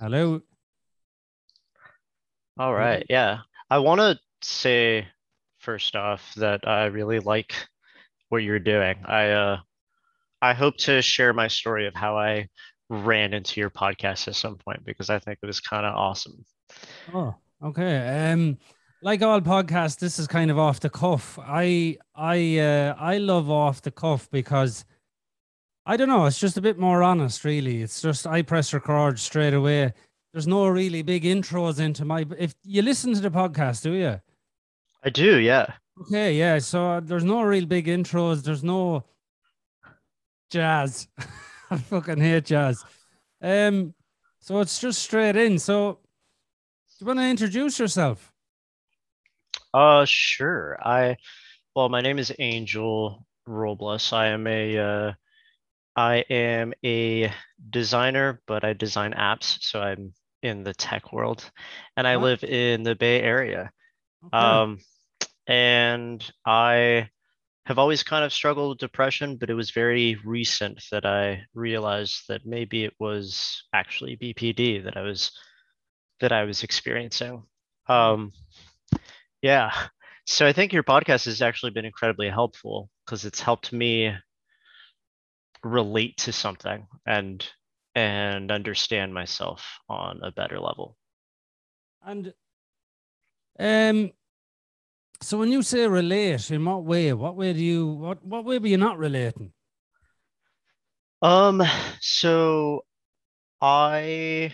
Hello. All right. Yeah. I want to say first off that I really like what you're doing. I uh I hope to share my story of how I ran into your podcast at some point because I think it was kind of awesome. Oh, okay. Um like all podcasts, this is kind of off the cuff. I I uh I love off the cuff because I don't know, it's just a bit more honest, really. It's just I press record straight away. There's no really big intros into my if you listen to the podcast, do you? I do, yeah. Okay, yeah. So there's no real big intros. There's no jazz. I fucking hate jazz. Um, so it's just straight in. So do you want to introduce yourself? Uh sure. I well, my name is Angel Robles. I am a uh I am a designer, but I design apps, so I'm in the tech world, and I Oh, live in the Bay Area. okay. Um, and I have always kind of struggled with depression, but it was very recent that I realized that maybe it was actually BPD that I was that I was experiencing. Oh, Um, yeah. So I think your podcast has actually been incredibly helpful because it's helped me relate to something and and understand myself on a better level. And um, so when you say relate, in what way? What way do you what what way were you not relating? Um, so I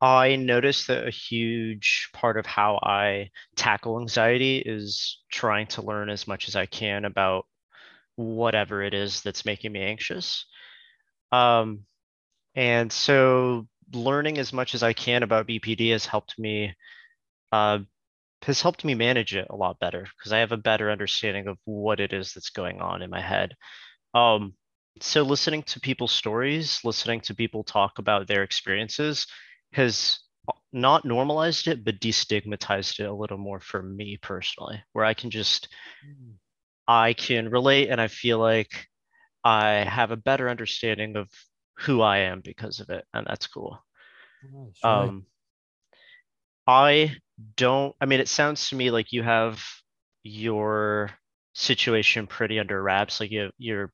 I noticed that a huge part of how I tackle anxiety is trying to learn as much as I can about whatever it is that's making me anxious. Um, and so learning as much as I can about BPD has helped me uh, has helped me manage it a lot better because I have a better understanding of what it is that's going on in my head. Um, so listening to people's stories, listening to people talk about their experiences has not normalized it, but destigmatized it a little more for me personally, where I can just Mm, I can relate and I feel like I have a better understanding of who I am because of it, and that's cool. Right, right. Um, I don't, I mean, it sounds to me like you have your situation pretty under wraps. Like you, you're,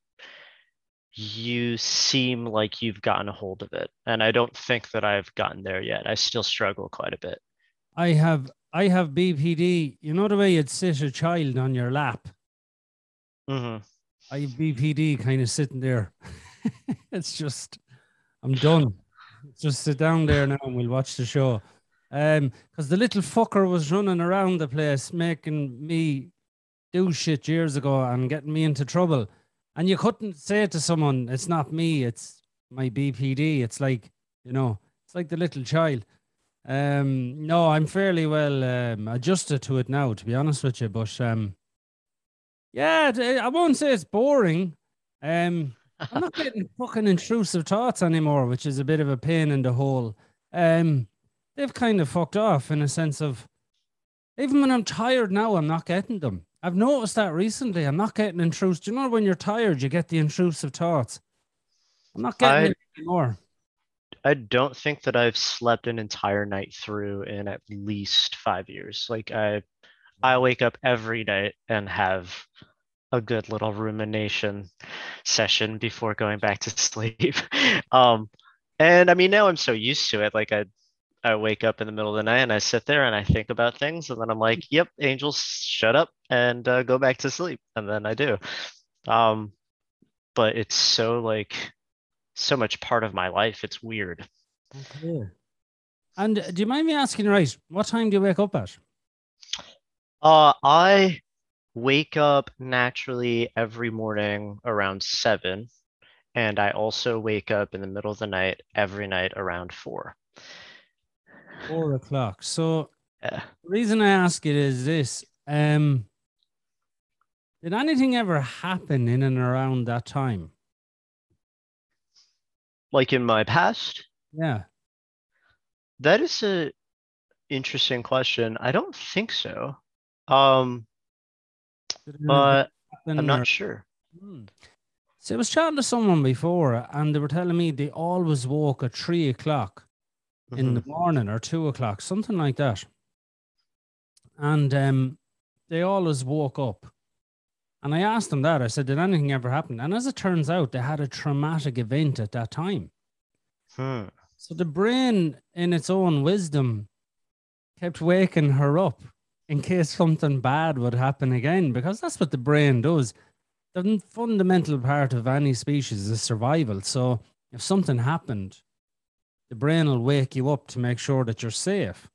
you seem like you've gotten a hold of it. And I don't think that I've gotten there yet. I still struggle quite a bit. I have I have BPD. You know the way you'd sit a child on your lap. Hmm I BPD kind of sitting there. it's just I'm done. Just sit down there now and we'll watch the show. Um, because the little fucker was running around the place making me do shit years ago and getting me into trouble. And you couldn't say it to someone, it's not me, it's my BPD. It's like, you know, it's like the little child. Um, no, I'm fairly well um, adjusted to it now, to be honest with you. But um, yeah, I won't say it's boring. Um, I'm not getting fucking intrusive thoughts anymore, which is a bit of a pain in the hole. Um, they've kind of fucked off in a sense of even when I'm tired now, I'm not getting them. I've noticed that recently. I'm not getting intrusive. Do you know when you're tired, you get the intrusive thoughts? I'm not getting I it anymore. I don't think that I've slept an entire night through in at least five years. Like I I wake up every night and have a good little rumination session before going back to sleep. Um, and I mean now I'm so used to it. Like I I wake up in the middle of the night and I sit there and I think about things and then I'm like, yep, angels, shut up and uh, go back to sleep. And then I do. Um, but it's so like so much part of my life. It's weird. Okay. And uh, do you mind me asking, right, what time do you wake up at? Uh, I wake up naturally every morning around seven, and I also wake up in the middle of the night every night around four. Four o'clock. So Yeah. the reason I ask it is this. Um, did anything ever happen in and around that time? Like in my past, Yeah. that is a interesting question. I don't think so. Um, Did an event but I'm not sure. Hmm. See, I was chatting to someone before, and they were telling me they always woke at three o'clock in the morning or two o'clock, something like that. And um, they always woke up. And I asked them that. I said, Did anything ever happen? And as it turns out, they had a traumatic event at that time. Hmm. So the brain, in its own wisdom, kept waking her up in case something bad would happen again, because that's what the brain does. The fundamental part of any species is survival. So if something happened, the brain will wake you up to make sure that you're safe.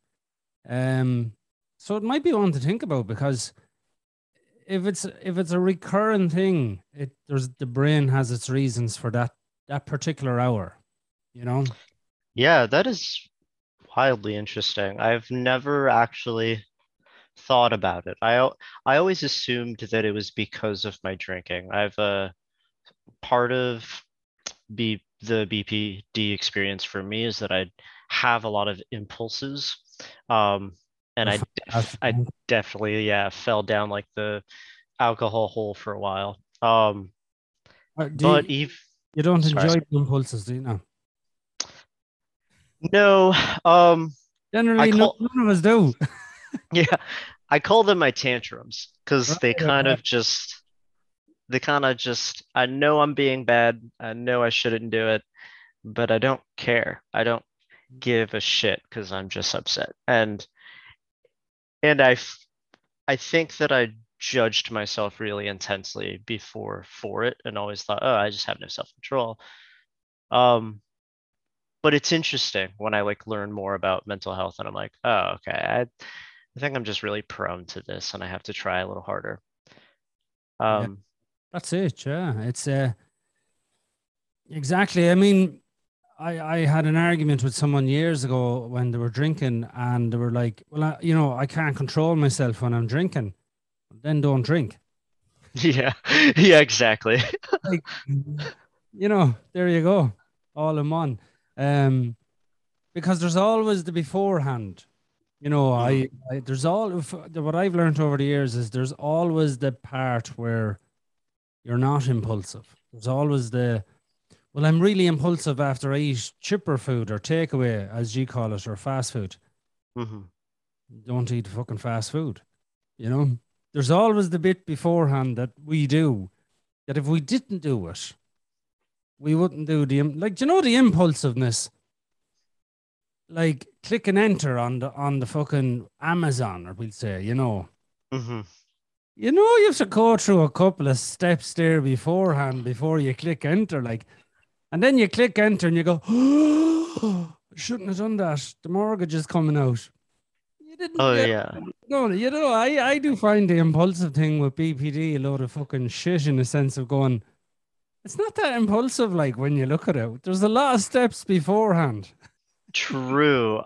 Um, so it might be one to think about because if it's if it's a recurring thing, it there's the brain has its reasons for that that particular hour, you know. Yeah, that is wildly interesting. I've never actually thought about it. I I always assumed that it was because of my drinking. I've uh part of B the BPD experience for me is that I have a lot of impulses. Um and I def I definitely yeah fell down like the alcohol hole for a while. Um Uh, do but you, Eve you don't sorry. enjoy impulses, do you know? no um Generally, no, call- none of us do. Yeah, I call them my tantrums because they kind okay. of just, they kind of just, I know I'm being bad. I know I shouldn't do it, but I don't care. I don't give a shit because I'm just upset. And, and I I think that I judged myself really intensely before for it and always thought, oh, I just have no self-control. Um, but it's interesting when I like learn more about mental health and I'm like, oh, okay, I, I think I'm just really prone to this and I have to try a little harder. Yeah. Um, That's it. Yeah, it's uh, exactly. I mean, I I had an argument with someone years ago when they were drinking, and they were like, "Well, I, you know, I can't control myself when I'm drinking." Then don't drink. yeah, yeah, exactly. Like, you know, there you go, all in one. Um, because there's always the beforehand. You know, I, I there's all what I've learned over the years is there's always the part where you're not impulsive. There's always the well, I'm really impulsive after I eat chipper food or takeaway, as you call it, or fast food. hmm Don't eat fucking fast food. You know, there's always the bit beforehand that we do that if we didn't do it, we wouldn't do the like. Do you know the impulsiveness? Like click and enter on the on the fucking Amazon, or we'll say, you know, hmm you know, you have to go through a couple of steps there beforehand before you click enter, like, and then you click enter and you go, oh, shouldn't have done that. The mortgage is coming out. You didn't. Oh yeah. No, you know, I, I do find the impulsive thing with BPD a load of fucking shit in the sense of going, it's not that impulsive like when you look at it. There's a lot of steps beforehand. True.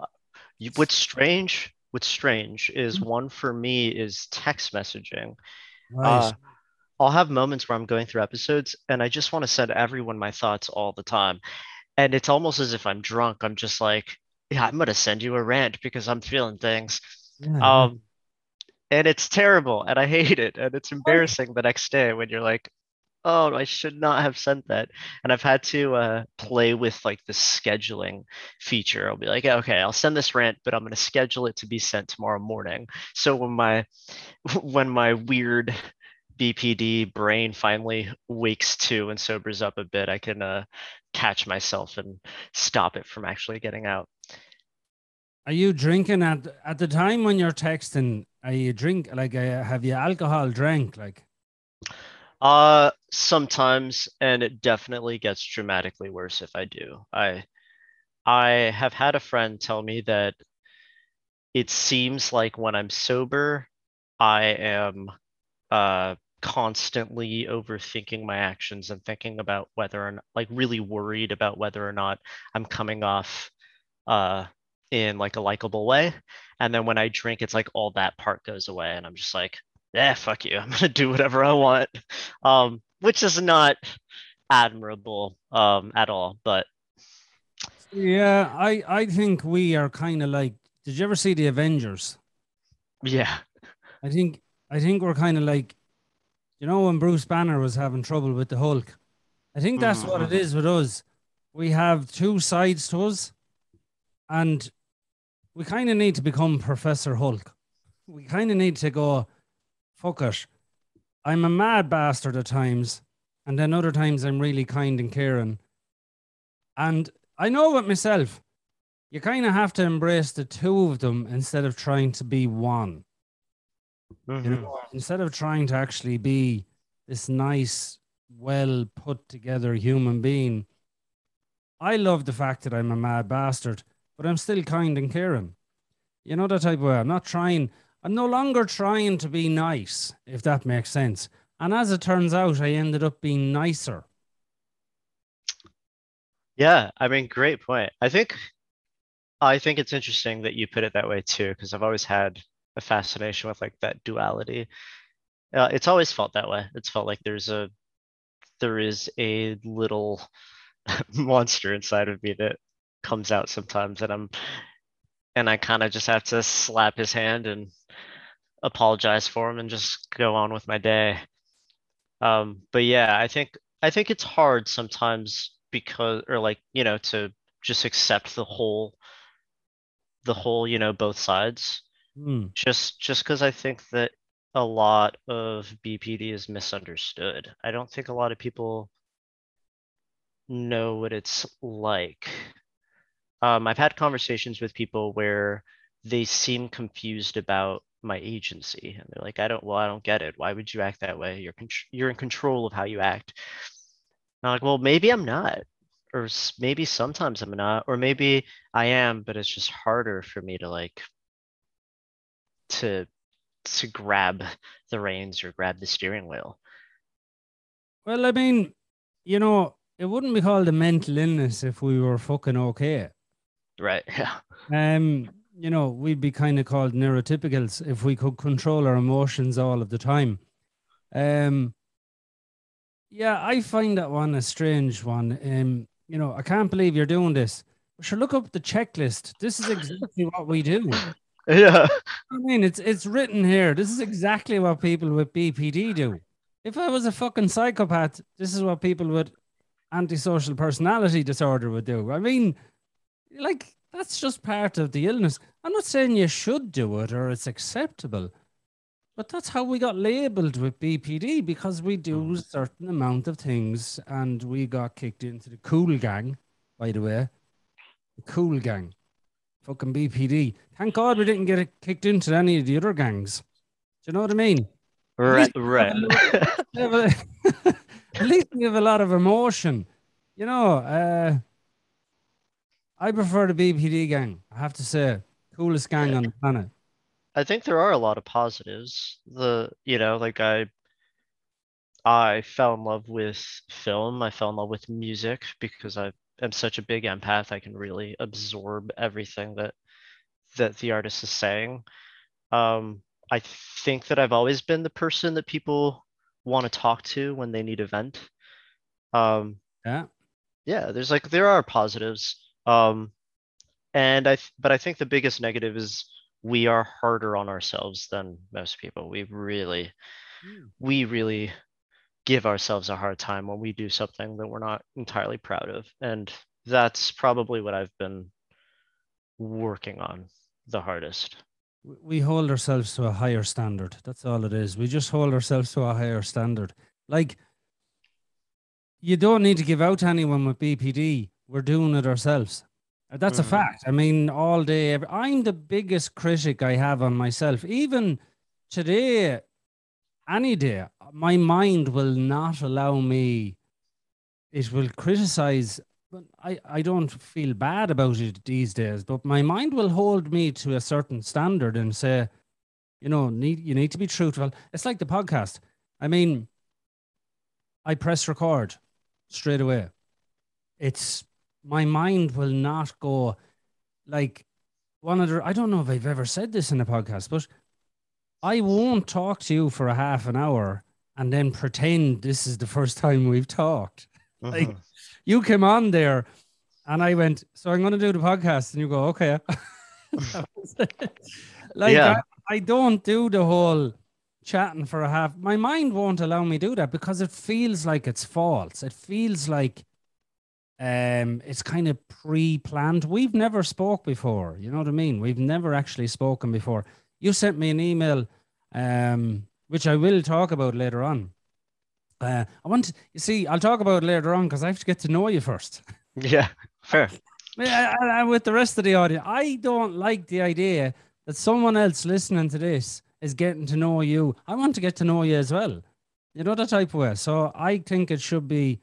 You- What's strange, what's strange is one for me is text messaging. Uh, I'll have moments where I'm going through episodes and I just want to send everyone my thoughts all the time. And it's almost as if I'm drunk. I'm just like, yeah, I'm gonna send you a rant because I'm feeling things. Yeah, Um, and it's terrible and I hate it. And it's embarrassing the next day when you're like, oh, I should not have sent that. And I've had to uh, play with like the scheduling feature. I'll be like, okay, I'll send this rant, but I'm going to schedule it to be sent tomorrow morning. So when my when my weird BPD brain finally wakes to and sobers up a bit, I can uh, catch myself and stop it from actually getting out. Are you drinking at at the time when you're texting? Are you drink like uh, have you alcohol drank like? Uh, sometimes, and it definitely gets dramatically worse if I do. I I have had a friend tell me that it seems like when I'm sober, I am uh constantly overthinking my actions and thinking about whether or not, like really worried about whether or not I'm coming off uh in like a likable way. And then when I drink, it's like all that part goes away, and I'm just like, yeah, fuck you. I'm gonna do whatever I want. Um, which is not admirable um at all, but Yeah, I I think we are kind of like. Did you ever see the Avengers? yeah. I think I think we're kind of like, you know, when Bruce Banner was having trouble with the Hulk, I think that's what it Mhm. is with us. We have two sides to us, and we kind of need to become Professor Hulk. We kind of need to go, fuck it. I'm a mad bastard at times, and then other times I'm really kind and caring. And I know it myself. You kind of have to embrace the two of them instead of trying to be one. You Mhm. know, instead of trying to actually be this nice, well put together human being, I love the fact that I'm a mad bastard, but I'm still kind and caring. You know that type of way. I'm not trying, I'm no longer trying to be nice, if that makes sense. And as it turns out, I ended up being nicer. Yeah, I mean, great point. I think I think it's interesting that you put it that way too, because I've always had a fascination with like that duality. Uh, it's always felt that way. It's felt like there's a there is a little monster inside of me that comes out sometimes, and I'm and I kind of just have to slap his hand and apologize for him and just go on with my day. Um, but yeah, I think I think it's hard sometimes because or like, you know, to just accept the whole the whole, you know, both sides. Hmm. Just just because I think that a lot of BPD is misunderstood. I don't think a lot of people know what it's like. Um, I've had conversations with people where they seem confused about my agency and they're like, I don't, well, I don't get it. Why would you act that way? You're, you're in control of how you act. And I'm like, well, maybe I'm not, or maybe sometimes I'm not, or maybe I am, but it's just harder for me to like, to, to grab the reins or grab the steering wheel. Well, I mean, you know, it wouldn't be called a mental illness if we were fucking okay. Right. Yeah. Um, you know, we'd be kind of called neurotypicals if we could control our emotions all of the time. Um, yeah, I find that one a strange one. Um, you know, I can't believe you're doing this. But sure, look up the checklist. This is exactly what we do. Yeah. I mean, it's it's written here. This is exactly what people with BPD do. If I was a fucking psychopath, this is what people with antisocial personality disorder would do. I mean, like that's just part of the illness. I'm not saying you should do it or it's acceptable, but that's how we got labeled with BPD because we do a certain amount of things and we got kicked into the cool gang, by the way. The cool gang. Fucking BPD. Thank God we didn't get kicked into any of the other gangs. Do you know what I mean? Right. Right. have a We have a- At least we have a lot of emotion. You know, uh, I prefer the BPD gang. I have to say, coolest gang on the planet. I think there are a lot of positives. The, you know, like I I fell in love with film. I fell in love with music because I am such a big empath. I can really absorb everything that that the artist is saying. Um, I think that I've always been the person that people want to talk to when they need a vent. Um, Yeah. yeah, there's like there are positives. Um, and I th- but I think the biggest negative is we are harder on ourselves than most people. We really we really give ourselves a hard time when we do something that we're not entirely proud of. And that's probably what I've been working on the hardest. We- We hold ourselves to a higher standard. That's all it is. We just hold ourselves to a higher standard. Like, you don't need to give out to anyone with BPD. We're doing it ourselves. Uh, That's a Mhm. fact. I mean, all day, every, I'm the biggest critic I have on myself. Even today, any day, my mind will not allow me, it will criticize. But I, I don't feel bad about it these days, but my mind will hold me to a certain standard and say, you know, need you need to be truthful. It's like the podcast. I mean, I press record straight away. It's my mind will not go like one of the I don't know if I've ever said this in a podcast, but I won't talk to you for a half an hour and then pretend this is the first time we've talked. Like, Mhm. You came on there and I went, So I'm gonna do the podcast, and you go, Okay. That was it. like Yeah. I, I don't do the whole chatting for a half. My mind won't allow me do that because it feels like it's false. It feels like um, it's kind of pre-planned. We've never spoke before. You know what I mean? We've never actually spoken before. You sent me an email, um, which I will talk about later on. Uh, I want to, you see, I'll talk about it later on because I have to get to know you first. Yeah, fair. Yeah, and with the rest of the audience, I don't like the idea that someone else listening to this is getting to know you. I want to get to know you as well. You know, that type of way. So I think it should be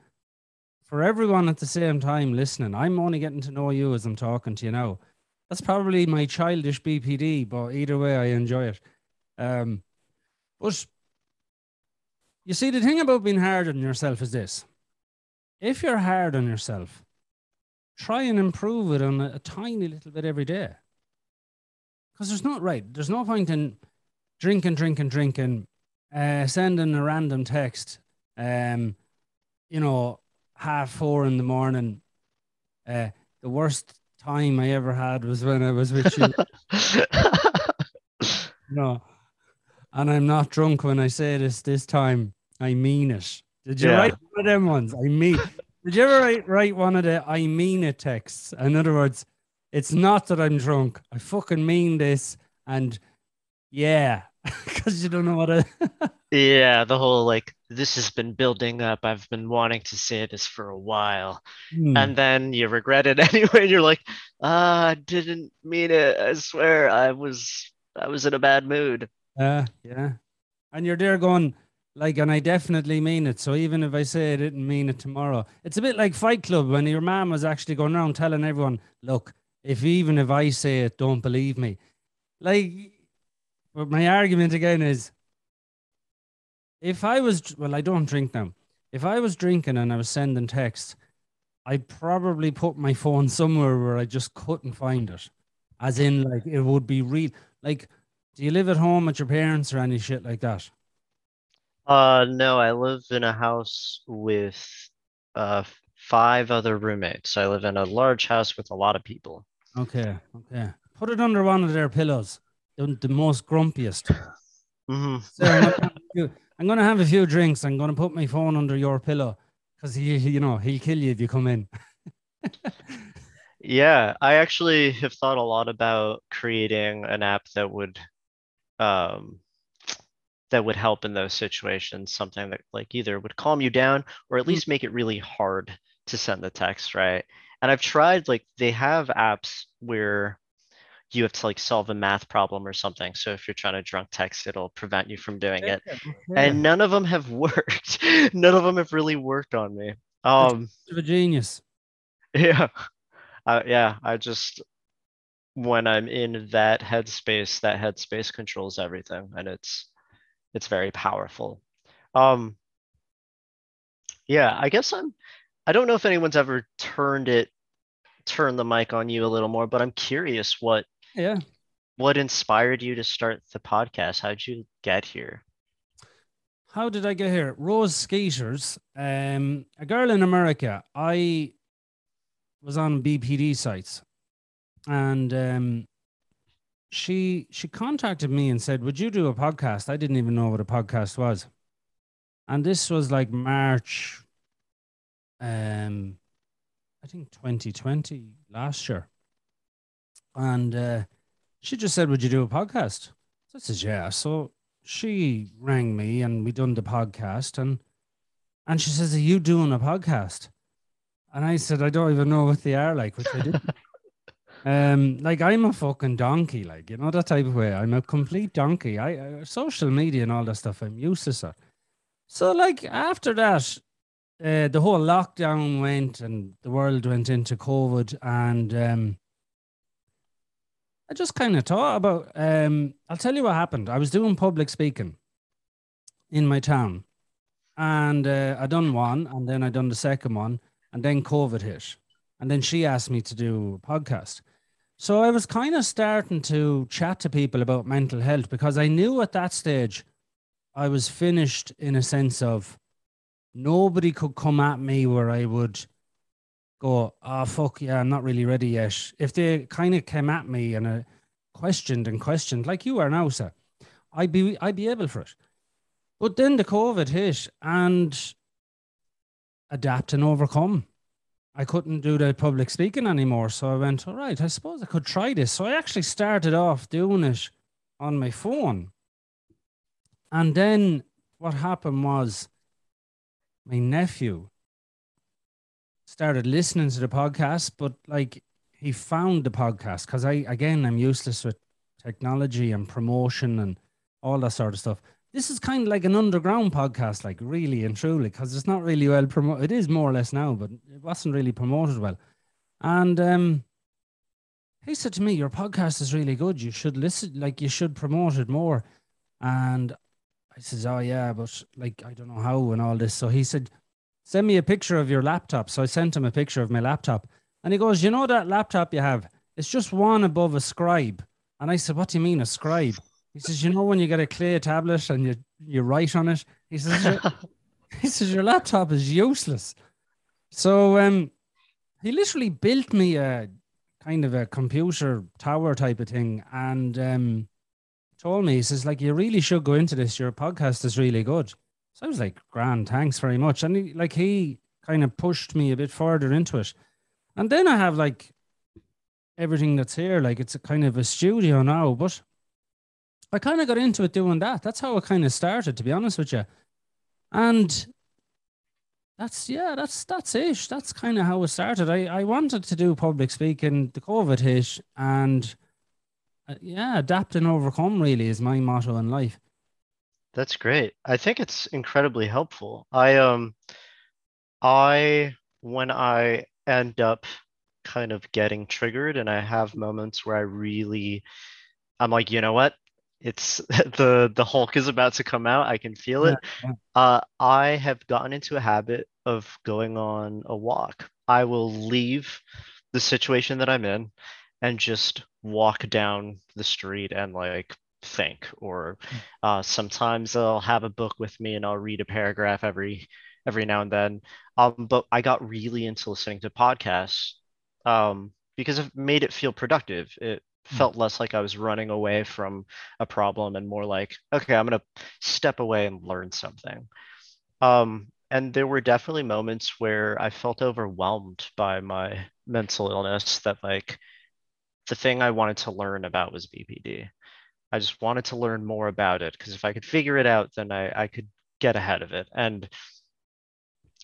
for everyone at the same time listening. I'm only getting to know you as I'm talking to you now. That's probably my childish BPD, but either way, I enjoy it. Um, but you see, the thing about being hard on yourself is this if you're hard on yourself, try and improve it on a, a tiny little bit every day. Because there's not right. There's no point in drinking, drinking, drinking, uh, sending a random text, um, you know, half four in the morning. Uh, the worst time I ever had was when I was with you. no, and I'm not drunk when I say this. This time, I mean it. Did you Yeah. write one of them ones? I mean. Did you ever write, write one of the I mean it texts? In other words, it's not that I'm drunk. I fucking mean this. And yeah, because you don't know what to. Yeah, the whole like this has been building up. I've been wanting to say this for a while. Hmm. And then you regret it anyway. And you're like, ah, I didn't mean it. I swear I was I was in a bad mood. Uh, yeah. And you're there going, like, and I definitely mean it. So even if I say I didn't mean it tomorrow, it's a bit like Fight Club when your mom was actually going around telling everyone, look, if even if I say it, don't believe me. Like, but my argument again is if I was, well, I don't drink now. If I was drinking and I was sending texts, I'd probably put my phone somewhere where I just couldn't find it. As in, like, it would be real. Like, do you live at home with your parents or any shit like that? Uh no, I live in a house with uh five other roommates. I live in a large house with a lot of people. Okay, okay. Put it under one of their pillows, the, the most grumpiest. hmm So I'm, gonna have a few, I'm gonna have a few drinks. I'm gonna put my phone under your pillow because he, you know, he'll kill you if you come in. Yeah, I actually have thought a lot about creating an app that would um that would help in those situations, something that like either would calm you down or at Mm. least make it really hard to send the text, right? And I've tried like they have apps where you have to like solve a math problem or something. So if you're trying to drunk text, it'll prevent you from doing it. And none of them have worked. None of them have really worked on me. Um of a genius. yeah. Uh, yeah, I just when I'm in that headspace, that headspace controls everything and it's it's very powerful. Um yeah, I guess I'm I don't know if anyone's ever turned it turned the mic on you a little more, but I'm curious what Yeah. what inspired you to start the podcast? How'd you get here? How did I get here? Rose Skaters, um, a girl in America. I was on BPD sites, and um, she she contacted me and said, "Would you do a podcast?" I didn't even know what a podcast was, and this was like March, um, I think 2020 last year, and uh, she just said, "Would you do a podcast?" So I said, "Yeah." So she rang me and we done the podcast and and she says, Are you doing a podcast? And I said, I don't even know what they are like, which I didn't. um, like I'm a fucking donkey, like, you know, that type of way. I'm a complete donkey. I, I social media and all that stuff, I'm useless at. So like after that, uh, the whole lockdown went and the world went into COVID and um I just kind of thought about. Um, I'll tell you what happened. I was doing public speaking in my town, and uh, I done one, and then I done the second one, and then COVID hit, and then she asked me to do a podcast. So I was kind of starting to chat to people about mental health because I knew at that stage I was finished in a sense of nobody could come at me where I would go, oh fuck yeah, I'm not really ready yet. If they kind of came at me and uh, questioned and questioned, like you are now, sir, I'd be I'd be able for it. But then the COVID hit and adapt and overcome. I couldn't do the public speaking anymore. So I went, all right, I suppose I could try this. So I actually started off doing it on my phone. And then what happened was my nephew started listening to the podcast, but like he found the podcast because I, again, I'm useless with technology and promotion and all that sort of stuff this is kind of like an underground podcast, like really and truly, because it's not really well promoted. It is more or less now, but it wasn't really promoted well. And um, he said to me, "Your podcast is really good. You should listen. Like you should promote it more." And I says, "Oh yeah, but like I don't know how and all this." So he said, "Send me a picture of your laptop." So I sent him a picture of my laptop, and he goes, "You know that laptop you have? It's just one above a scribe." And I said, "What do you mean a scribe?" He says, you know, when you get a clay tablet and you you write on it, he says, your, he says your laptop is useless. So um, he literally built me a kind of a computer tower type of thing, and um, told me he says like you really should go into this. Your podcast is really good. So I was like, grand, thanks very much. And he, like he kind of pushed me a bit further into it, and then I have like everything that's here. Like it's a kind of a studio now, but I kind of got into it doing that. That's how it kind of started, to be honest with you. And that's yeah, that's that's it. That's kind of how it started. I I wanted to do public speaking. The COVID hit, and uh, yeah, adapt and overcome really is my motto in life. That's great. I think it's incredibly helpful. I um, I when I end up kind of getting triggered, and I have moments where I really, I'm like, you know what? it's the the Hulk is about to come out. I can feel it. Yeah. Uh, I have gotten into a habit of going on a walk. I will leave the situation that I'm in and just walk down the street and like think. Or hmm. uh, sometimes I'll have a book with me and I'll read a paragraph every every now and then. Um, but I got really into listening to podcasts um, because it made it feel productive. It Hmm. felt less like I was running away from a problem and more like, okay, I'm gonna step away and learn something. Um, and there were definitely moments where I felt overwhelmed by my mental illness that like the thing I wanted to learn about was BPD. I just wanted to learn more about it because if I could figure it out, then I, I could get ahead of it. And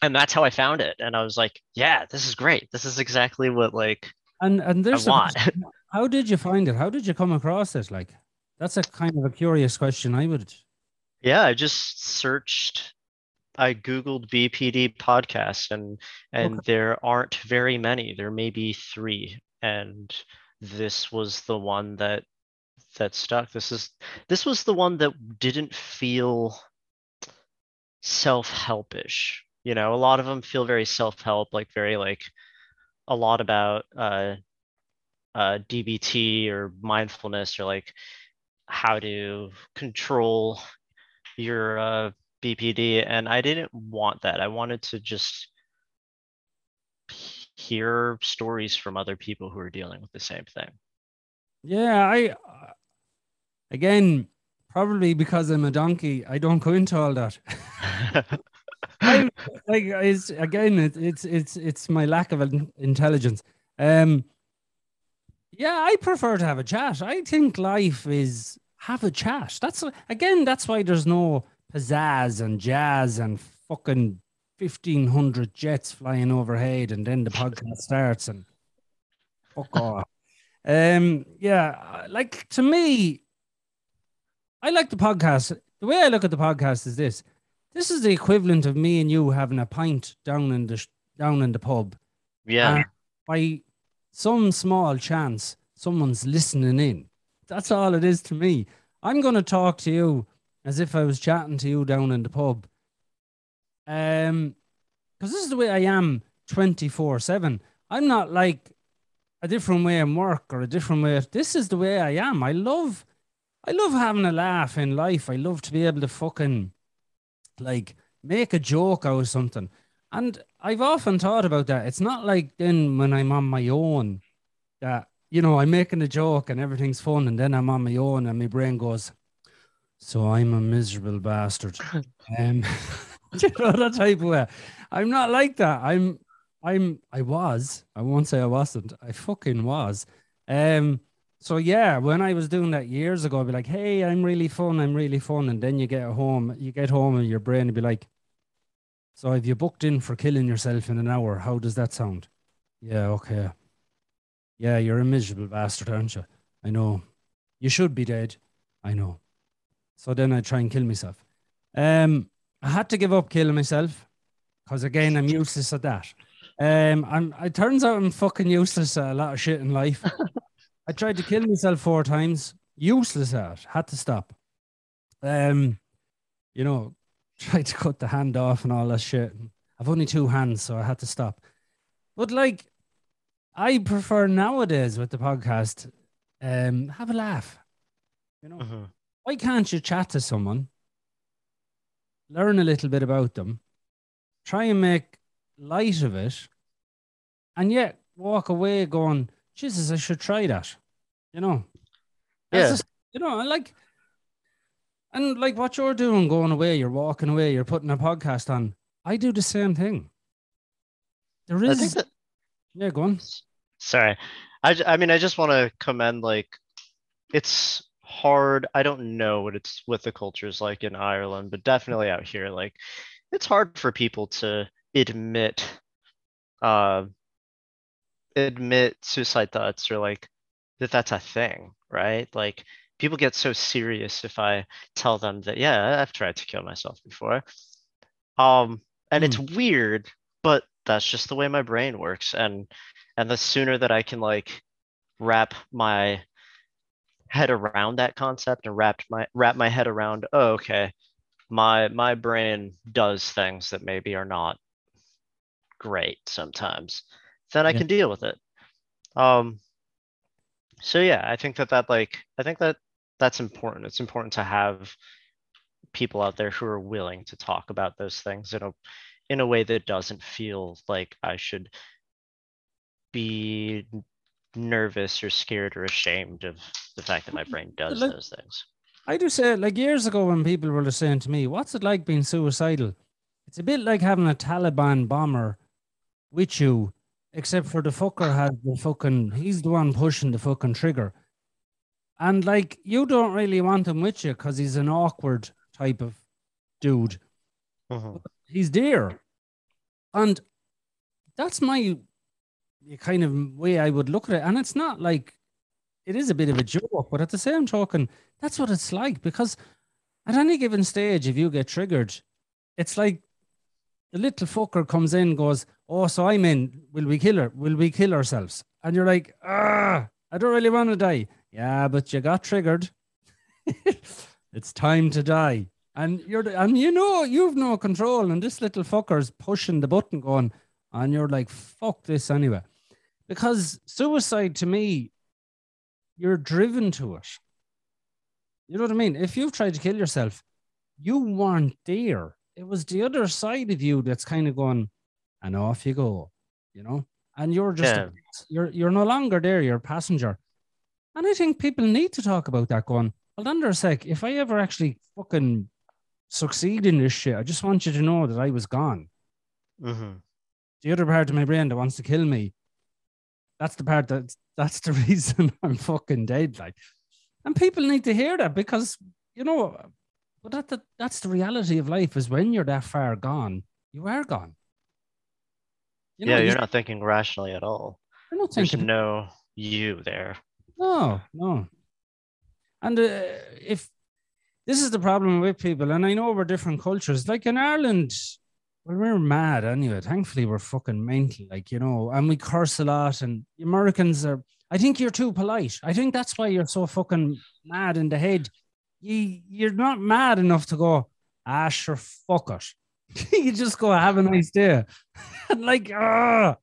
and that's how I found it. And I was like, yeah, this is great. This is exactly what like and and there's I want. How did you find it? How did you come across it? Like, that's a kind of a curious question. I would. Yeah, I just searched. I googled BPD podcast, and and okay. there aren't very many. There may be three, and this was the one that that stuck. This is this was the one that didn't feel self-helpish. You know, a lot of them feel very self-help, like very like a lot about uh uh, DBT or mindfulness or like how to control your uh, BPD. And I didn't want that. I wanted to just hear stories from other people who are dealing with the same thing. Yeah, I again probably because I'm a donkey, I don't go into all that. I, like it's again, it, it's it's it's my lack of intelligence. Um, yeah, I prefer to have a chat. I think life is have a chat. That's again, that's why there's no pizzazz and jazz and fucking fifteen hundred jets flying overhead, and then the podcast starts and fuck off. Um, yeah, like to me, I like the podcast. The way I look at the podcast is this: this is the equivalent of me and you having a pint down in the down in the pub. Yeah. And by some small chance someone's listening in. That's all it is to me. I'm going to talk to you as if I was chatting to you down in the pub. Um, because this is the way I am 24 7. I'm not like a different way of work or a different way. Of, This is the way I am. I love, I love having a laugh in life. I love to be able to fucking like make a joke out of something. And I've often thought about that. It's not like then when I'm on my own that, you know, I'm making a joke and everything's fun. And then I'm on my own and my brain goes, So I'm a miserable bastard. um, you know that type of way. I'm not like that. I'm I'm I was. I won't say I wasn't. I fucking was. Um so yeah, when I was doing that years ago, I'd be like, hey, I'm really fun, I'm really fun. And then you get home, you get home and your brain would be like, So if you booked in for killing yourself in an hour, how does that sound? Yeah, okay. Yeah, you're a miserable bastard, aren't you? I know. You should be dead. I know. So then I try and kill myself. Um, I had to give up killing myself because again, I'm useless at that. Um, I'm. It turns out I'm fucking useless at a lot of shit in life. I tried to kill myself four times. Useless at. Had to stop. Um, you know, tried to cut the hand off and all that shit. I've only two hands, so I had to stop. But like, I prefer nowadays with the podcast, um, have a laugh. You know, Mhm. why can't you chat to someone, learn a little bit about them, try and make light of it, and yet walk away going, Jesus, I should try that. You know? Yeah. just- you know, I like, and like what you're doing, going away, you're walking away, you're putting a podcast on. I do the same thing. There I think that yeah, go on. Sorry. I, I mean, I just want to commend, like, it's hard. I don't know what it's with the culture's like in Ireland, but definitely out here, like, it's hard for people to admit, uh, admit suicide thoughts or like that that's a thing, right? Like, people get so serious if I tell them that, yeah, I've tried to kill myself before. Um, and it's weird, but that's just the way my brain works. And and the sooner that I can like wrap my head around that concept and wrap my wrap my head around, oh, okay, my my brain does things that maybe are not great sometimes, then I Yeah. can deal with it. Um, so yeah, I think that that like I think that that's important. It's important to have people out there who are willing to talk about those things in a in a way that doesn't feel like I should be nervous or scared or ashamed of the fact that my brain does like- those things. I do say, like years ago, when people were saying to me, "What's it like being suicidal?" It's a bit like having a Taliban bomber with you, except for the fucker has the fucking. He's the one pushing the fucking trigger, and like you don't really want him with you because he's an awkward type of dude. Mhm. He's there, and that's my kind of way I would look at it. And it's not like it is a bit of a joke, but at the same token, that's what it's like because at any given stage, if you get triggered, it's like the little fucker comes in, goes, "Oh, so I'm in. Will we kill her? Will we kill ourselves?" And you're like, "Ah, I don't really want to die." Yeah, but you got triggered. it's time to die, and you're and you know you've no control, and this little fucker's pushing the button, going, and you're like, "Fuck this anyway," because suicide to me, you're driven to it. You know what I mean? If you've tried to kill yourself, you weren't there. It was the other side of you that's kind of going, and off you go, you know? And you're just, Yeah. you're, you're no longer there, you're a passenger. And I think people need to talk about that going, hold on there a sec. If I ever actually fucking succeed in this shit, I just want you to know that I was gone. Mhm. The other part of my brain that wants to kill me, that's the part that that's the reason I'm fucking dead. Like, and people need to hear that because you know, but that, that that's the reality of life. Is when you're that far gone, you are gone. You yeah, you- you're not thinking rationally at all. you're not There's thinking. no you there. No, no. And uh, if this is the problem with people, and I know we're different cultures, like in Ireland, well, we're mad anyway. Thankfully, we're fucking mental, like, you know, and we curse a lot. And the Americans are, I think you're too polite. I think that's why you're so fucking mad in the head. You, you're not mad enough to go, ah, sure, fuck it. you just go, have a nice day. like, ah.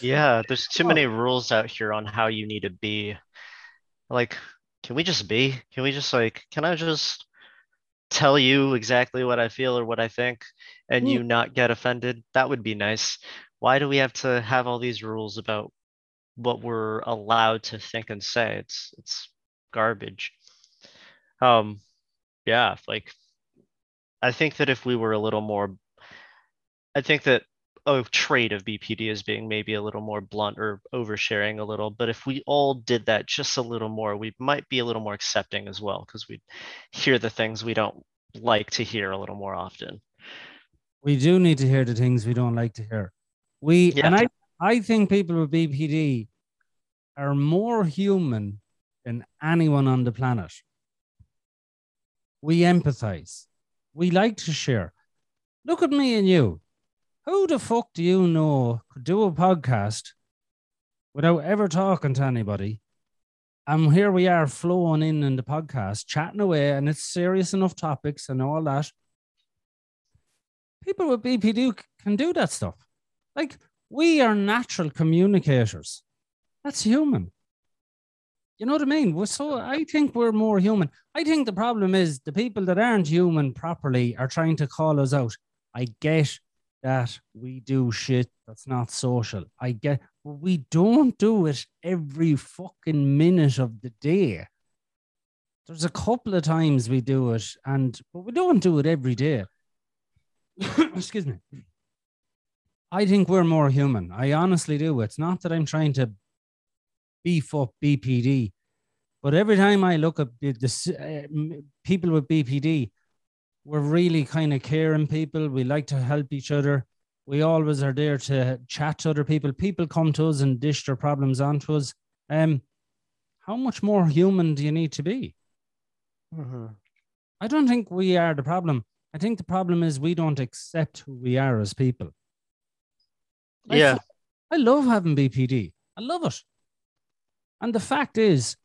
Yeah, there's too Oh. many rules out here on how you need to be. Like, can we just be? Can we just like, can I just tell you exactly what I feel or what I think and you not get offended? That would be nice. Why do we have to have all these rules about what we're allowed to think and say? It's it's garbage. Um, Yeah, like I think that if we were a little more, I think that a trait of BPD is being maybe a little more blunt or oversharing a little. But if we all did that just a little more, we might be a little more accepting as well because we'd hear the things we don't like to hear a little more often. We do need to hear the things we don't like to hear. We Yeah. and I I think people with BPD are more human than anyone on the planet. We empathize. We like to share. Look at me and you. Who the fuck do you know could do a podcast without ever talking to anybody? And here we are flowing in in the podcast, chatting away, and it's serious enough topics and all that. People with BPD can do that stuff. Like we are natural communicators. That's human. You know what I mean? We're so I think we're more human. I think the problem is the people that aren't human properly are trying to call us out. I get that we do shit that's not social. I get but we don't do it every fucking minute of the day. There's a couple of times we do it, and but we don't do it every day. Excuse me. I think we're more human. I honestly do. It's not that I'm trying to beef up BPD, but every time I look at the, the uh, people with BPD, we're really kind of caring people. We like to help each other. We always are there to chat to other people. People come to us and dish their problems onto us. Um, how much more human do you need to be? I don't think we are the problem. I think the problem is we don't accept who we are as people. I Yeah. I love having BPD. I love it. And the fact is,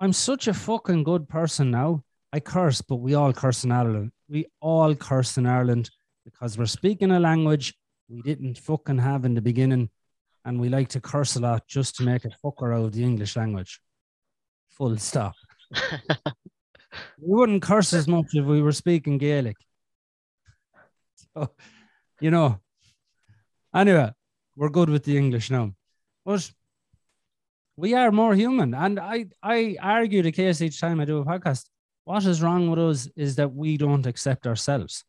I'm such a fucking good person now. I curse, but we all curse in Ireland. We all curse in Ireland because we're speaking a language we didn't fucking have in the beginning. And we like to curse a lot just to make a fucker out of the English language. Full stop. We wouldn't curse as much if we were speaking Gaelic. So, you know. Anyway, we're good with the English now. But we are more human. And I, I argue the case each time I do a podcast. What is wrong with us is that we don't accept ourselves.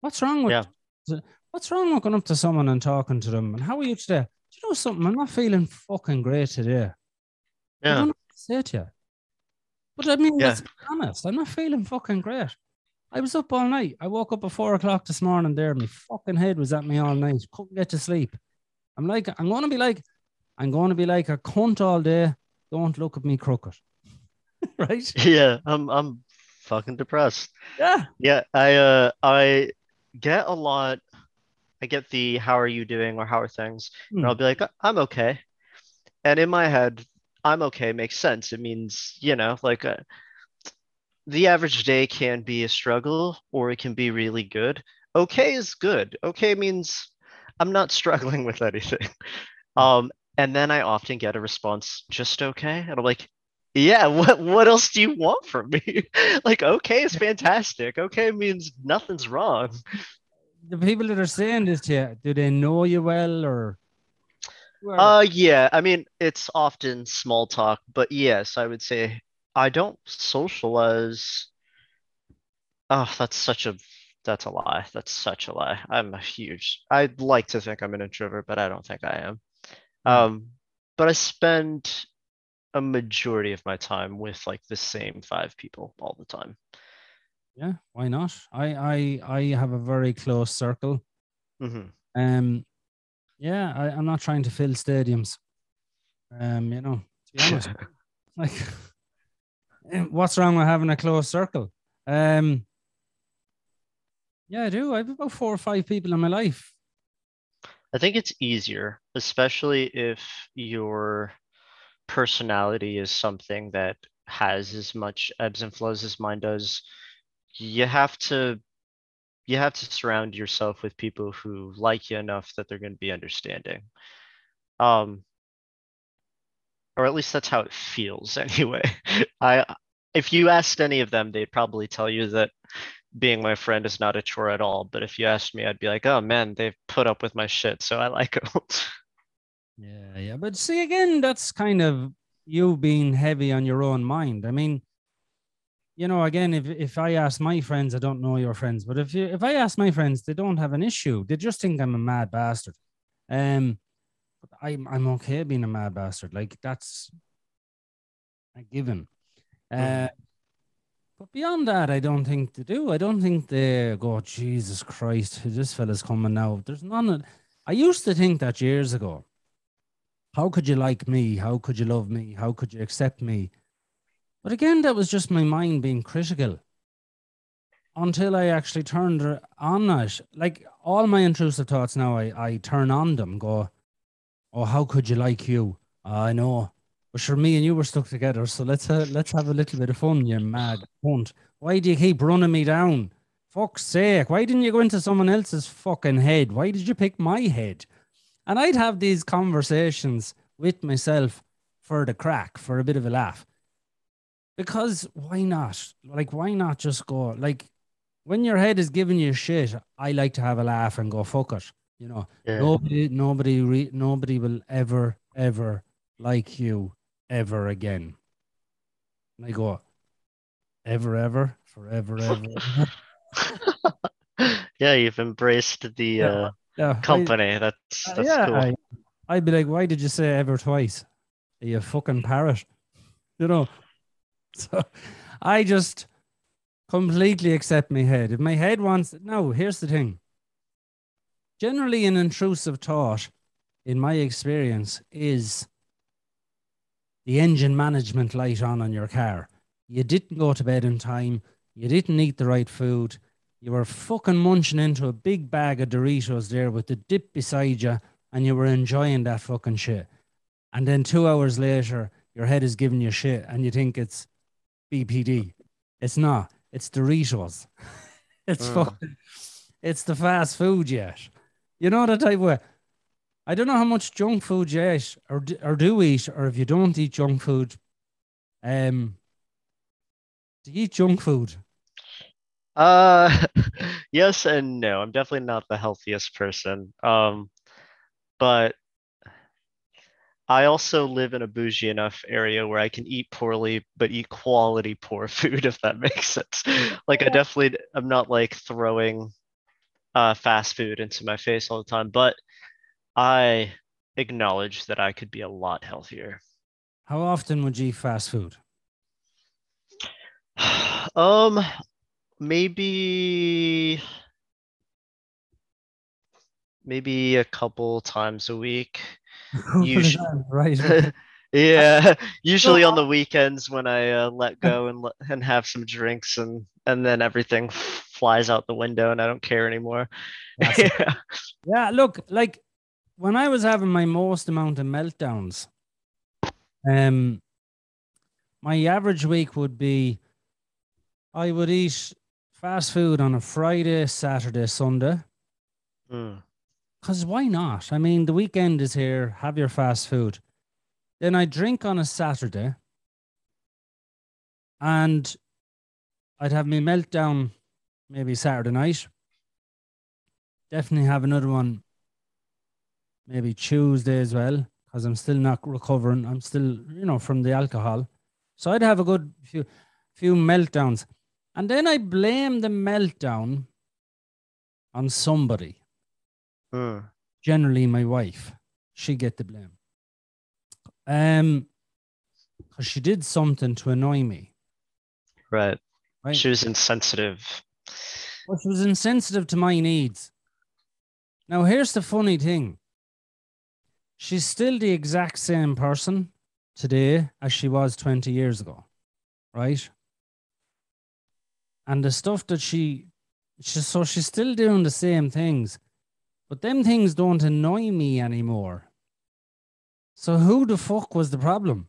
What's wrong with yeah. what's wrong with going up to someone and talking to them? And how are you today? Do you know something? I'm not feeling fucking great today. I yeah. don't know what to say to you. But I mean, Yeah. let's be honest. I'm not feeling fucking great. I was up all night. I woke up at four o'clock this morning there. My fucking head was at me all night. Couldn't get to sleep. I'm like, I'm going to be like, I'm going to be like a cunt all day. Don't look at me crooked. right? Yeah. I'm I'm fucking depressed. Yeah. Yeah, I uh I get a lot. I get the how are you doing or how are things, and Hmm. I'll be like I'm okay, and in my head, I'm okay makes sense. It means you know like uh, the average day can be a struggle or it can be really good. Okay is good. Okay means I'm not struggling with anything. Um, and then I often get a response, just okay, and I'm like. Yeah, what what else do you want from me? Like, okay is fantastic. Okay means nothing's wrong. The people that are saying this to you, do they know you well or? Uh, yeah, I mean, it's often small talk, but yes, I would say I don't socialize. Oh, that's such a that's a lie. That's such a lie. I'm a huge. I'd like to think I'm an introvert, but I don't think I am. Hmm. Um, but I spend a majority of my time with like the same five people all the time. yeah, why not? I, I, I have a very close circle. hmm Um, yeah, I, I'm not trying to fill stadiums. Um, you know, to be honest, like, what's wrong with having a close circle? Um, yeah, I do. I have about four or five people in my life. I think it's easier, especially if your personality is something that has as much ebbs and flows as mine does. You have to you have to surround yourself with people who like you enough that they're going to be understanding. Um or at least that's how it feels anyway. I if you asked any of them, they'd probably tell you that being my friend is not a chore at all. But if you asked me, I'd be like, oh man, they've put up with my shit, so I like them. Yeah, yeah. But see, again, that's kind of you being heavy on your own mind. I mean, you know, again, if if I ask my friends, I don't know your friends, but if you if I ask my friends, they don't have an issue. They just think I'm a mad bastard. Um, but I'm I'm okay being a mad bastard. Like that's a given. Uh, Mhm. But beyond that, I don't think they do. I don't think they go, Jesus Christ, this fella's coming now. There's none of I used to think that years ago. How could you like me? How could you love me? How could you accept me? But again, that was just my mind being critical until I actually turned on it. Like all my intrusive thoughts now, I, I turn on them, go, Oh, how could you like you? "Ah, I know. But sure, me and you were stuck together, so let's uh, let's have a little bit of fun, you mad cunt. Why do you keep running me down? Fuck's sake! Why didn't you go into someone else's fucking head? Why did you pick my head? And I'd have these conversations with myself for the crack, for a bit of a laugh. Because why not? Like, why not just go like when your head is giving you shit? I like to have a laugh and go fuck it. You know, Yeah. nobody, nobody, re- nobody will ever, ever like you ever again. And I go, ever, ever, forever, ever. yeah, you've embraced the Yeah, uh, Yeah, I- company. That's Uh, that's yeah, cool. I, I'd be like, why did you say ever twice? Are you a fucking parrot? You know? So I just completely accept my head. If my head wants, no, here's the thing. Generally, an intrusive thought, in my experience, is the engine management light on on your car. You didn't go to bed in time. You didn't eat the right food. You were fucking munching into a big bag of Doritos there with the dip beside you, and you were enjoying that fucking shit. And then two hours later, your head is giving you shit, and you think it's BPD. It's not. It's Doritos. it's Mm. fucking. It's the fast food yet. You know that type of way. I don't know how much junk food you eat or do, or do eat, or if you don't eat junk food. Um, do you eat junk food? Uh, yes and no. I'm definitely not the healthiest person. Um, but I also live in a bougie enough area where I can eat poorly, but eat quality poor food, if that makes sense. Like I definitely, I'm not like throwing uh fast food into my face all the time, but I acknowledge that I could be a lot healthier. How often would you eat fast food? Um, maybe maybe a couple times a week. Usu- right. Yeah, usually on the weekends when I uh, let go and and have some drinks and and then everything flies out the window and I don't care anymore. Yeah. Yeah, look, like when I was having my most amount of meltdowns, um, my average week would be I would eat fast food on a Friday, Saturday, Sunday. Mm, Because why not? I mean, the weekend is here. Have your fast food. Then I drink on a Saturday, and I'd have my meltdown maybe Saturday night. Definitely have another one maybe Tuesday as well, because I'm still not recovering. I'm still, you know, from the alcohol. So I'd have a good few few meltdowns. And then I blame the meltdown on somebody mm, generally my wife. She get the blame. Um, because she did something to annoy me. right. Right. She was insensitive. But she was insensitive to my needs. Now, here's the funny thing. She's still the exact same person today as she was 20 years ago. Right? And the stuff that she, she so she's still doing the same things, but them things don't annoy me anymore. So who the fuck was the problem?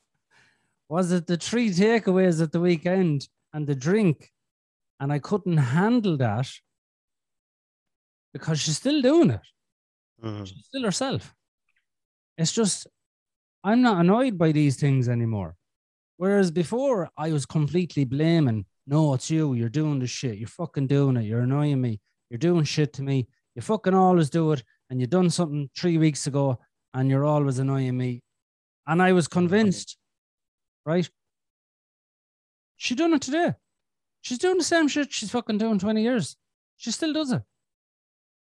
Was it the three takeaways at the weekend and the drink and I couldn't handle that because she's still doing it. Mm, She's still herself. It's just, I'm not annoyed by these things anymore. Whereas before, I was completely blaming, no, it's you. You're doing the shit. You're fucking doing it. You're annoying me. You're doing shit to me. You fucking always do it. And you done something three weeks ago and you're always annoying me. And I was convinced, right? She done it today. She's doing the same shit she's fucking doing 20 years. She still does it.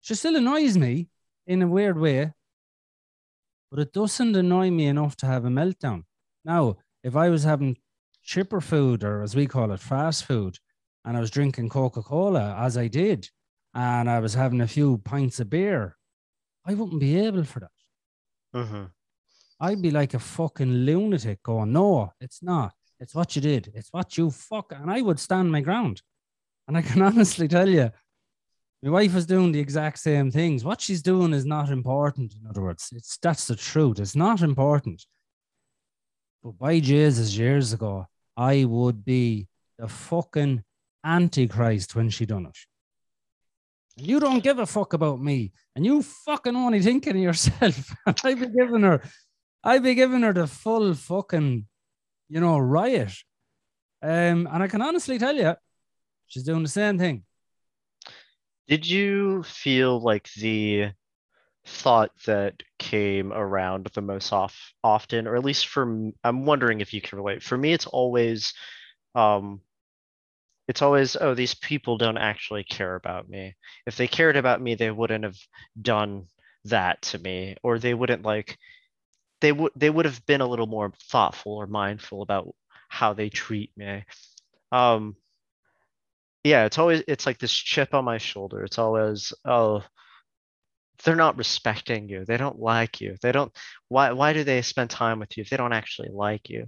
She still annoys me in a weird way, but it doesn't annoy me enough to have a meltdown. Now, if I was having chipper food, or as we call it, fast food, and I was drinking Coca Cola, as I did, and I was having a few pints of beer, I wouldn't be able for that. Mm-hmm. I'd be like a fucking lunatic going, no, it's not. It's what you did. It's what you fuck. And I would stand my ground. And I can honestly tell you, my wife is doing the exact same things. What she's doing is not important. In other words, it's that's the truth. It's not important. But by Jesus, years ago, I would be the fucking antichrist when she done it. You don't give a fuck about me, and you fucking only thinking of yourself. I'd be giving her, I'd be giving her the full fucking, you know, riot. Um, and I can honestly tell you, she's doing the same thing. Did you feel like the thought that came around the most off often, or at least for I'm wondering if you can relate. For me, it's always, um, it's always, oh, these people don't actually care about me. If they cared about me, they wouldn't have done that to me, or they wouldn't like, they would they would have been a little more thoughtful or mindful about how they treat me. Um, yeah, it's always it's like this chip on my shoulder. It's always, oh, they're not respecting you. They don't like you. They don't why why do they spend time with you if they don't actually like you?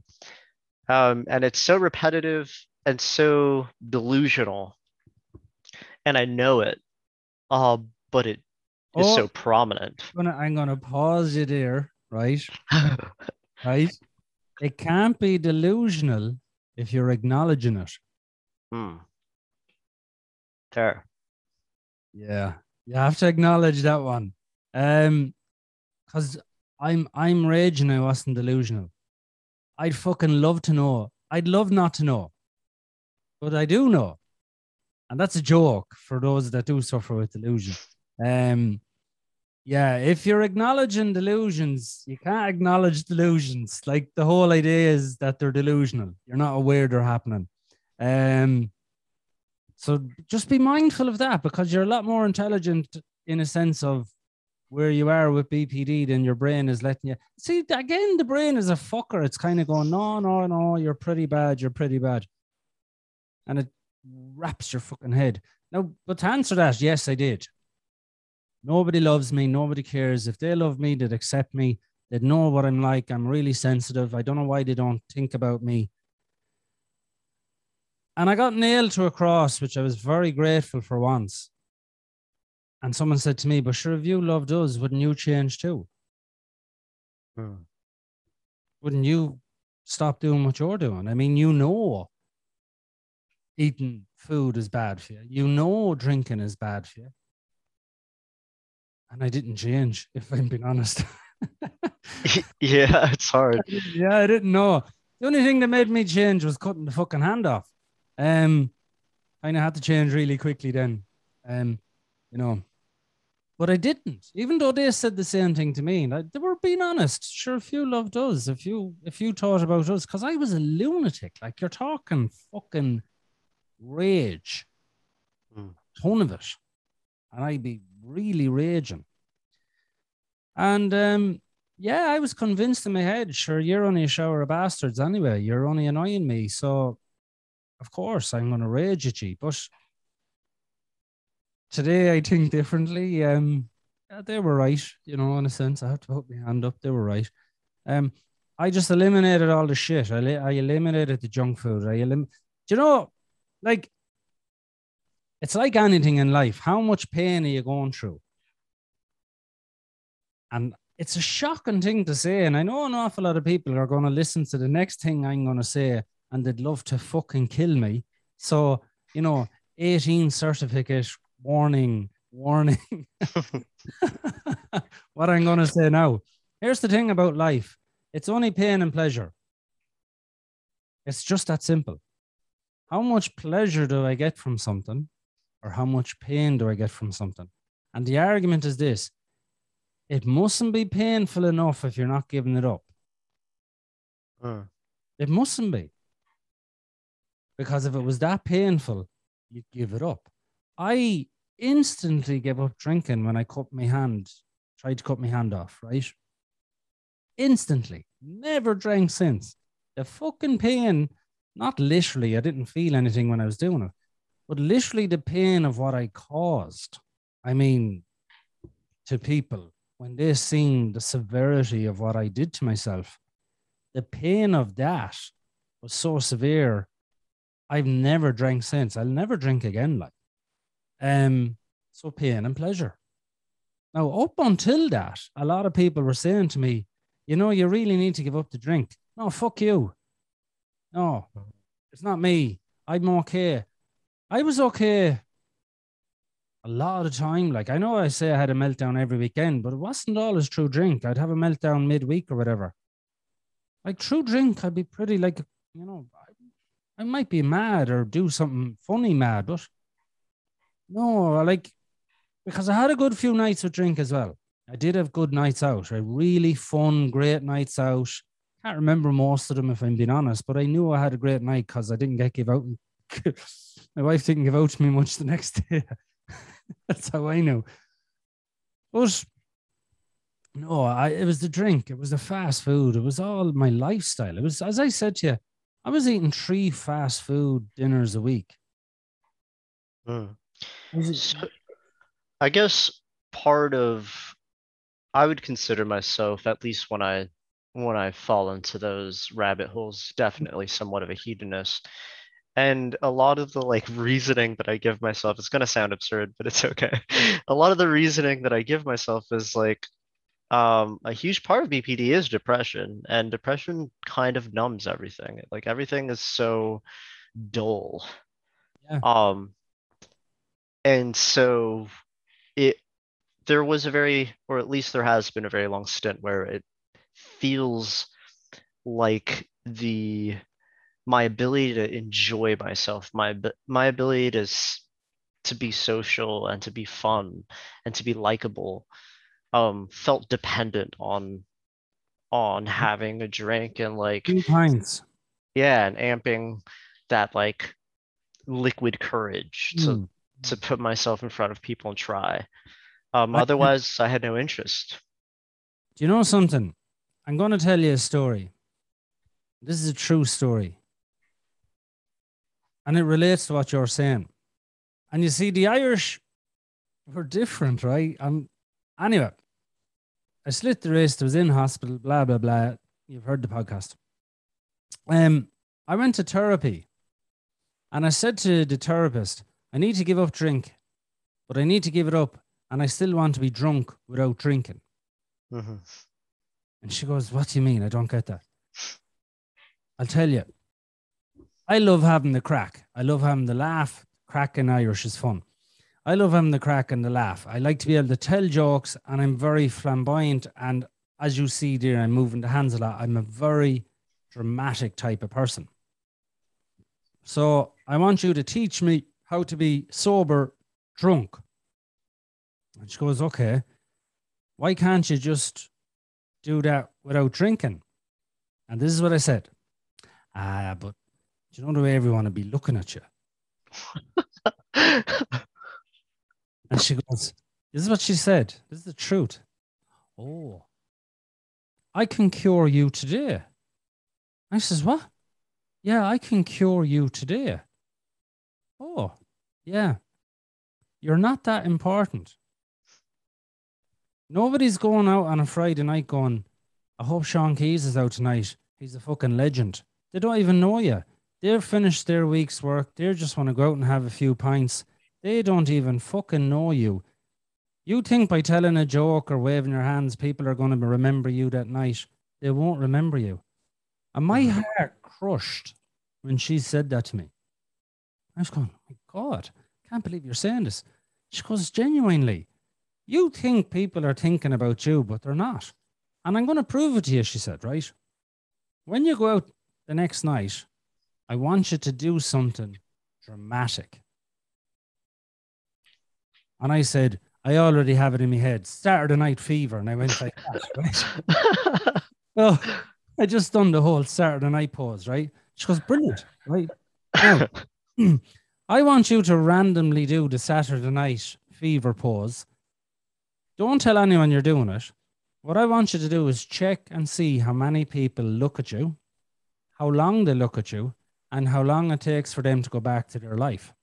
Um, and it's so repetitive and so delusional. And I know it. Uh, but it is Oh. so prominent. I'm gonna, I'm gonna pause you there, right? Right? It can't be delusional if you're acknowledging it. Hmm. Yeah, you have to acknowledge that one. Um, because I'm I'm raging. I wasn't delusional. I'd fucking love to know. I'd love not to know, but I do know, and that's a joke for those that do suffer with delusion. Um, yeah, if you're acknowledging delusions, you can't acknowledge delusions. Like the whole idea is that they're delusional. You're not aware they're happening. Um, so just be mindful of that because you're a lot more intelligent in a sense of where you are with BPD than your brain is letting you. See, again, the brain is a fucker. It's kind of going, no, no, no, you're pretty bad. You're pretty bad. And it wraps your fucking head. Now, but to answer that, yes, I did. Nobody loves me. Nobody cares. If they love me, they'd accept me. They'd know what I'm like. I'm really sensitive. I don't know why they don't think about me. And I got nailed to a cross, which I was very grateful for once. And someone said to me, But sure, if you loved us, wouldn't you change too? Hmm. Wouldn't you stop doing what you're doing? I mean, you know eating food is bad for you. You know drinking is bad for you. And I didn't change, if I'm being honest. yeah, it's hard. yeah, I didn't know. The only thing that made me change was cutting the fucking hand off. Um, I had to change really quickly then. Um, you know, but I didn't. Even though they said the same thing to me, and I, they were being honest. Sure, if you loved us, if you if you thought about us, because I was a lunatic. Like you're talking fucking rage, Hmm. ton of it, and I'd be really raging. And um, yeah, I was convinced in my head, sure, you're only a shower of bastards anyway. You're only annoying me. So, of course, I'm going to rage at you. But today I think differently. Um, yeah, they were right, you know, in a sense. I have to put my hand up. They were right. Um, I just eliminated all the shit. I, I eliminated the junk food. I elim- Do you know, like, it's like anything in life. How much pain are you going through? And it's a shocking thing to say. And I know an awful lot of people are going to listen to the next thing I'm going to say and they'd love to fucking kill me. So, you know, 18 certificate, warning, warning. what I'm going to say now. Here's the thing about life it's only pain and pleasure. It's just that simple. How much pleasure do I get from something, or how much pain do I get from something? And the argument is this it mustn't be painful enough if you're not giving it up. Hmm. It mustn't be. Because if it was that painful, you'd give it up. I instantly gave up drinking when I cut my hand, tried to cut my hand off, right? Instantly. Never drank since. The fucking pain, not literally, I didn't feel anything when I was doing it, but literally the pain of what I caused. I mean, to people when they seen the severity of what I did to myself, the pain of that was so severe. I've never drank since. I'll never drink again. Like, um, so pain and pleasure. Now, up until that, a lot of people were saying to me, you know, you really need to give up the drink. No, fuck you. No, it's not me. I'm okay. I was okay a lot of time. Like I know I say I had a meltdown every weekend, but it wasn't always true drink. I'd have a meltdown midweek or whatever. Like true drink, I'd be pretty like you know, I, I might be mad or do something funny mad, but no, like because I had a good few nights of drink as well. I did have good nights out, right? Really fun, great nights out. Can't remember most of them if I'm being honest, but I knew I had a great night because I didn't get give out. My wife didn't give out to me much the next day. That's how I know. But no, I, it was the drink. It was the fast food. It was all my lifestyle. It was, as I said to you, I was eating three fast food dinners a week. Mm. So, I guess part of I would consider myself, at least when I when I fall into those rabbit holes, definitely somewhat of a hedonist and a lot of the like reasoning that i give myself it's going to sound absurd but it's okay a lot of the reasoning that i give myself is like um, a huge part of bpd is depression and depression kind of numbs everything like everything is so dull yeah. um and so it there was a very or at least there has been a very long stint where it feels like the my ability to enjoy myself, my my ability to to be social and to be fun and to be likable, um, felt dependent on on having a drink and like two pints. Yeah, and amping that like liquid courage to mm. to put myself in front of people and try. Um, I, otherwise, I had no interest. Do you know something? I'm going to tell you a story. This is a true story. And it relates to what you're saying. And you see, the Irish were different, right? And anyway, I slit the wrist, I was in hospital, blah, blah, blah. You've heard the podcast. Um, I went to therapy and I said to the therapist, I need to give up drink, but I need to give it up. And I still want to be drunk without drinking. Mm-hmm. And she goes, What do you mean? I don't get that. I'll tell you. I love having the crack. I love having the laugh. Crack in Irish is fun. I love having the crack and the laugh. I like to be able to tell jokes, and I'm very flamboyant. And as you see, dear, I'm moving the hands a lot. I'm a very dramatic type of person. So I want you to teach me how to be sober, drunk. And she goes, Okay, why can't you just do that without drinking? And this is what I said. Ah, but you know the way everyone would be looking at you? and she goes, This is what she said. This is the truth. Oh, I can cure you today. I says, What? Yeah, I can cure you today. Oh, yeah. You're not that important. Nobody's going out on a Friday night going, I hope Sean Keys is out tonight. He's a fucking legend. They don't even know you. They've finished their week's work. They just want to go out and have a few pints. They don't even fucking know you. You think by telling a joke or waving your hands, people are going to remember you that night. They won't remember you. And my mm-hmm. heart crushed when she said that to me. I was going, oh my God, I can't believe you're saying this. She goes, genuinely, you think people are thinking about you, but they're not. And I'm going to prove it to you, she said, right? When you go out the next night I want you to do something dramatic. And I said, I already have it in my head. Saturday Night Fever. And I went like that, right? well, I just done the whole Saturday night pause, right? She goes, brilliant, right? Now, I want you to randomly do the Saturday night fever pause. Don't tell anyone you're doing it. What I want you to do is check and see how many people look at you, how long they look at you, and how long it takes for them to go back to their life.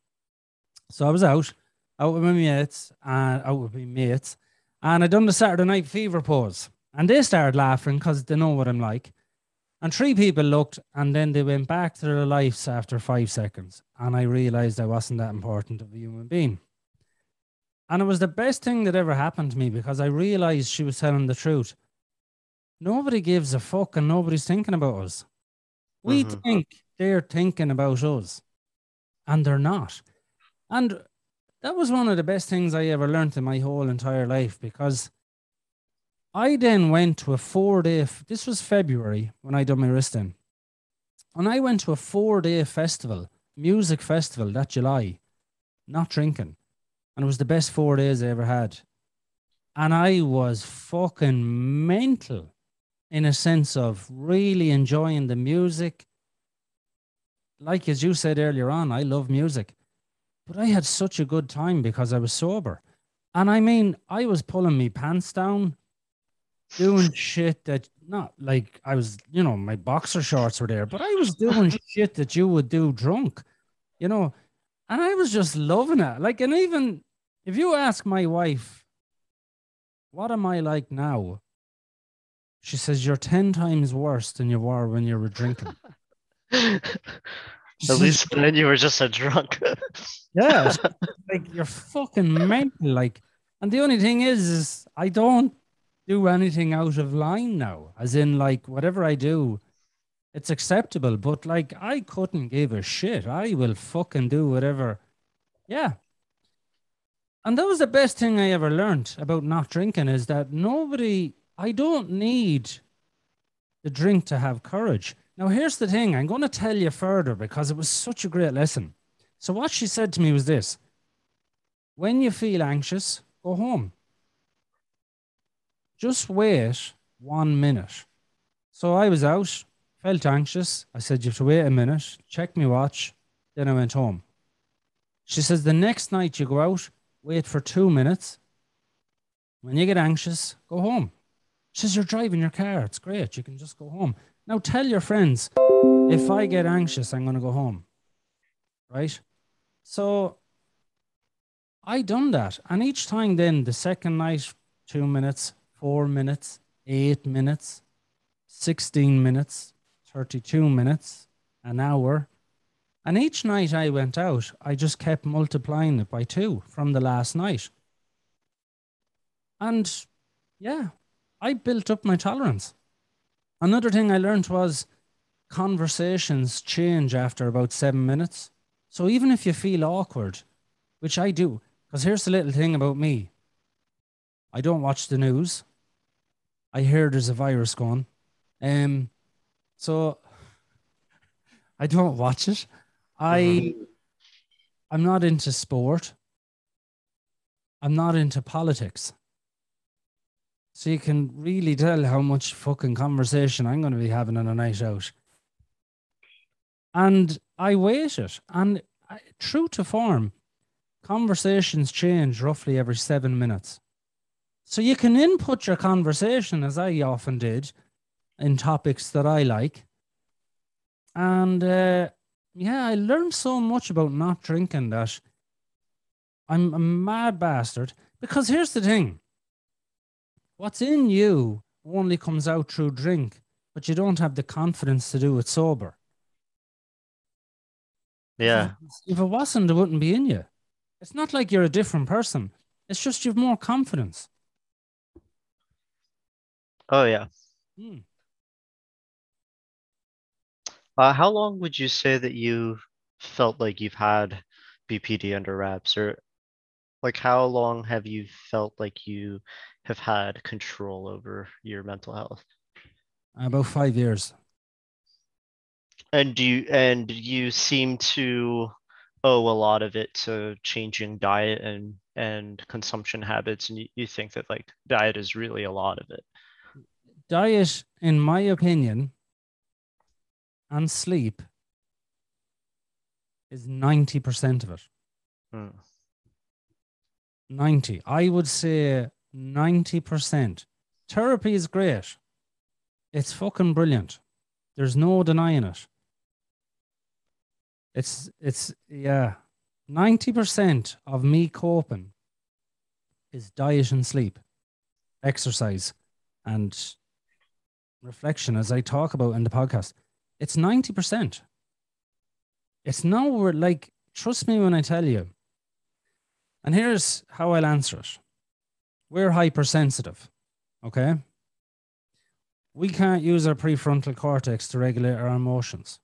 So I was out, out with my mates, and out with my mates, and I done the Saturday night fever pose, and they started laughing because they know what I'm like. And three people looked, and then they went back to their lives after five seconds, and I realized I wasn't that important of a human being. And it was the best thing that ever happened to me because I realized she was telling the truth. Nobody gives a fuck and nobody's thinking about us. We Mhm. think they're thinking about us and they're not. And that was one of the best things I ever learned in my whole entire life because I then went to a four day, this was February when I done my wristing. And I went to a four day festival, music festival that July, not drinking. And it was the best four days I ever had. And I was fucking mental in a sense of really enjoying the music. Like as you said earlier on, I love music. But I had such a good time because I was sober. And I mean, I was pulling me pants down, doing shit that not like I was, you know, my boxer shorts were there, but I was doing shit that you would do drunk, you know. And I was just loving it. Like, and even if you ask my wife, what am I like now? She says, You're 10 times worse than you were when you were drinking. At least then you were just a drunk. Yeah, like you're fucking mental. Like, and the only thing is, is I don't do anything out of line now. As in, like, whatever I do, it's acceptable. But like, I couldn't give a shit. I will fucking do whatever. Yeah. And that was the best thing I ever learned about not drinking is that nobody, I don't need the drink to have courage. Now, here's the thing I'm going to tell you further because it was such a great lesson. So, what she said to me was this when you feel anxious, go home. Just wait one minute. So, I was out, felt anxious. I said, You have to wait a minute, check my watch. Then I went home. She says, The next night you go out, wait for two minutes. When you get anxious, go home. She says, You're driving your car. It's great. You can just go home. Now tell your friends, if I get anxious, I'm going to go home. Right? So I done that. And each time then, the second night, two minutes, four minutes, eight minutes, 16 minutes, 32 minutes, an hour. And each night I went out, I just kept multiplying it by two from the last night. And yeah, I built up my tolerance. Another thing I learned was conversations change after about seven minutes. So even if you feel awkward, which I do, because here's the little thing about me I don't watch the news. I hear there's a virus going. Um, so I don't watch it. I I'm not into sport. I'm not into politics. So you can really tell how much fucking conversation I'm going to be having on a night out. And I waited. And I, true to form, conversations change roughly every seven minutes. So you can input your conversation, as I often did, in topics that I like. And uh, yeah, I learned so much about not drinking that I'm a mad bastard. Because here's the thing what's in you only comes out through drink, but you don't have the confidence to do it sober. yeah. If it wasn't, it wouldn't be in you. It's not like you're a different person. It's just you've more confidence. Oh yeah. Hmm. Uh, how long would you say that you felt like you've had BPD under wraps, or like how long have you felt like you have had control over your mental health? About five years. And do you and you seem to owe a lot of it to changing diet and and consumption habits, and you, you think that like diet is really a lot of it. Diet, in my opinion, and sleep is 90% of it. Mm. 90. I would say 90%. Therapy is great. It's fucking brilliant. There's no denying it. It's it's yeah. 90% of me coping is diet and sleep, exercise, and reflection, as I talk about in the podcast. It's 90%. It's nowhere like, trust me when I tell you. And here's how I'll answer it we're hypersensitive, okay? We can't use our prefrontal cortex to regulate our emotions.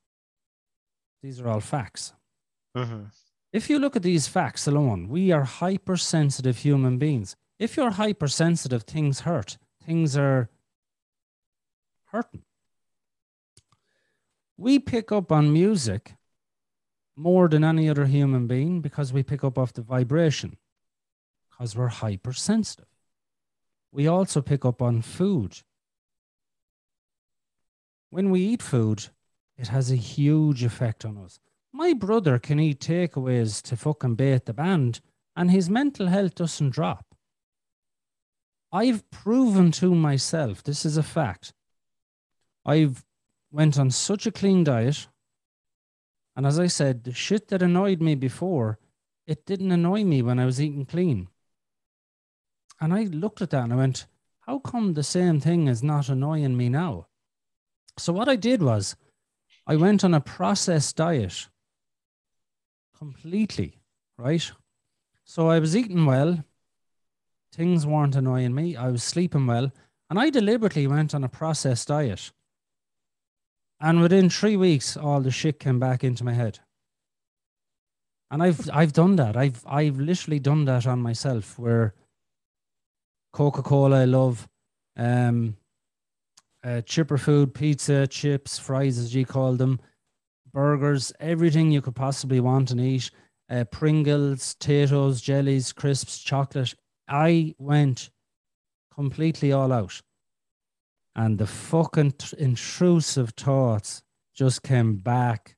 These are all facts. hmm If you look at these facts alone, we are hypersensitive human beings. If you're hypersensitive, things hurt. Things are hurting. We pick up on music more than any other human being because we pick up off the vibration because we're hypersensitive. We also pick up on food. When we eat food, it has a huge effect on us. My brother can eat takeaways to fucking bait the band, and his mental health doesn't drop. I've proven to myself, this is a fact. I've went on such a clean diet, and as I said, the shit that annoyed me before, it didn't annoy me when I was eating clean. And I looked at that and I went, how come the same thing is not annoying me now? So what I did was I went on a processed diet completely, right? So I was eating well, things weren't annoying me, I was sleeping well, and I deliberately went on a processed diet. And within three weeks, all the shit came back into my head. And I've I've done that. I've I've literally done that on myself where Coca-Cola I love, um uh, chipper food, pizza, chips, fries, as you call them, burgers, everything you could possibly want and eat, uh, Pringles, potatoes, jellies, crisps, chocolate. I went completely all out. And the fucking t- intrusive thoughts just came back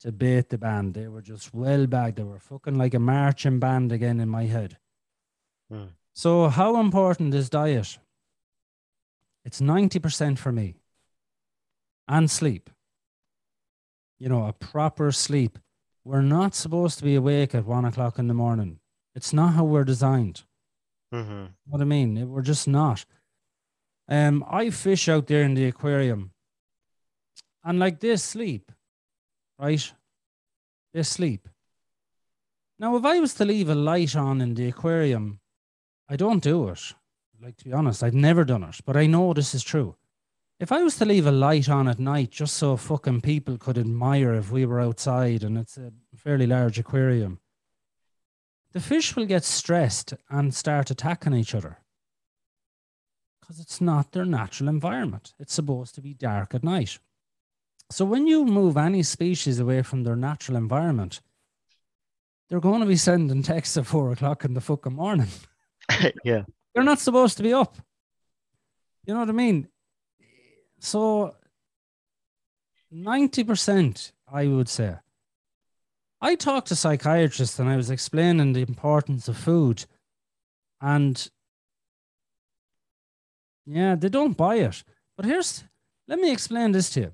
to bait the band. They were just well back. They were fucking like a marching band again in my head. Hmm. So, how important is diet? It's 90% for me. And sleep. You know, a proper sleep. We're not supposed to be awake at one o'clock in the morning. It's not how we're designed. hmm What I mean, we're just not. Um, I fish out there in the aquarium, and like they sleep, right? They sleep. Now, if I was to leave a light on in the aquarium, I don't do it. Like to be honest, I've never done it, but I know this is true. If I was to leave a light on at night just so fucking people could admire if we were outside and it's a fairly large aquarium, the fish will get stressed and start attacking each other because it's not their natural environment. It's supposed to be dark at night. So when you move any species away from their natural environment, they're going to be sending texts at four o'clock in the fucking morning. yeah. They're not supposed to be up. You know what I mean? So 90%, I would say. I talked to psychiatrists and I was explaining the importance of food. And yeah, they don't buy it. But here's let me explain this to you.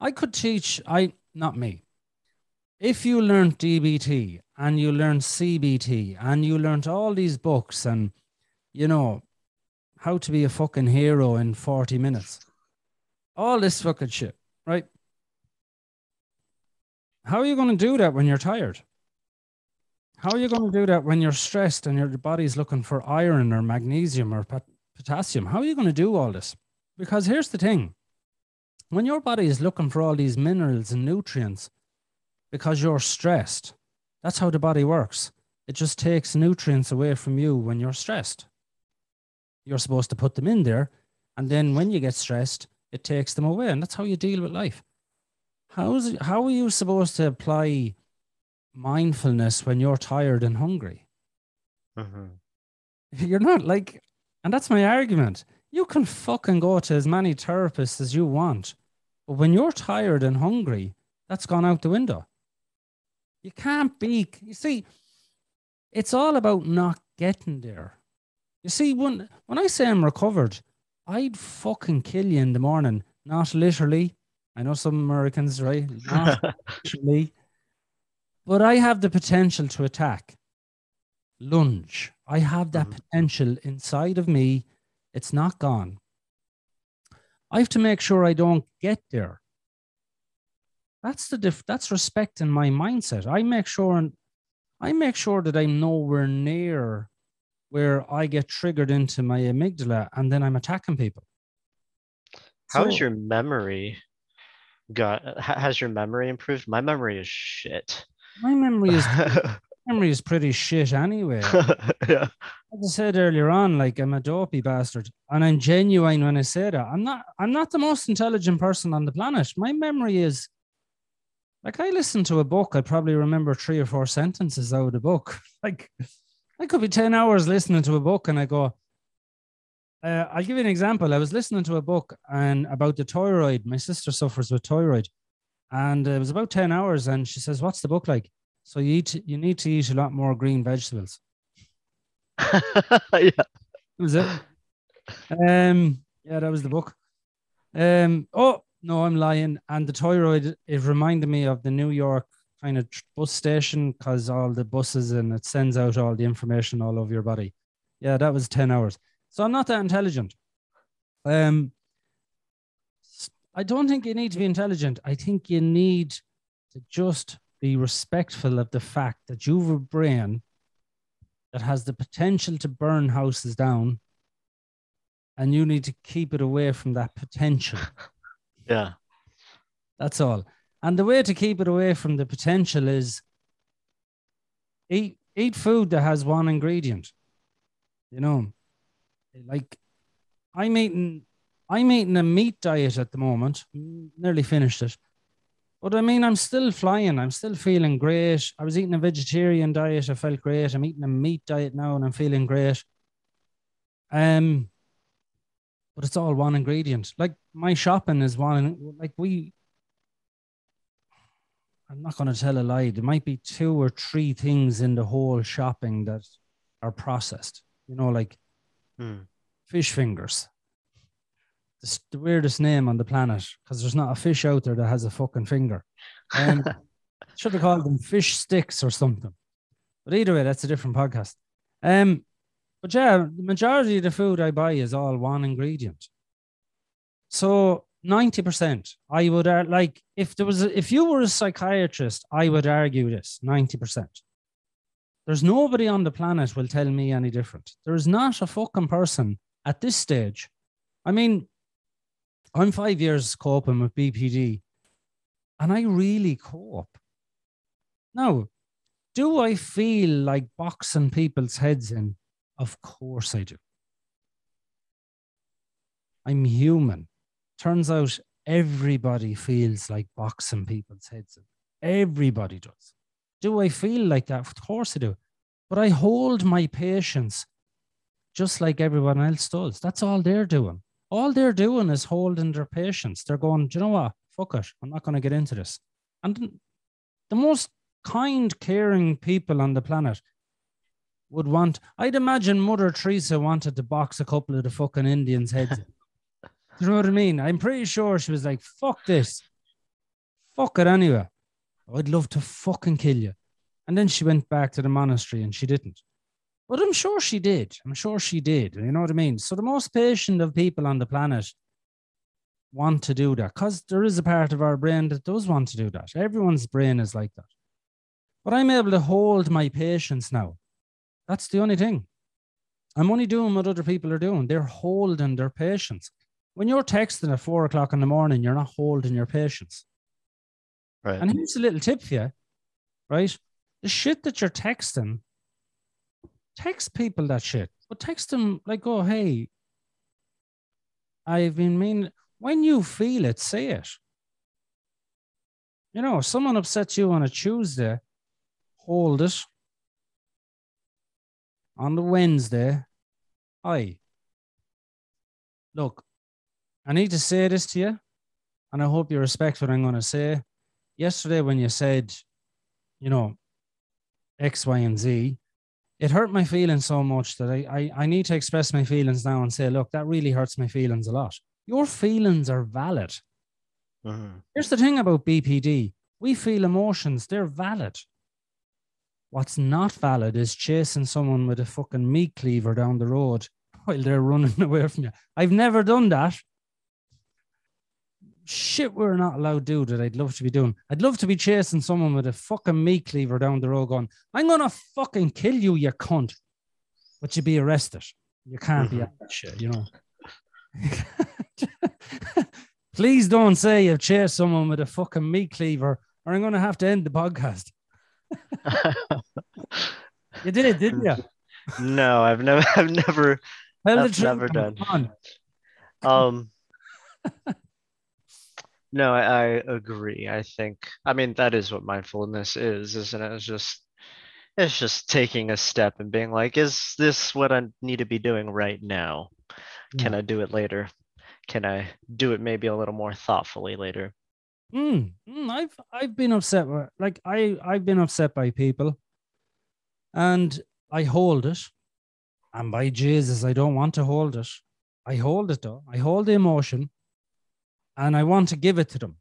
I could teach I not me. If you learned DBT and you learned CBT and you learned all these books and you know how to be a fucking hero in 40 minutes. All this fucking shit, right? How are you going to do that when you're tired? How are you going to do that when you're stressed and your body's looking for iron or magnesium or pot- potassium? How are you going to do all this? Because here's the thing when your body is looking for all these minerals and nutrients because you're stressed, that's how the body works. It just takes nutrients away from you when you're stressed. You're supposed to put them in there, and then when you get stressed, it takes them away, and that's how you deal with life. How's how are you supposed to apply mindfulness when you're tired and hungry? hmm You're not like, and that's my argument. You can fucking go to as many therapists as you want, but when you're tired and hungry, that's gone out the window. You can't be, you see, it's all about not getting there. You see, when when I say I'm recovered, I'd fucking kill you in the morning. Not literally. I know some Americans, right? Not literally. But I have the potential to attack. Lunge. I have that Mhm. potential inside of me. It's not gone. I have to make sure I don't get there. That's the diff- that's respecting my mindset. I make sure and I make sure that I'm nowhere near where I get triggered into my amygdala and then I'm attacking people. How's So- your memory got? Has your memory improved? My memory is shit. my memory is memory is pretty shit anyway. yeah. As I said earlier on, like I'm a dopey bastard, and I'm genuine when I say that. I'm not. I'm not the most intelligent person on the planet. My memory is like I listen to a book. I probably remember three or four sentences out of the book. Like I could be ten hours listening to a book, and I go. Uh, I'll give you an example. I was listening to a book and about the thyroid. My sister suffers with thyroid, and it was about ten hours. And she says, "What's the book like?" So you eat. You need to eat a lot more green vegetables. yeah. was it? Um, yeah, that was the book. Um, oh no, I'm lying. And the thyroid, it reminded me of the New York kind of bus station because all the buses and it sends out all the information all over your body. Yeah, that was 10 hours. So I'm not that intelligent. Um, I don't think you need to be intelligent. I think you need to just be respectful of the fact that you have a brain that has the potential to burn houses down and you need to keep it away from that potential. Yeah. That's all. And the way to keep it away from the potential is eat eat food that has one ingredient. You know, like I'm eating I'm eating a meat diet at the moment. Nearly finished it. But I mean, I'm still flying. I'm still feeling great. I was eating a vegetarian diet. I felt great. I'm eating a meat diet now and I'm feeling great. Um, but it's all one ingredient. Like my shopping is one, like we, I'm not going to tell a lie. There might be two or three things in the whole shopping that are processed, you know, like Hmm. fish fingers. It's the weirdest name on the planet because there's not a fish out there that has a fucking finger. Um, should have called them fish sticks or something. But either way, that's a different podcast. Um, but yeah, the majority of the food I buy is all one ingredient. So 90%, I would like if there was a, if you were a psychiatrist, I would argue this 90%. There's nobody on the planet will tell me any different. There is not a fucking person at this stage. I mean, I'm five years coping with BPD and I really cope. Now, do I feel like boxing people's heads in? Of course I do. I'm human. Turns out everybody feels like boxing people's heads. Everybody does. Do I feel like that? Of course I do. But I hold my patience just like everyone else does. That's all they're doing. All they're doing is holding their patience. They're going, do you know what? Fuck it. I'm not going to get into this. And the most kind, caring people on the planet would want, I'd imagine Mother Teresa wanted to box a couple of the fucking Indians' heads. Do you know what I mean? I'm pretty sure she was like, fuck this. Fuck it anyway. I'd love to fucking kill you. And then she went back to the monastery and she didn't. But I'm sure she did. I'm sure she did. You know what I mean? So the most patient of people on the planet want to do that because there is a part of our brain that does want to do that. Everyone's brain is like that. But I'm able to hold my patience now. That's the only thing. I'm only doing what other people are doing. They're holding their patience. When you're texting at four o'clock in the morning, you're not holding your patience. Right. And here's a little tip for you, right? The shit that you're texting, text people that shit, but text them like, oh, hey, I've been mean. When you feel it, say it. You know, someone upsets you on a Tuesday, hold it. On the Wednesday, I Look, I need to say this to you, and I hope you respect what I'm going to say. yesterday when you said, you know, X, Y, and Z, it hurt my feelings so much that I, I, I need to express my feelings now and say, look, that really hurts my feelings a lot. Your feelings are valid. Mhm. Here's the thing about BPD we feel emotions, they're valid. What's not valid is chasing someone with a fucking meat cleaver down the road while they're running away from you. I've never done that. Shit, we're not allowed to do that. I'd love to be doing. I'd love to be chasing someone with a fucking meat cleaver down the road going, I'm going to fucking kill you, you cunt. But you'd be arrested. You can't be Mhm. at that shit, you know. Please don't say you've chased someone with a fucking meat cleaver, or I'm going to have to end the podcast. You did, it, didn't you? no, I've never, I've never. That's never done. on. Um, no, I, I agree. I think, I mean, that is what mindfulness is, isn't it? It's just, it's just taking a step and being like, is this what I need to be doing right now? Can I do it later? Can I do it maybe a little more thoughtfully later? Mm, mm, I've I've been upset. Like I I've been upset by people, and I hold it. And by Jesus, I don't want to hold it. I hold it though. I hold the emotion, and I want to give it to them,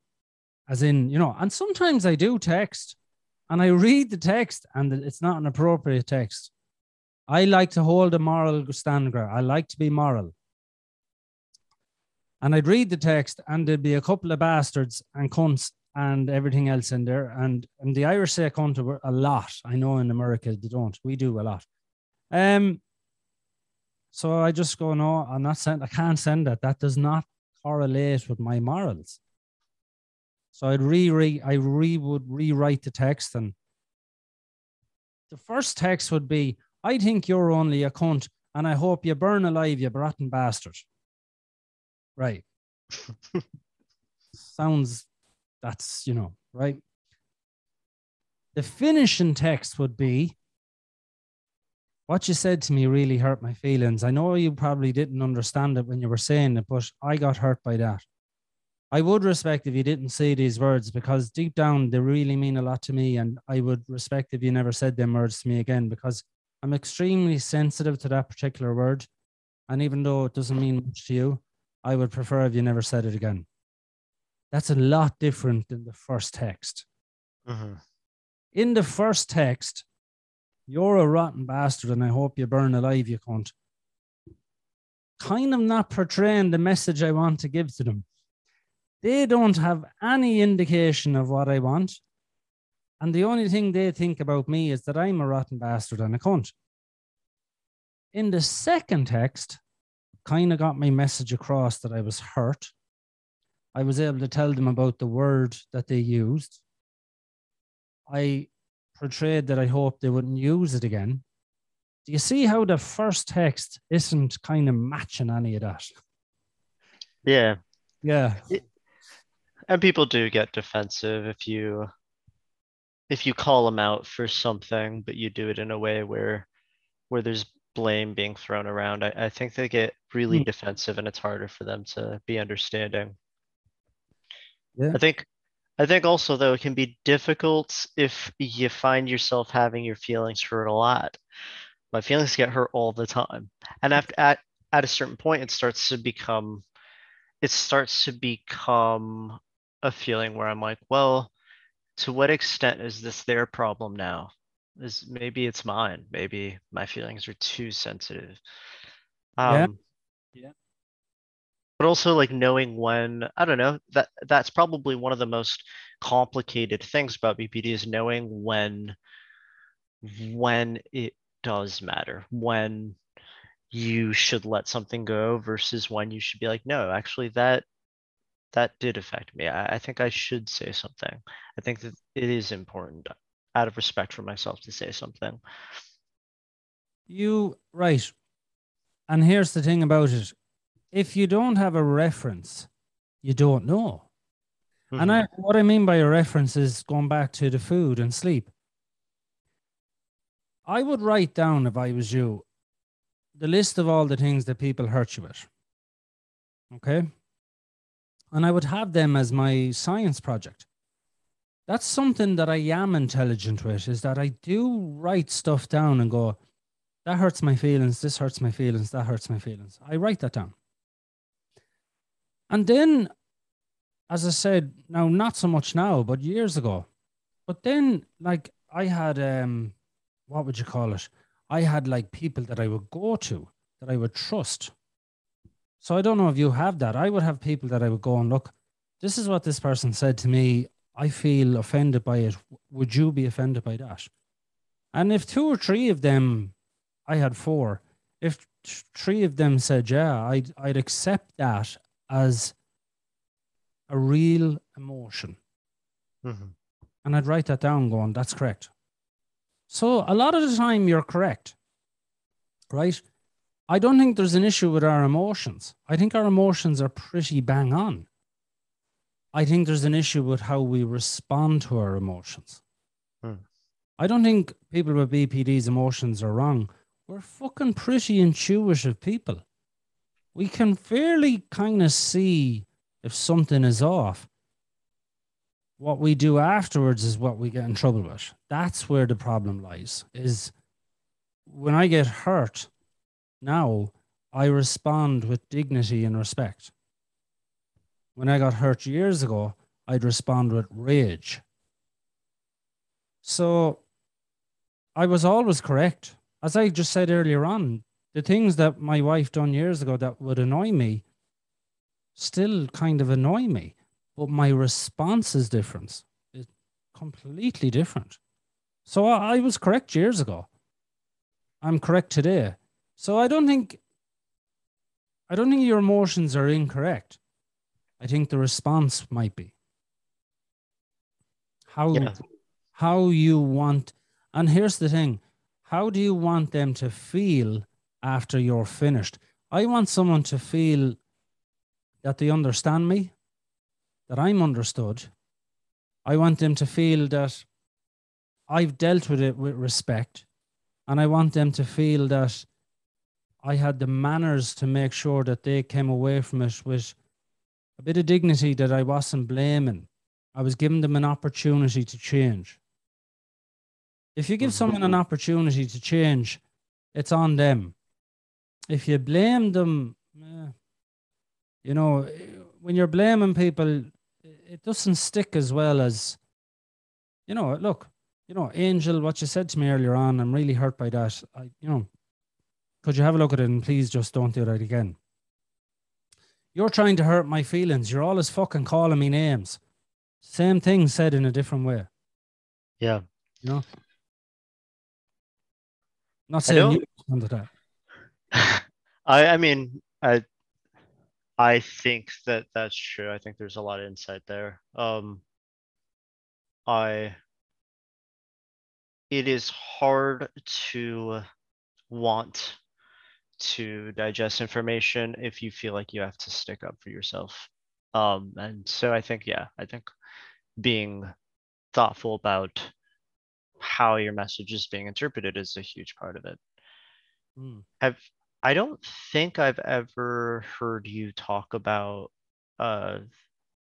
as in you know. And sometimes I do text, and I read the text, and it's not an appropriate text. I like to hold a moral stand. I like to be moral. And I'd read the text, and there'd be a couple of bastards and cunts and everything else in there. And and the Irish say cunt a- lot. I know in America they don't. We do a lot. Um. So I just go, no, I'm not send. I can't send that. That does not correlate with my morals. So I'd re, re I re would rewrite the text, and the first text would be, "I think you're only a cunt, and I hope you burn alive, you rotten bastard." Right. Sounds that's, you know, right? The finishing text would be what you said to me really hurt my feelings. I know you probably didn't understand it when you were saying it, but I got hurt by that. I would respect if you didn't say these words because deep down they really mean a lot to me. And I would respect if you never said them words to me again because I'm extremely sensitive to that particular word. And even though it doesn't mean much to you, I would prefer if you never said it again. That's a lot different than the first text. Mhm. In the first text, you're a rotten bastard and I hope you burn alive, you cunt. Kind of not portraying the message I want to give to them. They don't have any indication of what I want. And the only thing they think about me is that I'm a rotten bastard and a cunt. In the second text, kind of got my message across that I was hurt. I was able to tell them about the word that they used. I portrayed that I hoped they wouldn't use it again. Do you see how the first text isn't kind of matching any of that? Yeah. Yeah. And people do get defensive if you if you call them out for something, but you do it in a way where where there's blame being thrown around. I, I think they get really Hmm. defensive and it's harder for them to be understanding. Yeah. I think I think also though it can be difficult if you find yourself having your feelings hurt a lot. My feelings get hurt all the time. And after at at a certain point it starts to become it starts to become a feeling where I'm like, well, to what extent is this their problem now? Is maybe it's mine. Maybe my feelings are too sensitive. Yeah. Um, Yeah. But also like knowing when, I don't know, that that's probably one of the most complicated things about BPD is knowing when when it does matter, when you should let something go versus when you should be like, no, actually that that did affect me. I, I think I should say something. I think that it is important out of respect for myself to say something. You, right. And here's the thing about it if you don't have a reference, you don't know. And I, mm-hmm. what I mean by a reference is going back to the food and sleep. I would write down, if I was you, the list of all the things that people hurt you with. Okay. And I would have them as my science project. That's something that I am intelligent with is that I do write stuff down and go, that hurts my feelings, this hurts my feelings, that hurts my feelings. I write that down. And then, as I said, now not so much now, but years ago. But then, like I had um what would you call it? I had like people that I would go to that I would trust. So I don't know if you have that. I would have people that I would go and look, this is what this person said to me. I feel offended by it. Would you be offended by that? And if two or three of them, I had four, if three of them said, yeah, I'd, I'd accept that as a real emotion. Mm-hmm. And I'd write that down going, that's correct. So a lot of the time you're correct, right? I don't think there's an issue with our emotions. I think our emotions are pretty bang on. I think there's an issue with how we respond to our emotions. Hmm. I don't think people with BPD's emotions are wrong. We're fucking pretty intuitive people. We can fairly kind of see if something is off. What we do afterwards is what we get in trouble with. That's where the problem lies. Is when I get hurt, now I respond with dignity and respect. When I got hurt years ago, I'd respond with rage. So I was always correct. As I just said earlier on, the things that my wife done years ago that would annoy me still kind of annoy me, but my response is different. It's completely different. So I, was correct years ago. I'm correct today. So I don't think I don't think your emotions are incorrect. I think the response might be how Yeah. how you want. And here's the thing: how do you want them to feel after you're finished? I want someone to feel that they understand me, that I'm understood. I want them to feel that I've dealt with it with respect, and I want them to feel that I had the manners to make sure that they came away from it with a bit of dignity that I wasn't blaming. I was giving them an opportunity to change. If you give someone an opportunity to change, it's on them. If you blame them, eh, you know, when you're blaming people, it doesn't stick as well as, you know, look, you know, Angel, what you said to me earlier on, I'm really hurt by that. I, you know, could you have a look at it and please just don't do that again? You're trying to hurt my feelings. You're always fucking calling me names. Same thing said in a different way. Yeah. You know? Not saying you to that. I I mean I I think that that's true. I think there's a lot of insight there. Um I it is hard to want to digest information if you feel like you have to stick up for yourself. Um and so I think yeah, I think being thoughtful about how your message is being interpreted is a huge part of it. Mm. Have I don't think I've ever heard you talk about a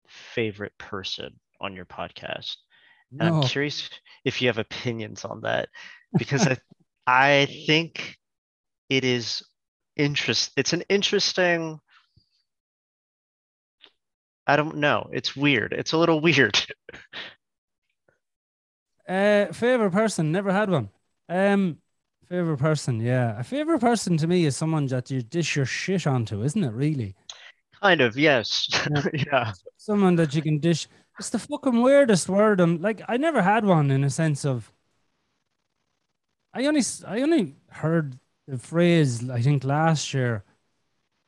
favorite person on your podcast. And I'm curious if you have opinions on that because I I think it is interest it's an interesting I don't know. It's weird. It's a little weird. Uh, favorite person, never had one. Um, favorite person, yeah. A favorite person to me is someone that you dish your shit onto, isn't it? Really, kind of, yes. yeah. someone that you can dish. It's the fucking weirdest word. I'm like, I never had one in a sense of. I only, I only heard the phrase I think last year,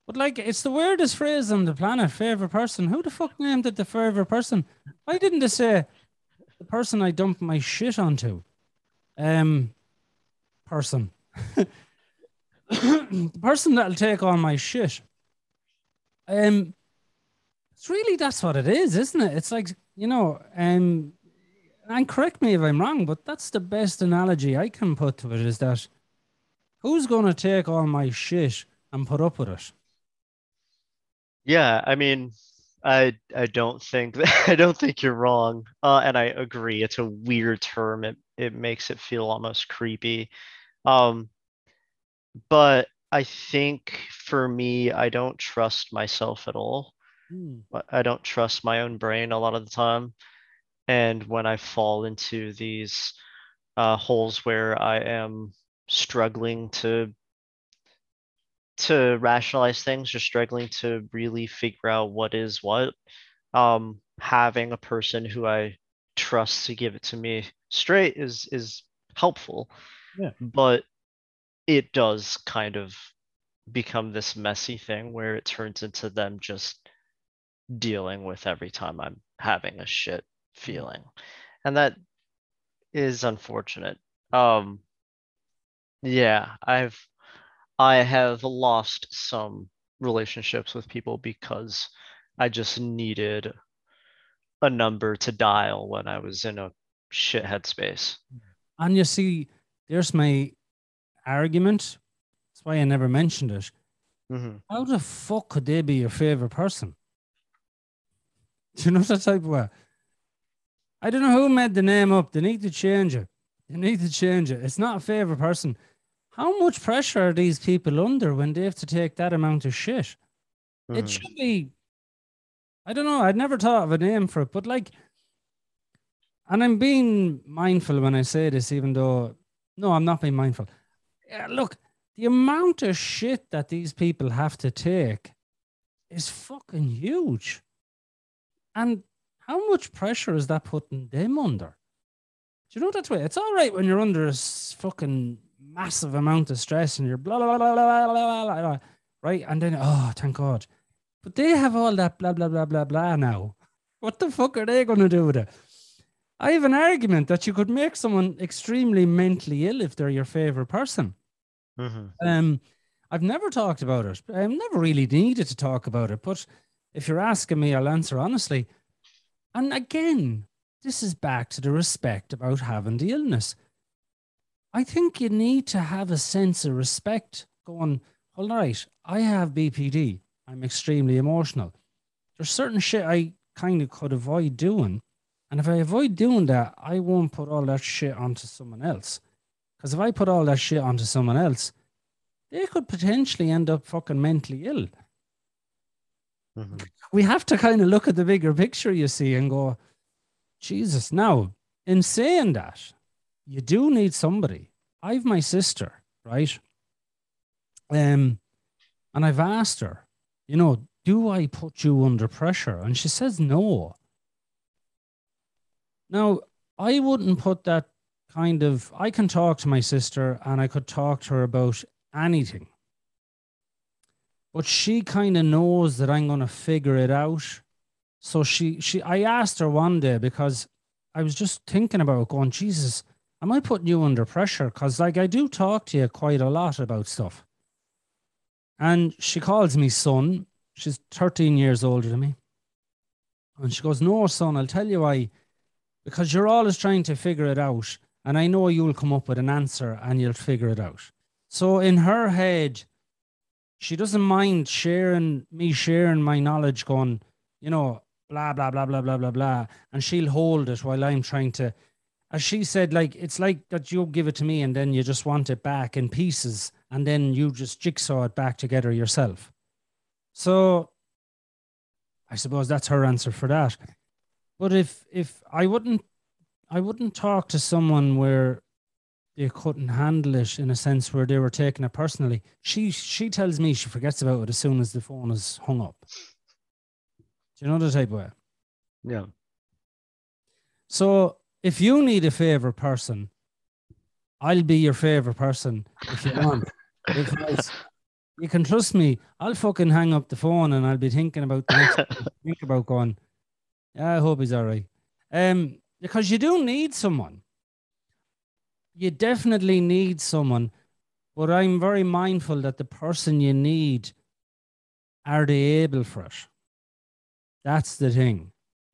but like, it's the weirdest phrase on the planet. Favorite person. Who the fuck named it the favorite person? Why didn't they say the person I dump my shit onto? Um, person. the person that'll take all my shit. Um, it's really that's what it is, isn't it? It's like you know, um, and correct me if I'm wrong, but that's the best analogy I can put to it. Is that who's going to take all my shit and put up with it? Yeah, I mean, I I don't think I don't think you're wrong. Uh, and I agree. It's a weird term. It it makes it feel almost creepy. Um, but I think for me, I don't trust myself at all. Hmm. I don't trust my own brain a lot of the time. And when I fall into these uh, holes where I am struggling to to rationalize things or struggling to really figure out what is what, um, having a person who I trust to give it to me straight is is helpful. Yeah. But it does kind of become this messy thing where it turns into them just dealing with every time I'm having a shit feeling. And that is unfortunate. Um yeah, I've I have lost some relationships with people because I just needed a number to dial when I was in a shit headspace. And you see, there's my argument. That's why I never mentioned it. Mm-hmm. How the fuck could they be your favorite person? Do you know that type of way? I don't know who made the name up. They need to change it. They need to change it. It's not a favorite person. How much pressure are these people under when they have to take that amount of shit? Mm-hmm. It should be. I don't know. I'd never thought of a name for it, but like, and I'm being mindful when I say this, even though no, I'm not being mindful. Yeah, look, the amount of shit that these people have to take is fucking huge. And how much pressure is that putting them under? Do you know that way? It's all right when you're under a fucking massive amount of stress and you're blah blah blah blah blah blah, blah, blah right? And then oh, thank God. But they have all that blah blah blah blah blah now. What the fuck are they going to do with it? I have an argument that you could make someone extremely mentally ill if they're your favorite person. Mm-hmm. Um, I've never talked about it. I've never really needed to talk about it. But if you're asking me, I'll answer honestly. And again, this is back to the respect about having the illness. I think you need to have a sense of respect going, all right, I have BPD. I'm extremely emotional. There's certain shit I kind of could avoid doing. And if I avoid doing that, I won't put all that shit onto someone else. Because if I put all that shit onto someone else, they could potentially end up fucking mentally ill. Mm-hmm. We have to kind of look at the bigger picture, you see, and go, Jesus. Now, in saying that, you do need somebody. I've my sister, right? Um, and I've asked her, you know, do I put you under pressure? And she says no. Now, I wouldn't put that kind of I can talk to my sister and I could talk to her about anything. But she kind of knows that I'm going to figure it out. So she she I asked her one day because I was just thinking about going, Jesus, am I putting you under pressure? Because like I do talk to you quite a lot about stuff. And she calls me son. She's 13 years older than me. And she goes, No, son, I'll tell you why. Because you're always trying to figure it out. And I know you'll come up with an answer and you'll figure it out. So in her head, she doesn't mind sharing me sharing my knowledge, going, you know, blah, blah, blah, blah, blah, blah, blah. And she'll hold it while I'm trying to, as she said, like, it's like that you give it to me and then you just want it back in pieces and then you just jigsaw it back together yourself. So I suppose that's her answer for that. But if if I wouldn't I wouldn't talk to someone where they couldn't handle it in a sense where they were taking it personally. She she tells me she forgets about it as soon as the phone is hung up. Do you know the type of way? Yeah. So if you need a favorite person, I'll be your favorite person if you want. because you can trust me. I'll fucking hang up the phone and I'll be thinking about the next think about going. Yeah, I hope he's all right. Um, because you do need someone. You definitely need someone, but I'm very mindful that the person you need are they able for it. That's the thing.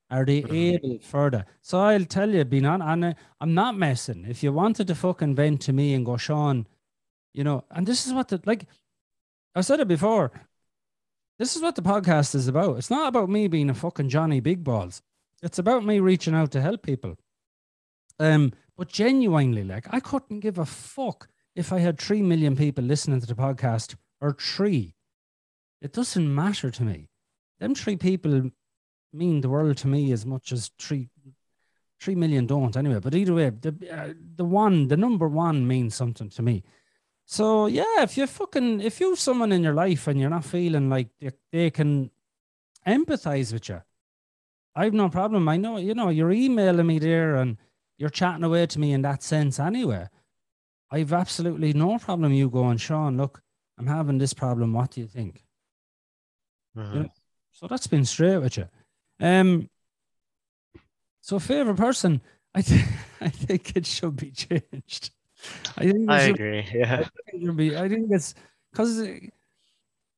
Are they able further? So I'll tell you, being on, and I- I'm not messing. If you wanted to fucking vent to me and go, Sean, you know, and this is what the like I said it before. this is what the podcast is about. It's not about me being a fucking Johnny Big Balls. It's about me reaching out to help people. Um, but genuinely, like I couldn't give a fuck if I had three million people listening to the podcast or three. It doesn't matter to me. Them three people mean the world to me as much as three three million don't anyway. But either way, the uh, the one, the number one means something to me. So yeah, if you're fucking if you've someone in your life and you're not feeling like they, they can empathize with you, I've no problem. I know you know you're emailing me there and you're chatting away to me in that sense anyway. I've absolutely no problem you going, Sean. Look, I'm having this problem. What do you think? Mhm. You know, so that's been straight with you. Um. So favorite person, I think I think it should be changed. I think I should agree. Yeah. should be. I think it's because,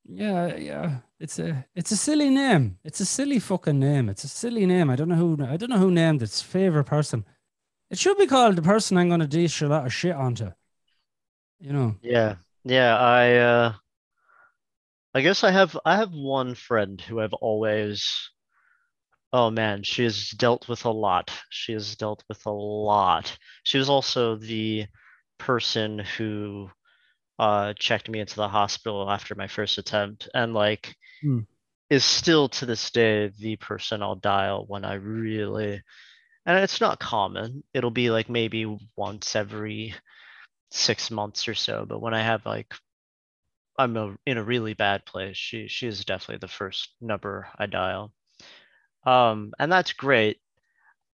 yeah, yeah. It's a it's a silly name. It's a silly fucking name. It's a silly name. I don't know who I don't know who named its favorite person. It should be called the person I'm going to dish a lot of shit onto. You know. Yeah. Yeah. I uh I guess I have I have one friend who I've always oh man, she has dealt with a lot. She has dealt with a lot. She was also the person who uh checked me into the hospital after my first attempt and like Hmm. is still to this day the person I'll dial when I really and it's not common. It'll be like maybe once every six months or so, but when I have like I'm a, in a really bad place, she she is definitely the first number I dial. Um, and that's great.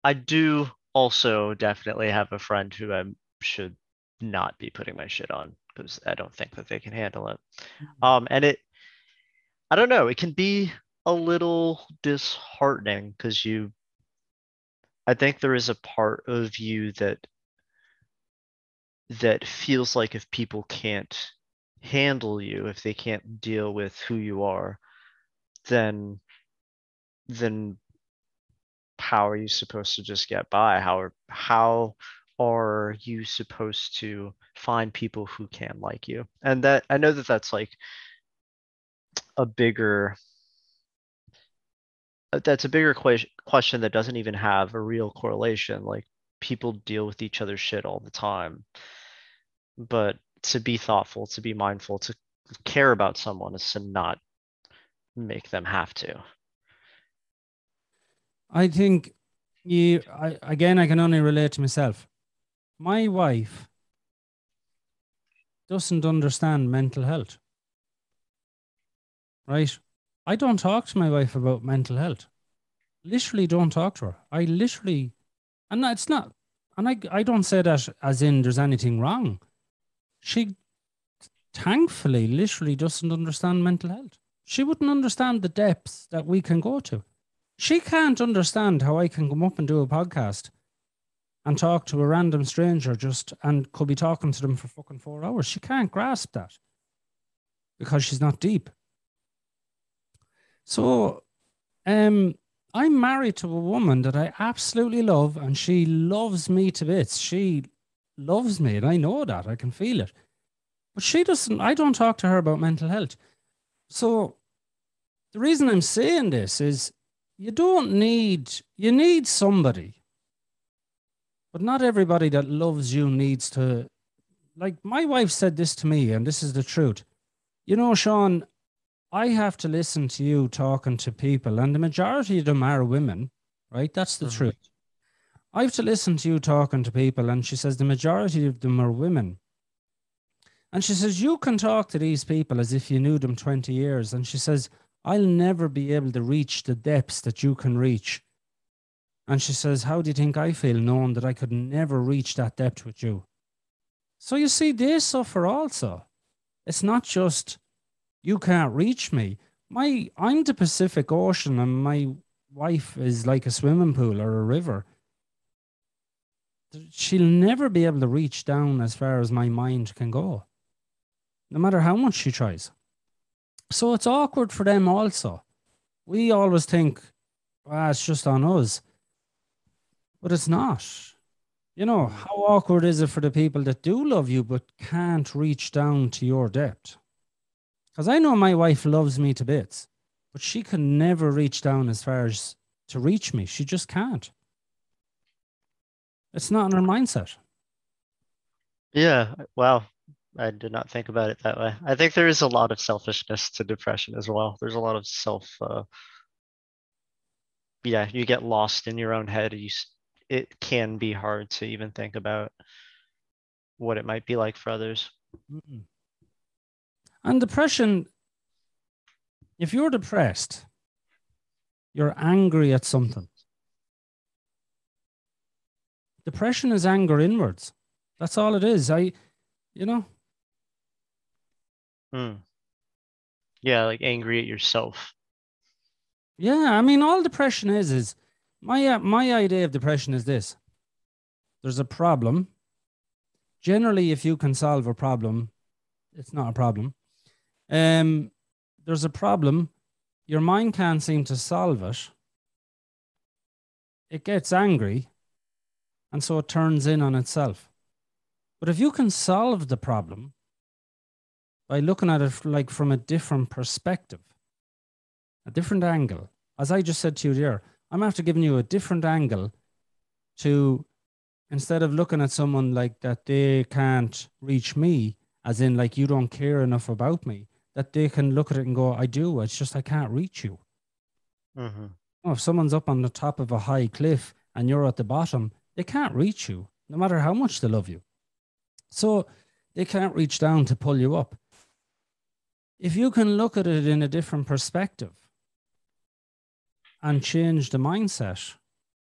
I do also definitely have a friend who I should not be putting my shit on because I don't think that they can handle it. Um, and it, I don't know, it can be a little disheartening because you, I think there is a part of you that that feels like if people can't handle you, if they can't deal with who you are, then then how are you supposed to just get by? How are how are you supposed to find people who can like you? And that I know that that's like a bigger uh, that's a bigger question question that doesn't even have a real correlation. Like people deal with each other's shit all the time. But to be thoughtful, to be mindful, to care about someone is to not make them have to. I think you. I again, I can only relate to myself. My wife doesn't understand mental health. Right? I don't talk to my wife about mental health. Literally, don't talk to her. I literally, and it's not, and I, I don't say that as in there's anything wrong. She, thankfully, literally doesn't understand mental health. She wouldn't understand the depths that we can go to. She can't understand how I can come up and do a podcast and talk to a random stranger just and could be talking to them for fucking four hours. She can't grasp that because she's not deep. So, um, I'm married to a woman that I absolutely love, and she loves me to bits. She loves me, and I know that. I can feel it. But she doesn't, I don't talk to her about mental health. So, the reason I'm saying this is you don't need, you need somebody, but not everybody that loves you needs to. Like, my wife said this to me, and this is the truth. You know, Sean, I have to listen to you talking to people, and the majority of them are women, right? That's the Mhm. truth. I have to listen to you talking to people, and she says the majority of them are women. And she says, You can talk to these people as if you knew them 20 years. And she says, I'll never be able to reach the depths that you can reach. And she says, How do you think I feel knowing that I could never reach that depth with you? So you see, they suffer also. It's not just you can't reach me. My I'm the Pacific Ocean and my wife is like a swimming pool or a river. She'll never be able to reach down as far as my mind can go. No matter how much she tries. So it's awkward for them also. We always think, ah, it's just on us. But it's not. You know, how awkward is it for the people that do love you but can't reach down to your depth? Because I know my wife loves me to bits. but she can never reach down as far as to reach me. She just can't. It's not in her mindset. Yeah. Wow. I did not think about it that way. I think there is a lot of selfishness to depression as well. There's a lot of self. Uh, yeah, you get lost in your own head. You, it can be hard to even think about what it might be like for others. And depression, if you're depressed, you're angry at something. Depression is anger inwards. That's all it is. I, you know. Hmm. Yeah, like angry at yourself. Yeah, I mean, all depression is is my uh, my idea of depression is this: there's a problem. Generally, if you can solve a problem, it's not a problem. Um, there's a problem. Your mind can't seem to solve it. It gets angry, and so it turns in on itself. But if you can solve the problem by looking at it like from a different perspective, a different angle, as I just said to you there, I'm after giving you a different angle to instead of looking at someone like that they can't reach me, as in like you don't care enough about me, that they can look at it and go, I do. It's just I can't reach you. Mm-hmm. if someone's up on the top of a high cliff and you're at the bottom, they can't reach you, no matter how much they love you. So they can't reach down to pull you up. If you can look at it in a different perspective and change the mindset,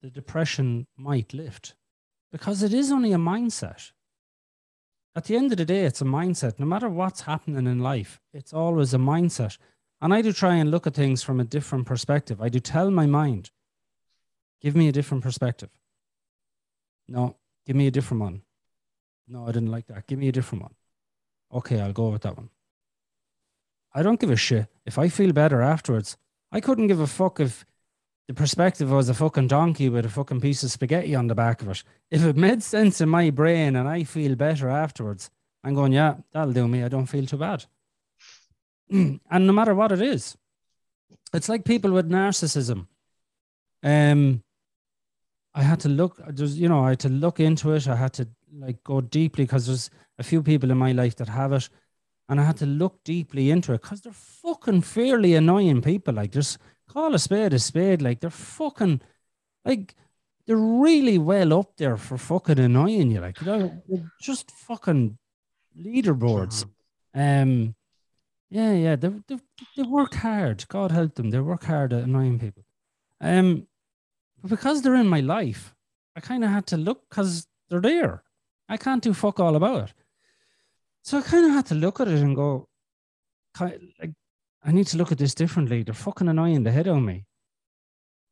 the depression might lift because it is only a mindset. At the end of the day, it's a mindset. No matter what's happening in life, it's always a mindset. And I do try and look at things from a different perspective. I do tell my mind, give me a different perspective. No, give me a different one. No, I didn't like that. Give me a different one. Okay, I'll go with that one. I don't give a shit. If I feel better afterwards, I couldn't give a fuck if the perspective was a fucking donkey with a fucking piece of spaghetti on the back of it. If it made sense in my brain and I feel better afterwards, I'm going, yeah, that'll do me. I don't feel too bad. and no matter what it is, it's like people with narcissism. Um, I had to look, there's, you know, I had to look into it. I had to like go deeply because there's a few people in my life that have it, and I had to look deeply into it because they're fucking fairly annoying people. Like, just call a spade a spade. Like, they're fucking like they're really well up there for fucking annoying you. Like, you know, they're just fucking leaderboards. Um, yeah, yeah, they they they work hard. God help them. They work hard at annoying people. Um, but because they're in my life, I kind of had to look because they're there. I can't do fuck all about it. So I kind of had to look at it and go, like, I need to look at this differently. They're fucking annoying the head on me.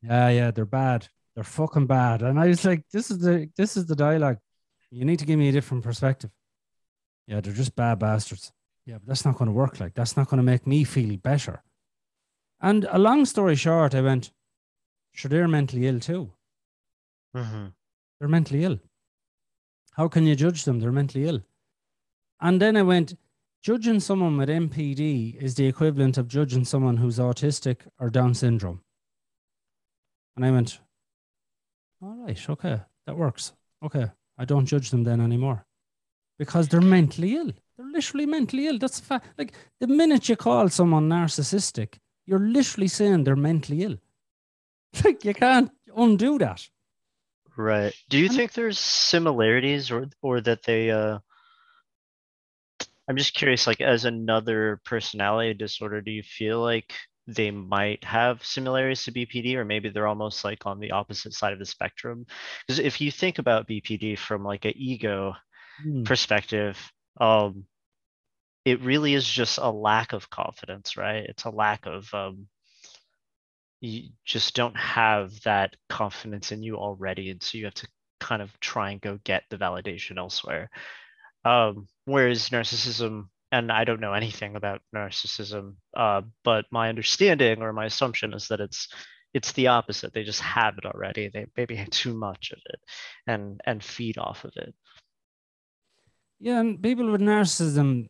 Yeah, yeah, they're bad. They're fucking bad. And I was like, this is the this is the dialogue. You need to give me a different perspective. Yeah, they're just bad bastards. Yeah, but that's not going to work. Like that's not going to make me feel better. And a long story short, I went, sure, they're mentally ill too. Mm-hmm. They're mentally ill. How can you judge them? They're mentally ill. And then I went, judging someone with NPD is the equivalent of judging someone who's autistic or Down syndrome. And I went, all right, okay, that works. Okay, I don't judge them then anymore because they're mentally ill. They're literally mentally ill. That's a fact. Like the minute you call someone narcissistic, you're literally saying they're mentally ill. Like you can't undo that. Right. Do you think there's similarities or or that they uh I'm just curious like as another personality disorder do you feel like they might have similarities to BPD or maybe they're almost like on the opposite side of the spectrum? Because if you think about BPD from like an ego Hmm. perspective um it really is just a lack of confidence right? It's a lack of um you just don't have that confidence in you already and so you have to kind of try and go get the validation elsewhere um whereas narcissism and i don't know anything about narcissism uh but my understanding or my assumption is that it's it's the opposite they just have it already they maybe have too much of it and and feed off of it Yeah, and people with narcissism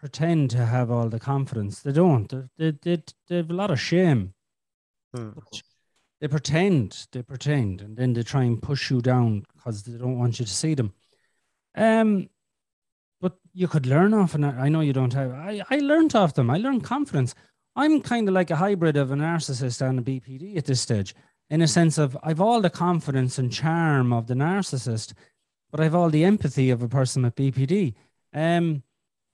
pretend to have all the confidence. They don't. They, they, they, have a lot of shame. Hmm. They pretend, they pretend, and then they try and push you down because they don't want you to see them. Um, you could learn off, and I know you don't have. I, I learned off them. I learned confidence. I'm kind of like a hybrid of a narcissist and a BPD at this stage, in a sense of I've all the confidence and charm of the narcissist, but I've all the empathy of a person with BPD. Um,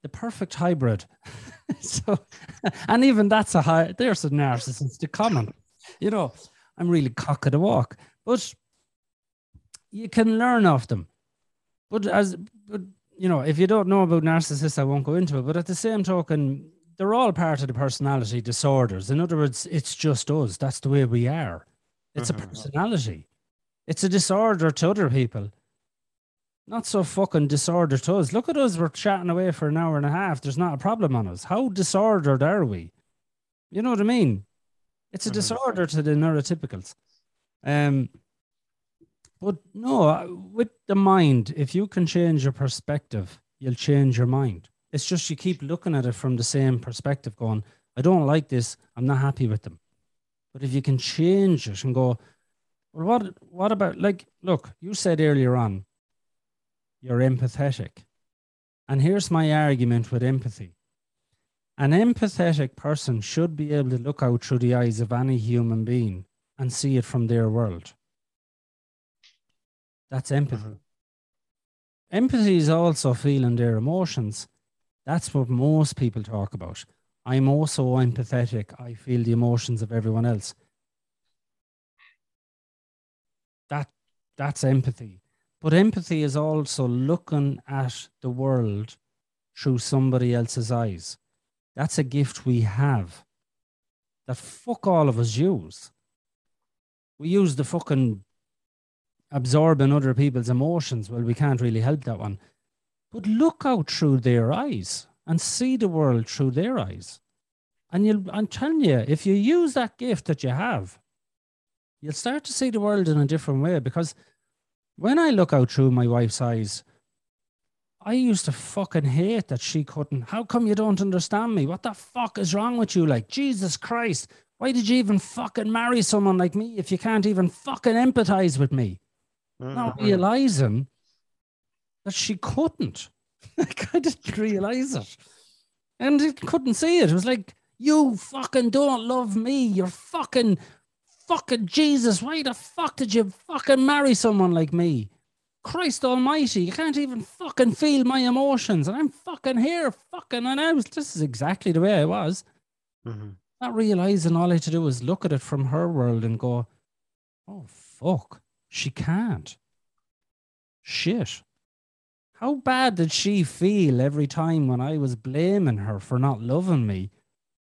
the perfect hybrid. so, and even that's a high. There's a narcissist. comment. You know, I'm really cock of the walk, but you can learn off them. But as, but you know, if you don't know about narcissists, I won't go into it. But at the same token, they're all part of the personality disorders. In other words, it's just us. That's the way we are. It's mm-hmm. a personality. It's a disorder to other people. Not so fucking disorder to us. Look at us. We're chatting away for an hour and a half. There's not a problem on us. How disordered are we? You know what I mean? It's a mm-hmm. disorder to the neurotypicals. Um, but no, uh, with the mind, if you can change your perspective, you'll change your mind. It's just you keep looking at it from the same perspective, going, I don't like this. I'm not happy with them. But if you can change it and go, well, what what about like look, you said earlier on, you're empathetic. And here's my argument with empathy. An empathetic person should be able to look out through the eyes of any human being and see it from their world. That's empathy. Mm-hmm. Empathy is also feeling their emotions that's what most people talk about. I'm also empathetic. I feel the emotions of everyone else. That that's empathy. But empathy is also looking at the world through somebody else's eyes. That's a gift we have that fuck all of us use. We use the fucking absorbing other people's emotions. Well, we can't really help that one. But look out through their eyes and see the world through their eyes. And you'll, I'm telling you, if you use that gift that you have, you'll start to see the world in a different way. Because when I look out through my wife's eyes, I used to fucking hate that she couldn't. How come you don't understand me? What the fuck is wrong with you? Like, Jesus Christ, why did you even fucking marry someone like me if you can't even fucking empathize with me? Mm-hmm. Not realizing that she couldn't. like I didn't realize it, and it couldn't see it. It was like you fucking don't love me. You're fucking fucking Jesus. Why the fuck did you fucking marry someone like me? Christ Almighty, you can't even fucking feel my emotions, and I'm fucking here, fucking. And I was this is exactly the way I was. Mm-hmm. Not realizing all I had to do was look at it from her world and go, "Oh fuck, she can't." Shit. How bad did she feel every time when I was blaming her for not loving me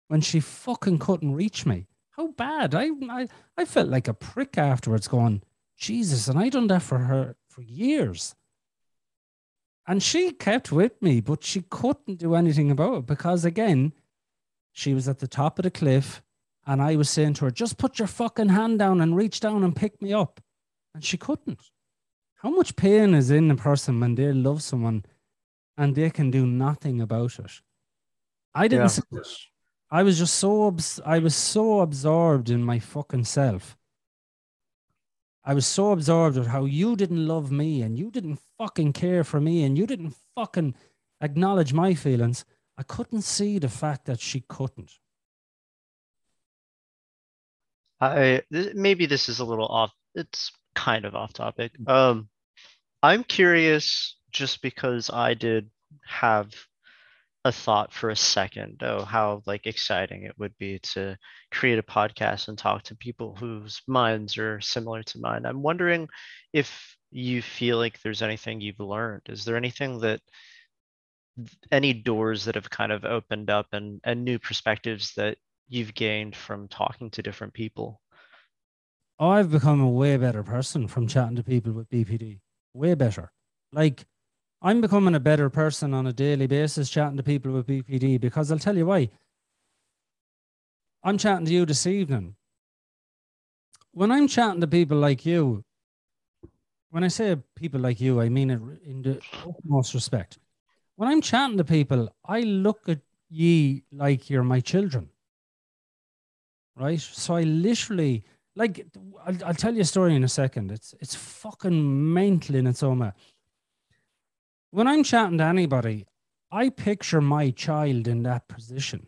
when she fucking couldn't reach me? How bad? I, I, I felt like a prick afterwards going, Jesus, and I done that for her for years. And she kept with me, but she couldn't do anything about it because, again, she was at the top of the cliff and I was saying to her, just put your fucking hand down and reach down and pick me up. And she couldn't how much pain is in a person when they love someone and they can do nothing about it? I didn't yeah. see it. I was just so obs- I was so absorbed in my fucking self. I was so absorbed with how you didn't love me and you didn't fucking care for me and you didn't fucking acknowledge my feelings. I couldn't see the fact that she couldn't. I maybe this is a little off. It's kind of off topic. Um, I'm curious just because I did have a thought for a second oh how like exciting it would be to create a podcast and talk to people whose minds are similar to mine. I'm wondering if you feel like there's anything you've learned. Is there anything that any doors that have kind of opened up and and new perspectives that you've gained from talking to different people I've become a way better person from chatting to people with BPD. Way better. Like, I'm becoming a better person on a daily basis chatting to people with BPD because I'll tell you why. I'm chatting to you this evening. When I'm chatting to people like you, when I say people like you, I mean it in the utmost respect. when I'm chatting to people, I look at ye like you're my children. Right? So I literally like I'll, I'll tell you a story in a second. It's it's fucking mental in its own way. When I'm chatting to anybody, I picture my child in that position.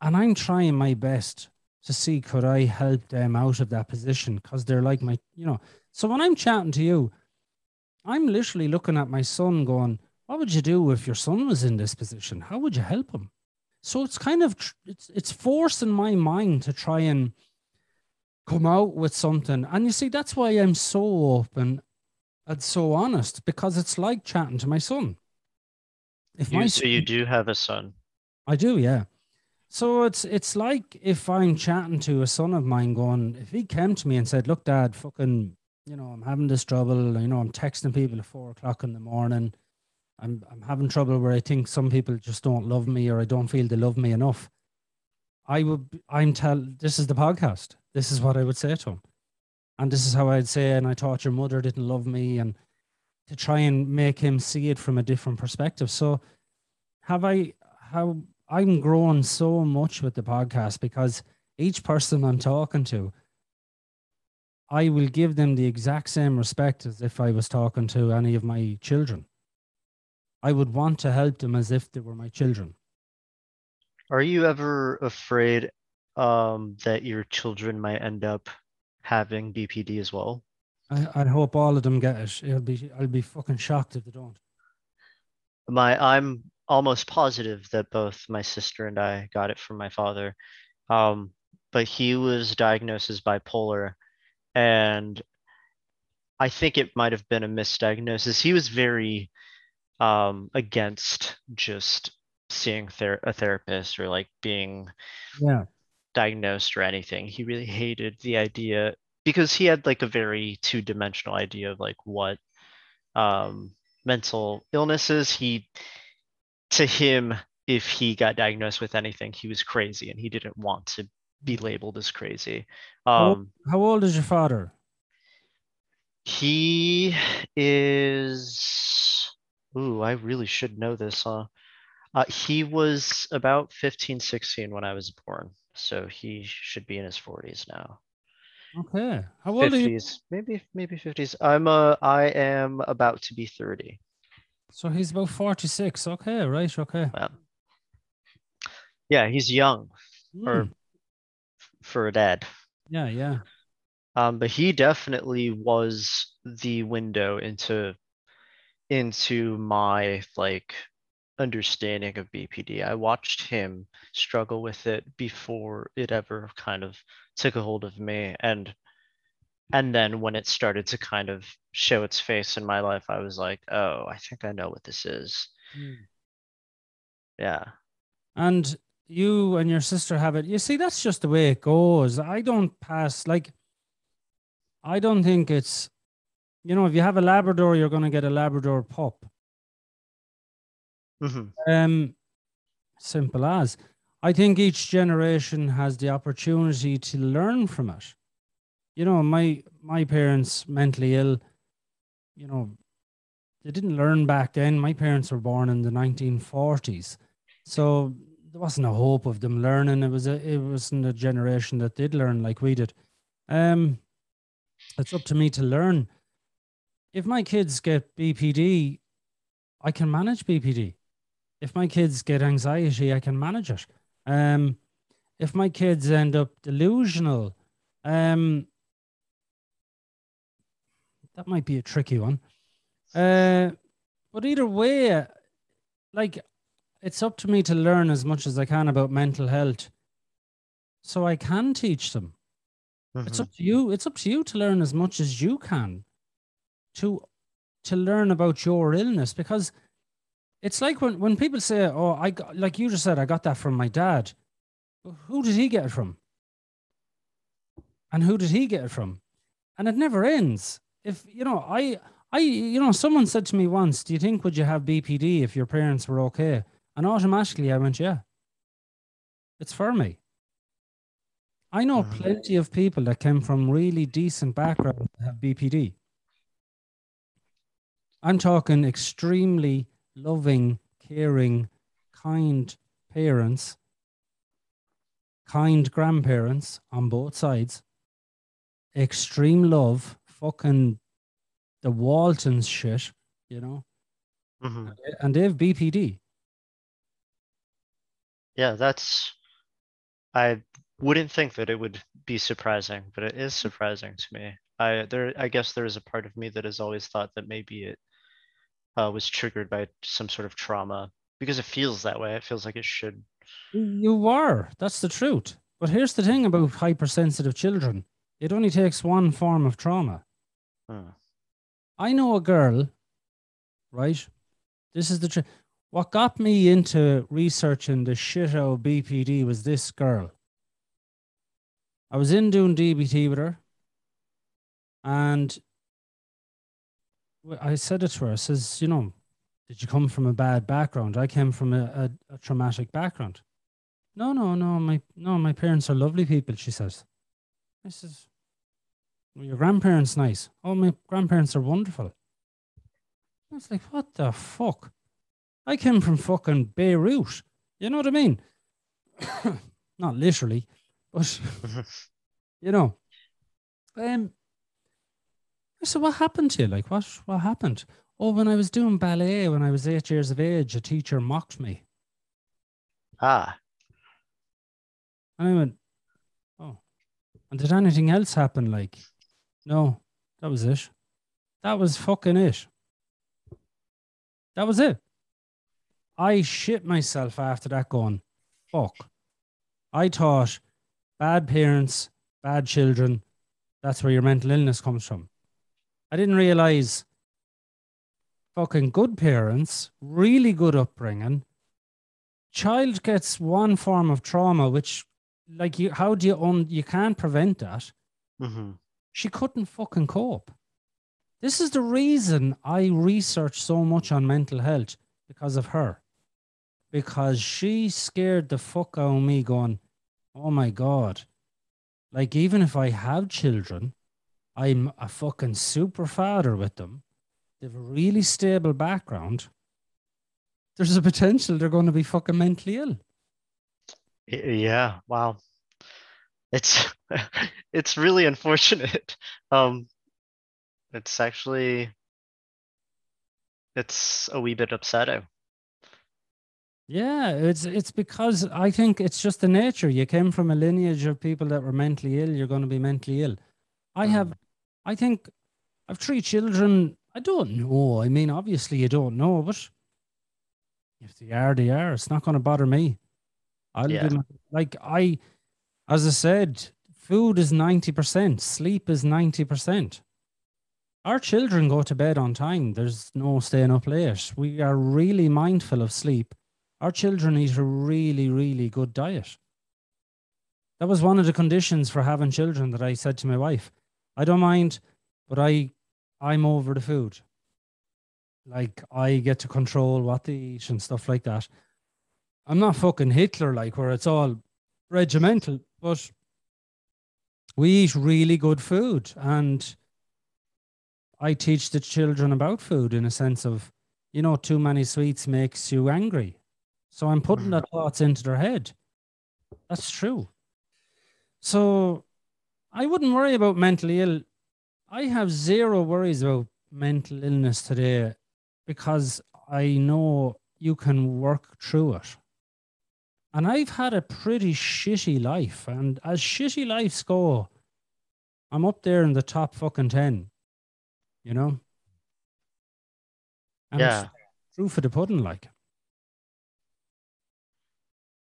And I'm trying my best to see could I help them out of that position because they're like my, you know. So when I'm chatting to you, I'm literally looking at my son going, what would you do if your son was in this position? How would you help him? So it's kind of it's it's forcing my mind to try and come out with something. And you see, that's why I'm so open and so honest because it's like chatting to my son. If you, my so you do have a son. I do, yeah. So it's it's like if I'm chatting to a son of mine, going, if he came to me and said, "Look, Dad, fucking, you know, I'm having this trouble. You know, I'm texting people at four o'clock in the morning. I'm I'm having trouble where I think some people just don't love me or I don't feel they love me enough. I would I'm tell this is the podcast. This is what I would say to him. And this is how I'd say, and I thought your mother didn't love me, and to try and make him see it from a different perspective. So have I how I'm growing so much with the podcast because each person I'm talking to, I will give them the exact same respect as if I was talking to any of my children. I would want to help them as if they were my children. Are you ever afraid um, that your children might end up having BPD as well? I, I hope all of them get it. It'll be I'll be fucking shocked if they don't. My I'm almost positive that both my sister and I got it from my father. Um, but he was diagnosed as bipolar and I think it might have been a misdiagnosis. He was very um, against just seeing ther- a therapist or like being yeah. diagnosed or anything. He really hated the idea because he had like a very two dimensional idea of like what um, mental illnesses. He, to him, if he got diagnosed with anything, he was crazy and he didn't want to be labeled as crazy. Um, how, how old is your father? He is Ooh, I really should know this, huh? Uh, he was about 15, 16 when I was born. So he should be in his 40s now. Okay. How old 50s, are you? Maybe maybe 50s. I'm uh I am about to be 30. So he's about 46. Okay, right, okay. Yeah. Yeah, he's young mm. for hmm. for a dad. Yeah, yeah. Um, but he definitely was the window into into my like understanding of BPD. I watched him struggle with it before it ever kind of took a hold of me and and then when it started to kind of show its face in my life I was like, "Oh, I think I know what this is." Mm. Yeah. And you and your sister have it. You see that's just the way it goes. I don't pass like I don't think it's you know, if you have a Labrador, you're going to get a Labrador pup. Mm-hmm. Um, simple as. I think each generation has the opportunity to learn from it. You know, my my parents mentally ill. You know, they didn't learn back then. My parents were born in the 1940s, so there wasn't a hope of them learning. It was a it wasn't a generation that did learn like we did. Um, it's up to me to learn if my kids get BPD, I can manage BPD. If my kids get anxiety, I can manage it. Um, if my kids end up delusional, um, that might be a tricky one. Uh, but either way, like it's up to me to learn as much as I can about mental health, so I can teach them. Mm-hmm. It's up to you. It's up to you to learn as much as you can to to learn about your illness because it's like when, when people say, Oh, I got like you just said, I got that from my dad. Who did he get it from? And who did he get it from? And it never ends. If you know, I I you know, someone said to me once, Do you think would you have BPD if your parents were okay? And automatically I went, Yeah. It's for me. I know mm-hmm. plenty of people that came from really decent backgrounds that have BPD I'm talking extremely loving, caring, kind parents, kind grandparents on both sides, extreme love, fucking the Waltons shit, you know, hmm and they have BPD. Yeah, that's. I wouldn't think that it would be surprising, but it is surprising to me. I there I guess there is a part of me that has always thought that maybe it uh, was triggered by some sort of trauma because it feels that way. It feels like it should. You were. That's the truth. But here's the thing about hypersensitive children it only takes one form of trauma. Hmm. I know a girl, right? This is the truth. What got me into researching the shit out of BPD was this girl. I was in doing DBT with her, and I said it to her. I says, you know, did you come from a bad background? I came from a, a, a traumatic background. No, no, no. My no, my parents are lovely people. She says. I says, well, your grandparents nice. Oh, my grandparents are wonderful. I was like, what the fuck? I came from fucking Beirut. You know what I mean? Not literally, but you know. Um, I said, what happened to you? Like, what what happened? Oh, when I was doing ballet when I was eight years of age, a teacher mocked me. Ah, And I went, oh. And did anything else happen? Like, no, that was it. That was fucking it. That was it. I shit myself after that going, fuck. I thought bad parents, bad children, that's where your mental illness comes from. I didn't realize fucking good parents, really good upbringing. Child gets one form of trauma, which, like, you, how do you un, you can't prevent that. Mm-hmm. She couldn't fucking cope. This is the reason I research so much on mental health because of her. Because she scared the fuck out of me going, oh my God. Like, even if I have children, I'm a fucking super father with them. They have a really stable background. There's a potential they're going to be fucking mentally ill. yeah. Wow. It's it's really unfortunate. Um, it's actually it's a wee bit upsetting. Yeah, it's it's because I think it's just the nature. You came from a lineage of people that were mentally ill. You're going to be mentally ill. I have, I think, I've three children. I don't know. I mean, obviously you don't know, but if they are, they are. It's not going to bother me. I'll Yeah. like I, as I said, food is ninety percent. Sleep is ninety percent. Our children go to bed on time. There's no staying up late. We are really mindful of sleep. Our children eat a really, really good diet. That was one of the conditions for having children that I said to my wife, I don't mind, but I I'm over the food. Like I get to control what they eat and stuff like that. I'm not fucking Hitler like where it's all regimental, but we eat really good food and I teach the children about food in a sense of, you know, too many sweets makes you angry. So I'm putting Mhm. that thoughts into their head. That's true. So I wouldn't worry about mentally ill. I have zero worries about mental illness today because I know you can work through it. And I've had a pretty shitty life. And as shitty lives go, I'm up there in the top fucking 10, you know? And Yeah. Proof of the pudding, like.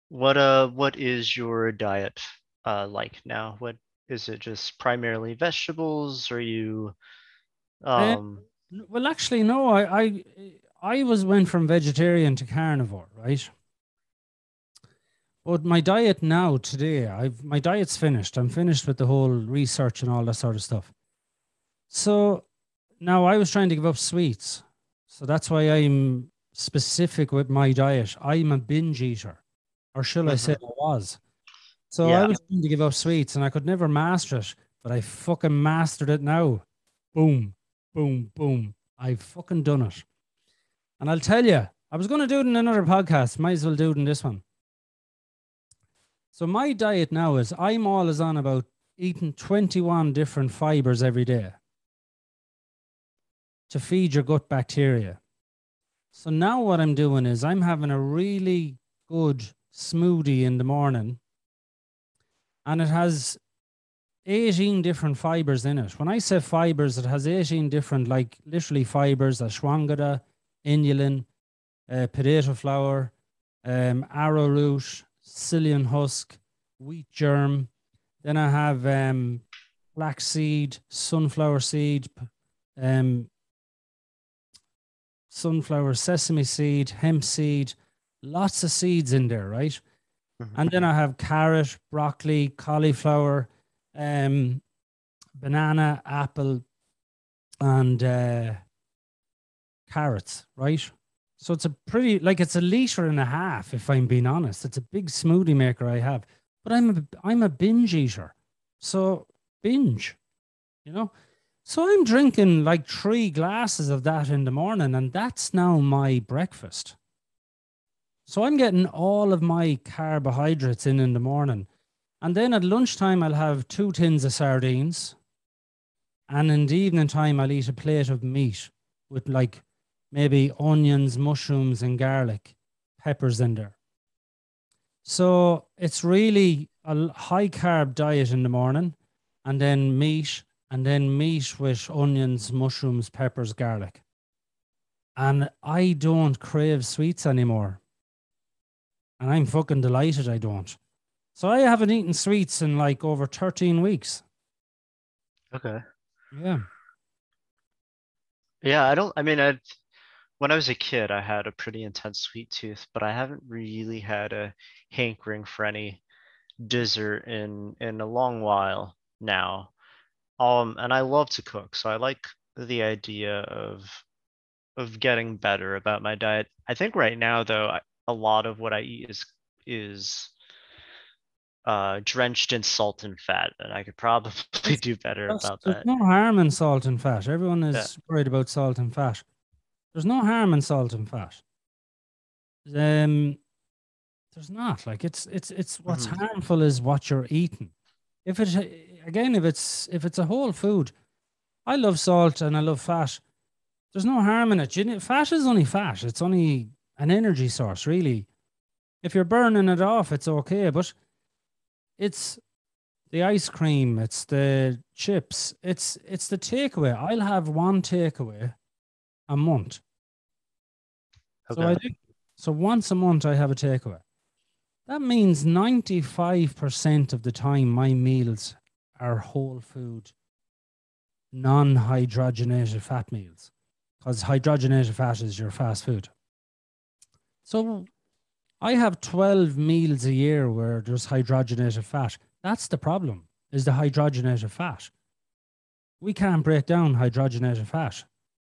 What uh what is your diet uh like now? What is it just primarily vegetables? Are you um N- Well, actually, no. I, I, I was went from vegetarian to carnivore, right? But my diet now today, I've my diet's finished. I'm finished with the whole research and all that sort of stuff. So now I was trying to give up sweets, so that's why I'm specific with my diet. I'm a binge eater, or shall I say, I was. So I was trying to give up sweets, and I could never master it, but I fucking mastered it now. Boom, boom, boom. I've fucking done it. And I'll tell you, I was going to do it in another podcast. Might as well do it in this one. So my diet now is I'm always on about eating 21 different fibers every day to feed your gut bacteria. So now what I'm doing is I'm having a really good smoothie in the morning and it has 18 different fibers in it. When I say fibers, it has 18 different, like literally fibers, ashwagandha, inulin, uh, potato flour, um, arrowroot, psyllium husk, wheat germ. Then I have um, flaxseed, sunflower seed, um, sunflower, sesame seed, hemp seed, lots of seeds in there, right? Mm-hmm. And then I have carrot, broccoli, cauliflower, um, banana, apple, and uh, carrots, right? So it's a pretty like it's a liter and a half, if I'm being honest. It's a big smoothie maker I have, but I'm a I'm a binge eater, so binge, you know. So I'm drinking like three glasses of that in the morning, and that's now my breakfast. So I'm getting all of my carbohydrates in in the morning. And then at lunchtime, I'll have two tins of sardines. And in the evening time, I'll eat a plate of meat with like maybe onions, mushrooms, and garlic, peppers in there. So it's really a high carb diet in the morning, and then meat, and then meat with onions, mushrooms, peppers, garlic. And I don't crave sweets anymore and I'm fucking delighted I don't. So I haven't eaten sweets in like over 13 weeks. Okay. Yeah. Yeah, I don't I mean I when I was a kid I had a pretty intense sweet tooth, but I haven't really had a hankering for any dessert in in a long while now. Um and I love to cook, so I like the idea of of getting better about my diet. I think right now though I, a lot of what I eat is is uh, drenched in salt and fat, and I could probably do better about that. no harm in salt and fat. Everyone is yeah. worried about salt and fat. There's no harm in salt and fat. Um, there's not. Like it's it's it's what's mm-hmm. harmful is what you're eating. If it again, if it's if it's a whole food, I love salt and I love fat. There's no harm in it. You know, fat is only fat. It's only an energy source, really. If you're burning it off, it's okay, but it's the ice cream, it's the chips, it's it's the takeaway. I'll have one takeaway a month. Okay. So I do. So once a month I have a takeaway. That means 95% of the time my meals are whole food, non-hydrogenated fat meals. Because hydrogenated fat is your fast food. So I have 12 meals a year where there's hydrogenated fat. That's the problem, is the hydrogenated fat. We can't break down hydrogenated fat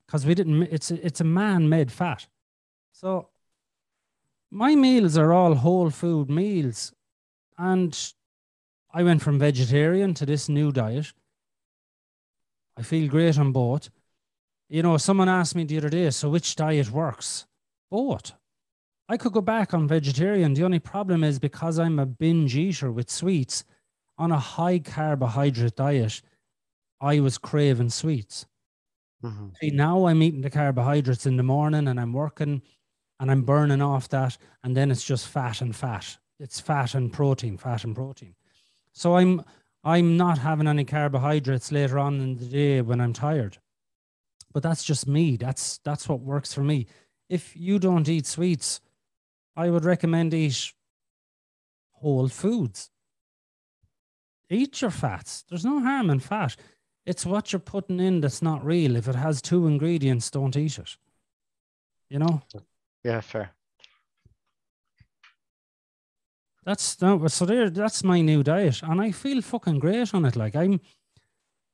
because we didn't, it's a, it's a man made fat. So my meals are all whole food meals. And I went from vegetarian to this new diet. I feel great on both. You know, someone asked me the other day, so which diet works? Both. I could go back on vegetarian. The only problem is because I'm a binge eater with sweets on a high carbohydrate diet, I was craving sweets. Mm-hmm. See, now I'm eating the carbohydrates in the morning and I'm working and I'm burning off that. And then it's just fat and fat. It's fat and protein, fat and protein. So I'm I'm not having any carbohydrates later on in the day when I'm tired. But that's just me. That's that's what works for me. If you don't eat sweets, I would recommend eat whole foods. Eat your fats. There's no harm in fat. It's what you're putting in that's not real. If it has two ingredients, don't eat it. You know? Yeah, fair. That's no, so there. That's my new diet, and I feel fucking great on it. Like I'm,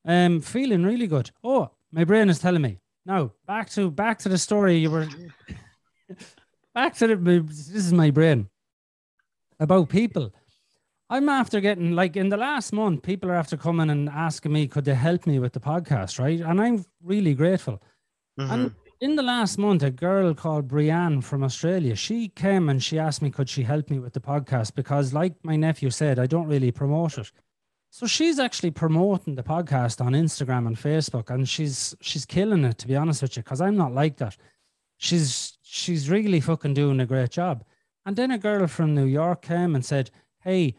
um, feeling really good. Oh, my brain is telling me now. Back to back to the story you were. Back to the this is my brain about people. I'm after getting like in the last month, people are after coming and asking me, could they help me with the podcast, right? And I'm really grateful. Mhm. And in the last month, a girl called Brianne from Australia, she came and she asked me, could she help me with the podcast? Because, like my nephew said, I don't really promote it. So she's actually promoting the podcast on Instagram and Facebook, and she's she's killing it, to be honest with you, because I'm not like that. She's she's really fucking doing a great job. And then a girl from New York came and said, Hey,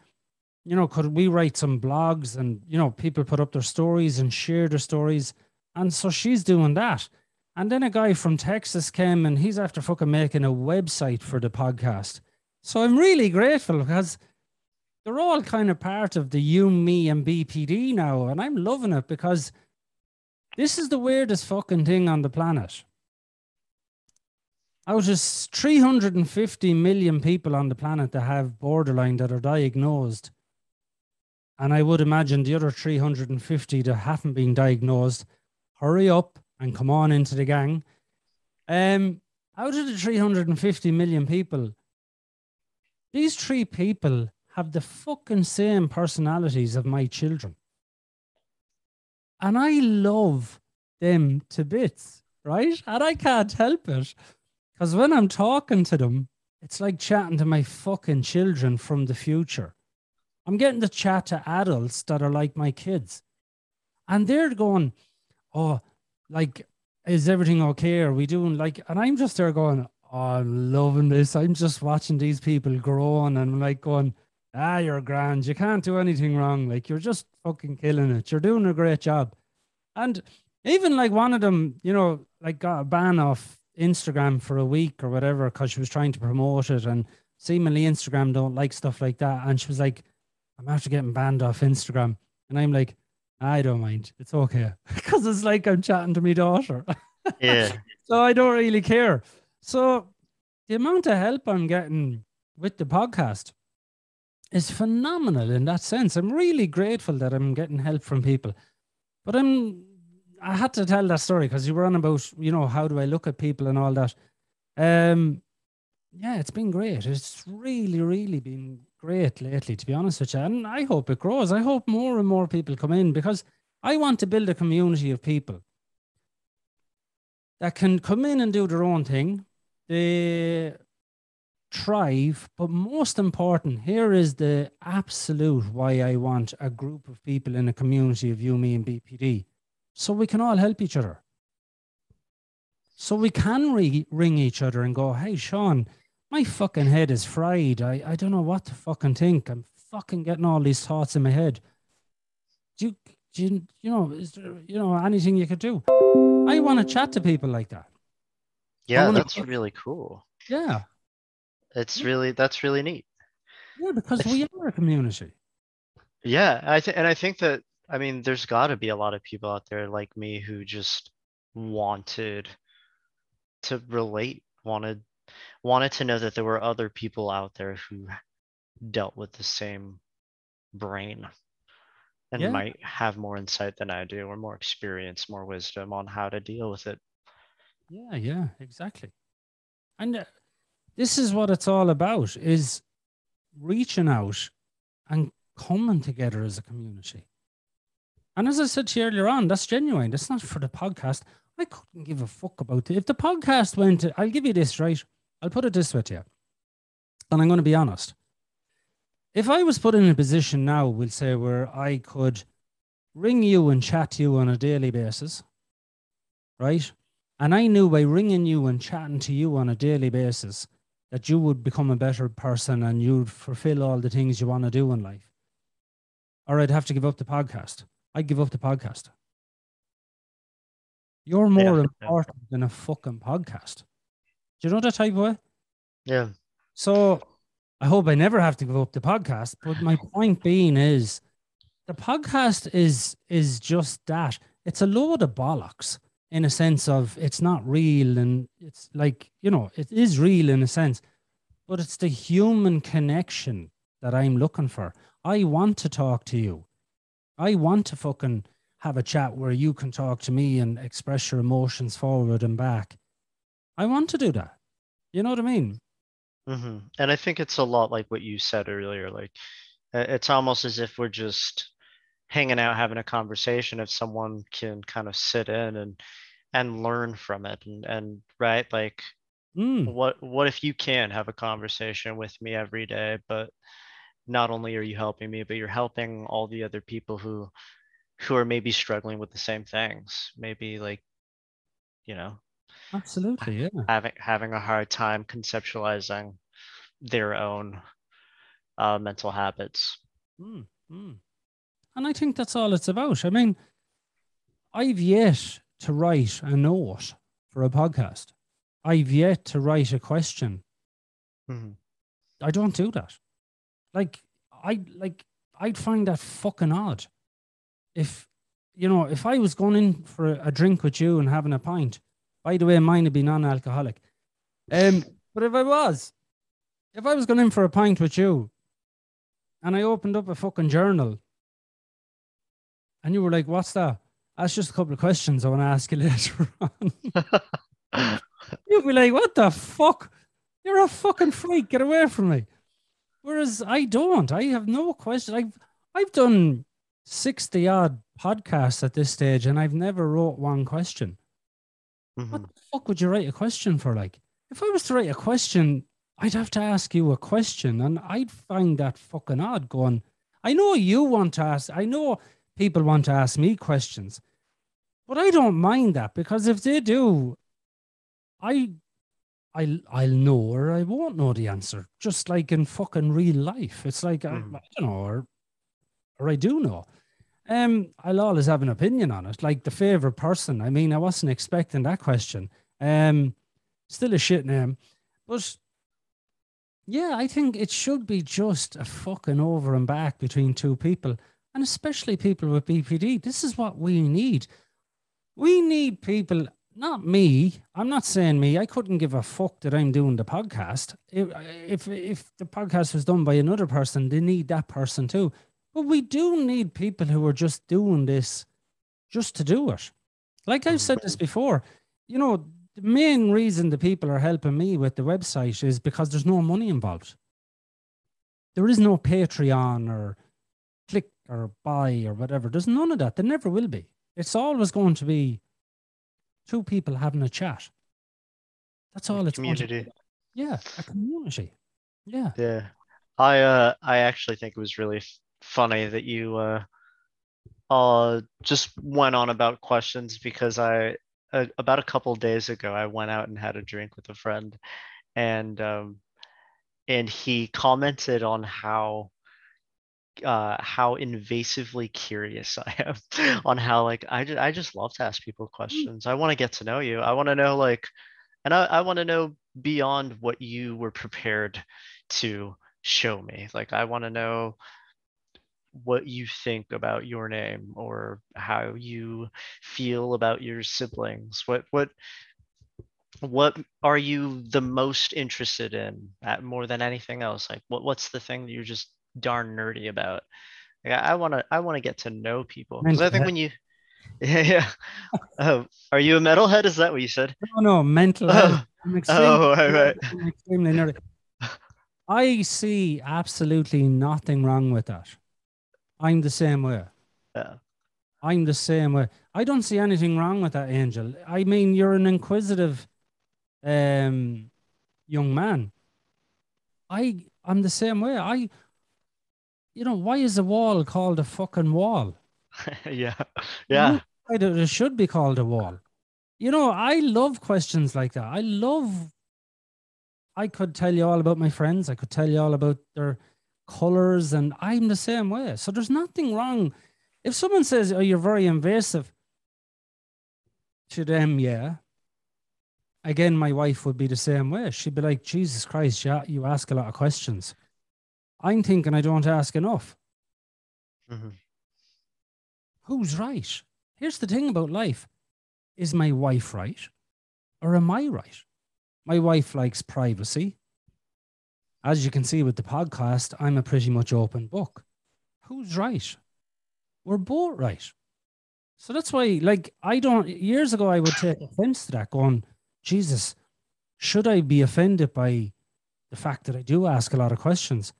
you know, could we write some blogs and you know, people put up their stories and share their stories. And so she's doing that. And then a guy from Texas came and he's after fucking making a website for the podcast. So I'm really grateful because they're all kind of part of the you, me, and BPD now. And I'm loving it because this is the weirdest fucking thing on the planet. Out of 350 million people on the planet that have borderline that are diagnosed, and I would imagine the other 350 that haven't been diagnosed, hurry up and come on into the gang. Um, out of the 350 million people, these three people have the fucking same personalities of my children. And I love them to bits, right? And I can't help it. Because when I'm talking to them, it's like chatting to my fucking children from the future. I'm getting to chat to adults that are like my kids. And they're going, Oh, like, is everything okay? Are we doing like, and I'm just there going, Oh, I'm loving this. I'm just watching these people growing and like going, Ah, you're grand. You can't do anything wrong. Like, you're just fucking killing it. You're doing a great job. And even like one of them, you know, like got a ban off Instagram for a week or whatever because she was trying to promote it. And seemingly Instagram don't like stuff like that. And she was like, I'm after getting banned off Instagram. And I'm like, I don't mind. It's okay. Because it's like I'm chatting to my daughter. Yeah. so I don't really care. So the amount of help I'm getting with the podcast is phenomenal in that sense. I'm really grateful that I'm getting help from people. But I'm I had to tell that story because you were on about, you know, how do I look at people and all that. Um yeah, it's been great. It's really, really been great lately, to be honest with you. And I hope it grows. I hope more and more people come in because I want to build a community of people that can come in and do their own thing. They thrive, but most important, here is the absolute why I want a group of people in a community of you, me, and BPD, so we can all help each other. So we can re- ring each other and go, "Hey, Sean, my fucking head is fried. I, I don't know what to fucking think. I'm fucking getting all these thoughts in my head. Do you, do you, you know, is there, you know, anything you could do? I want to chat to people like that. Yeah, that's really cool. Yeah. It's really that's really neat. Yeah, because we are a community. Yeah, I think and I think that I mean there's got to be a lot of people out there like me who just wanted to relate, wanted wanted to know that there were other people out there who dealt with the same brain and Yeah. might have more insight than I do or more experience, more wisdom on how to deal with it. Yeah, yeah, exactly. And uh, this is what it's all about is reaching out and coming together as a community. And as I said to you earlier on, that's genuine. That's not for the podcast. I couldn't give a fuck about it. If the podcast went, I'll give you this, right? I'll put it this way to you. And I'm going to be honest. If I was put in a position now, we'll say, where I could ring you and chat to you on a daily basis, right? And I knew by ringing you and chatting to you on a daily basis that you would become a better person and you'd fulfill all the things you want to do in life. Or I'd have to give up the podcast. I'd give up the podcast. You're more Yeah. important than a fucking podcast. Do you know that type of way? Yeah. So I hope I never have to give up the podcast. But my point being is the podcast is is just that. It's a load of bollocks in a sense of it's not real and it's like, you know, it is real in a sense, but it's the human connection that I'm looking for. I want to talk to you. I want to fucking have a chat where you can talk to me and express your emotions forward and back. I want to do that. You know what I mean? hmm And I think it's a lot like what you said earlier. Like, it's almost as if we're just hanging out, having a conversation. If someone can kind of sit in and and learn from it and and right like Mm, what what if you can have a conversation with me every day but not only are you helping me but you're helping all the other people who who are maybe struggling with the same things maybe like you know absolutely, yeah. having having a hard time conceptualizing their own uh, mental habits Mm, mm. And I think that's all it's about. I mean, I've yet to write a note for a podcast. I've yet to write a question. Mhm. I don't do that. Like I like I'd find that fucking odd. If you know, if I was going in for a, a drink with you and having a pint, by the way, mine would be non-alcoholic. Um, but if I was, if I was going in for a pint with you, and I opened up a fucking journal, and you were like, "What's that?" That's just a couple of questions I want to ask you later on. You'd be like, "What the fuck? You're a fucking freak. Get away from me." Whereas I don't. I have no question. I've I've done sixty odd podcasts at this stage, and I've never wrote one question. What Mhm. the fuck would you write a question for? Like, if I was to write a question, I'd have to ask you a question, and I'd find that fucking odd. Going, I know you want to ask. I know people want to ask me questions, but I don't mind that because if they do, I, I'll I'll know or I won't know the answer. Just like in fucking real life, it's like I, Mhm. I don't know, or or I do know. Um, I'll always have an opinion on it. Like the favorite person. I mean, I wasn't expecting that question. Um, still a shit name, but yeah, I think it should be just a fucking over and back between two people, and especially people with BPD. This is what we need. We need people, not me. I'm not saying me. I couldn't give a fuck that I'm doing the podcast. If if, if the podcast was done by another person, they need that person too. But we do need people who are just doing this just to do it. Like I've said this before, you know, the main reason the people are helping me with the website is because there's no money involved. There is no Patreon or click or buy or whatever. There's none of that. There never will be. It's always going to be two people having a chat. That's all it's going to community Yeah, a community. Yeah. Yeah. I uh I actually think it was really f- funny that you uh uh just went on about questions because I uh, about a couple days ago I went out and had a drink with a friend and um and he commented on how uh how invasively curious I am on how like I just I just love to ask people questions. I want to get to know you. I want to know like and I, I want to know beyond what you were prepared to show me. Like I want to know what you think about your name or how you feel about your siblings. What what what are you the most interested in at more than anything else? Like what what's the thing that you're just darn nerdy about? Like I want to I want to get to know people because I think when you yeah yeah. Oh, are you a metalhead? Is that what you said? No, no, mental. Oh, I'm extremely, oh, right, right. I'm extremely nerdy. I see absolutely nothing wrong with that. I'm the same way. Yeah. I'm the same way. I don't see anything wrong with that, Angel. I mean, you're an inquisitive um, young man. I I'm the same way. I, you know, why is a wall called a fucking wall? yeah. Yeah. It should be called a wall. You know, I love questions like that. I love. I could tell you all about my friends. I could tell you all about their colors, and I'm the same way. So there's nothing wrong. If someone says, "Oh, you're very invasive," to them, yeah. Again, my wife would be the same way. She'd be like, "Jesus Christ, yeah, you ask a lot of questions." I'm thinking I don't ask enough. Mhm. who's right? Here's the thing about life is my wife right or am I right? My wife likes privacy. As you can see with the podcast, I'm a pretty much open book. Who's right? We're both right. So that's why, like, I don't, years ago, I would take offense to that, going, Jesus, should I be offended by the fact that I do ask a lot of questions?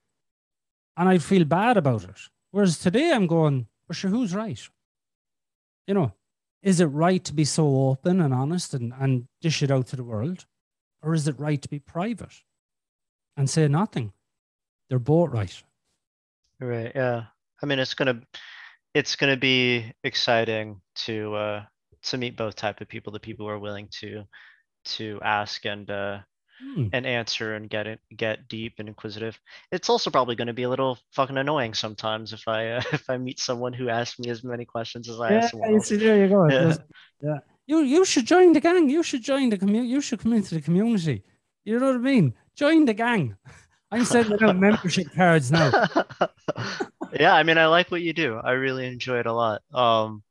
And I'd feel bad about it. Whereas today I'm going, well, sure, who's right? You know, Is it right to be so open and honest and, and dish it out to the world? Or is it right to be private and say nothing? They're both right. Right. Yeah. I mean, it's gonna it's gonna be exciting to uh to meet both type of people, the people who are willing to to ask and uh Hmm. and answer and get it get deep and inquisitive. It's also probably going to be a little fucking annoying sometimes if I uh, if I meet someone who asks me as many questions as I Yeah, ask you see, there you go. Yeah. yeah. You you should join the gang. You should join the community. You should come into the community. You know what I mean? Join the gang. I'm sending out membership cards now. yeah, I mean, I like what you do. I really enjoy it a lot. Um,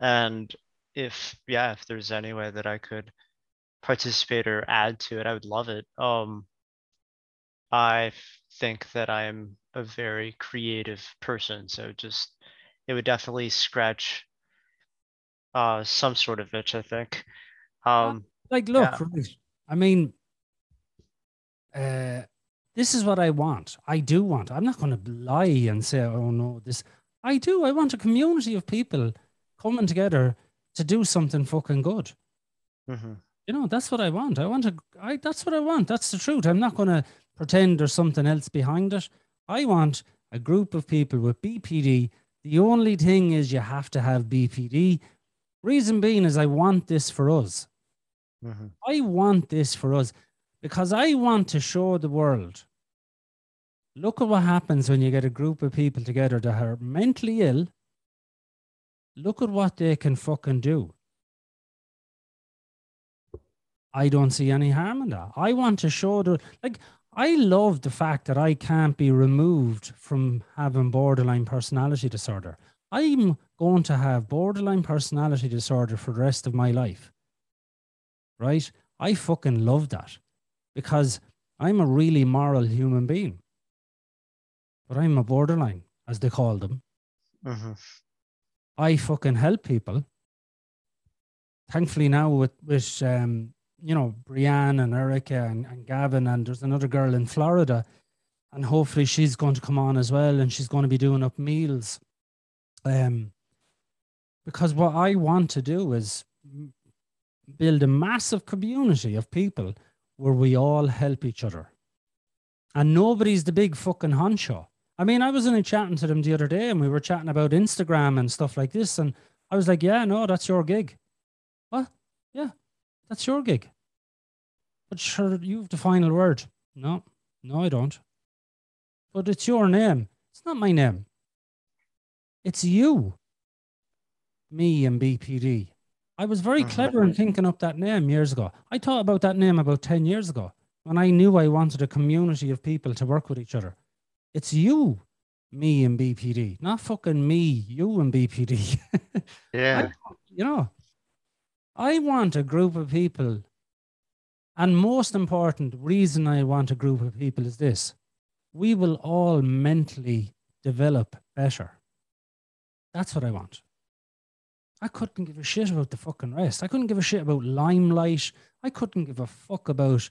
and if yeah, if there's any way that I could participate or add to it, I would love it. Um, I think that I'm a very creative person, so just it would definitely scratch uh some sort of itch, I think. Um, Like, look, Yeah. right. I mean, uh, this is what I want. I do want. I'm not going to lie and say, oh no, this. I do. I want a community of people coming together to do something fucking good. mhm. You know, that's what I want. I want to. I. That's what I want. That's the truth. I'm not going to pretend there's something else behind it. I want a group of people with BPD. The only thing is you have to have BPD. Reason being is I want this for us. Mhm. I want this for us because I want to show the world. Look at what happens when you get a group of people together that are mentally ill. Look at what they can fucking do. I don't see any harm in that. I want to show the like I love the fact that I can't be removed from having borderline personality disorder. I'm going to have borderline personality disorder for the rest of my life right? I fucking love that because I'm a really moral human being. But I'm a borderline, as they call them. Mhm. I fucking help people. Thankfully now with with um, you know, Brianne and Erica and, and Gavin and there's another girl in Florida and hopefully she's going to come on as well and she's going to be doing up meals. Um because what I want to do is build a massive community of people where we all help each other. And nobody's the big fucking honcho. I mean, I was only chatting to them the other day and we were chatting about Instagram and stuff like this. And I was like, yeah, no, that's your gig. What? That's your gig. But sure, you have the final word. No, no, I don't. But it's your name. It's not my name. It's you. Me and BPD. I was very Mhm. clever in thinking up that name years ago. I thought about that name about 10 years ago when I knew I wanted a community of people to work with each other. It's you, me and BPD, not fucking me, you and BPD. Yeah. you know, I want a group of people. And most important reason I want a group of people is this we will all mentally develop better. That's what I want. I couldn't give a shit about the fucking rest. I couldn't give a shit about limelight. I couldn't give a fuck about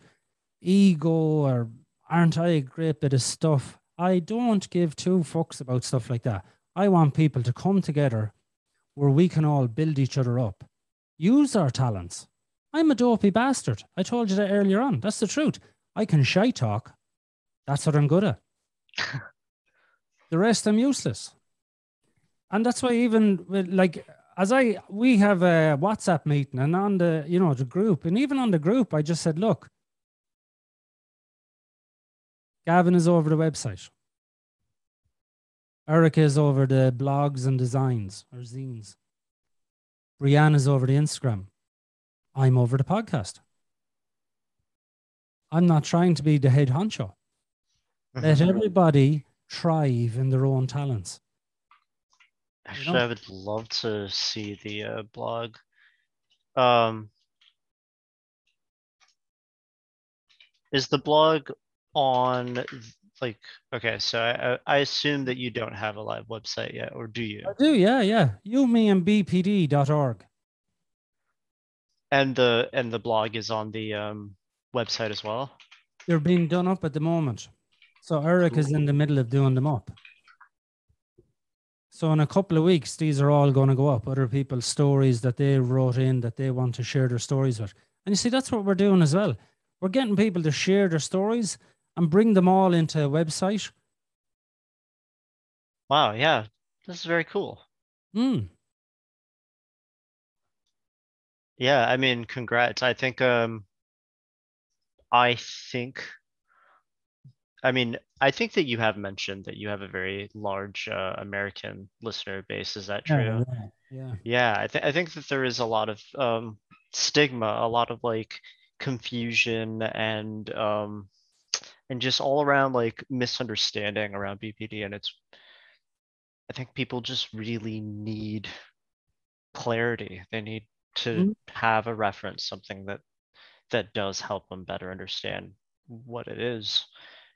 ego or aren't I a great bit of stuff. I don't give two fucks about stuff like that. I want people to come together where we can all build each other up, use our talents. I'm a dopey bastard. I told you that earlier on. That's the truth. I can shy talk. That's what I'm good at. the rest I'm useless. And that's why even like as I we have a WhatsApp meeting and on the you know the group and even on the group I just said look Gavin is over the website. Erica is over the blogs and designs or zines. Brianne is over the Instagram. I'm over the podcast. I'm not trying to be the head honcho. Let Mhm. everybody thrive in their own talents. Actually, I would love to see the uh, blog. Um, is the blog on like okay? So I, I assume that you don't have a live website yet, or do you? I do, yeah, yeah. You, me, and BPD.org. And the and the blog is on the um website as well. They're being done up at the moment. So Eric is in the middle of doing them up. So in a couple of weeks, these are all going to go up. Other people's stories that they wrote in that they want to share their stories with. And you see, that's what we're doing as well. We're getting people to share their stories and bring them all into a website. Wow, yeah. This is very cool. Hmm. Yeah, I mean, congrats. I think um I think I mean, I think that you have mentioned that you have a very large uh, American listener base. Is that true? Yeah, yeah. Yeah, I think I think that there is a lot of um stigma, a lot of like confusion and um and just all around like misunderstanding around BPD and it's I think people just really need clarity. They need to Mhm. have a reference, something that that does help them better understand what it is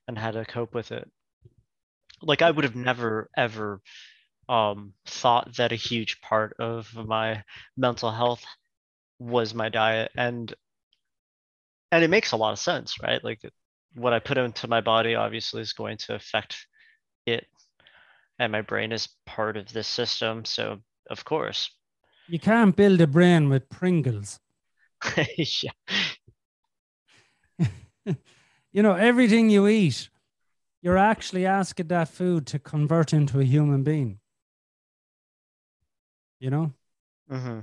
and how to cope with it. Like I would have never ever um thought that a huge part of my mental health was my diet and and it makes a lot of sense, right? Like what I put into my body obviously is going to affect it and my brain is part of this system, so of course. You can't build a brain with Pringles. yeah. you know, everything you eat, you're actually asking that food to convert into a human being. You know, hmm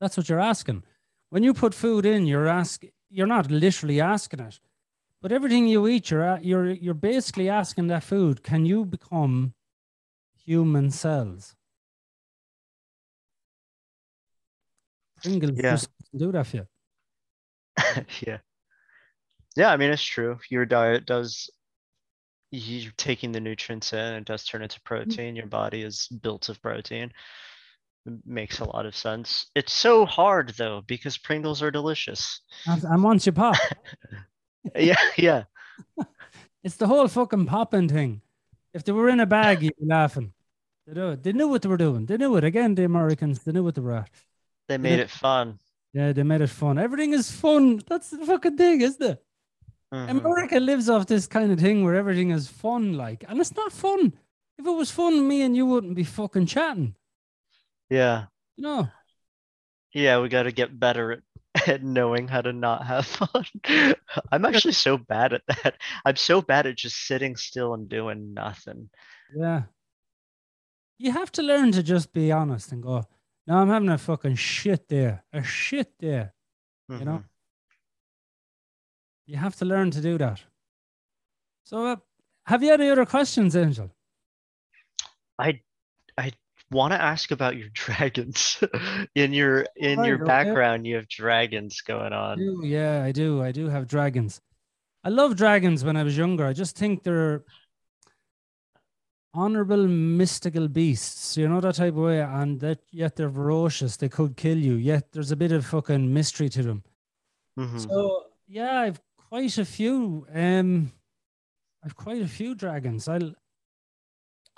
that's what you're asking. When you put food in, you're asking, you're not literally asking it, but everything you eat, you're you're you're basically asking that food, can you become human cells? Pringles Yeah. just do that for you. yeah. Yeah, I mean it's true. Your diet does you're taking the nutrients in, and it does turn into mm. protein. Your body is built of protein. It makes a lot of sense. It's so hard though, because Pringles are delicious. And, and once you pop, Yeah, yeah. It's the whole fucking popping thing. If they were in a bag, you'd be laughing. They do it. They knew what they were doing. They knew it. Again, the Americans, they knew what they were at. They made it fun. Yeah, they made it fun. Everything is fun. That's the fucking thing, isn't it? Mhm. America lives off this kind of thing where everything is fun, like, and it's not fun. If it was fun, me and you wouldn't be fucking chatting. Yeah. You know? Yeah, we got to get better at, at knowing how to not have fun. I'm actually so bad at that. I'm so bad at just sitting still and doing nothing. Yeah. You have to learn to just be honest and go, no, I'm having a fucking shit there, A shit day. You know? Mhm. You have to learn to do that. So, uh, have you any other questions, Angel? I want to ask about your dragons. in your in your okay. background, you have dragons going I on. do, yeah, I do. I do have dragons. I love dragons when I was younger. I just think they're honorable, mystical beasts, you know, that type of way. And that yet they're ferocious. They could kill you. Yet there's a bit of fucking mystery to them. Mhm. So yeah, I've quite a few. Um, I've quite a few dragons. I'll,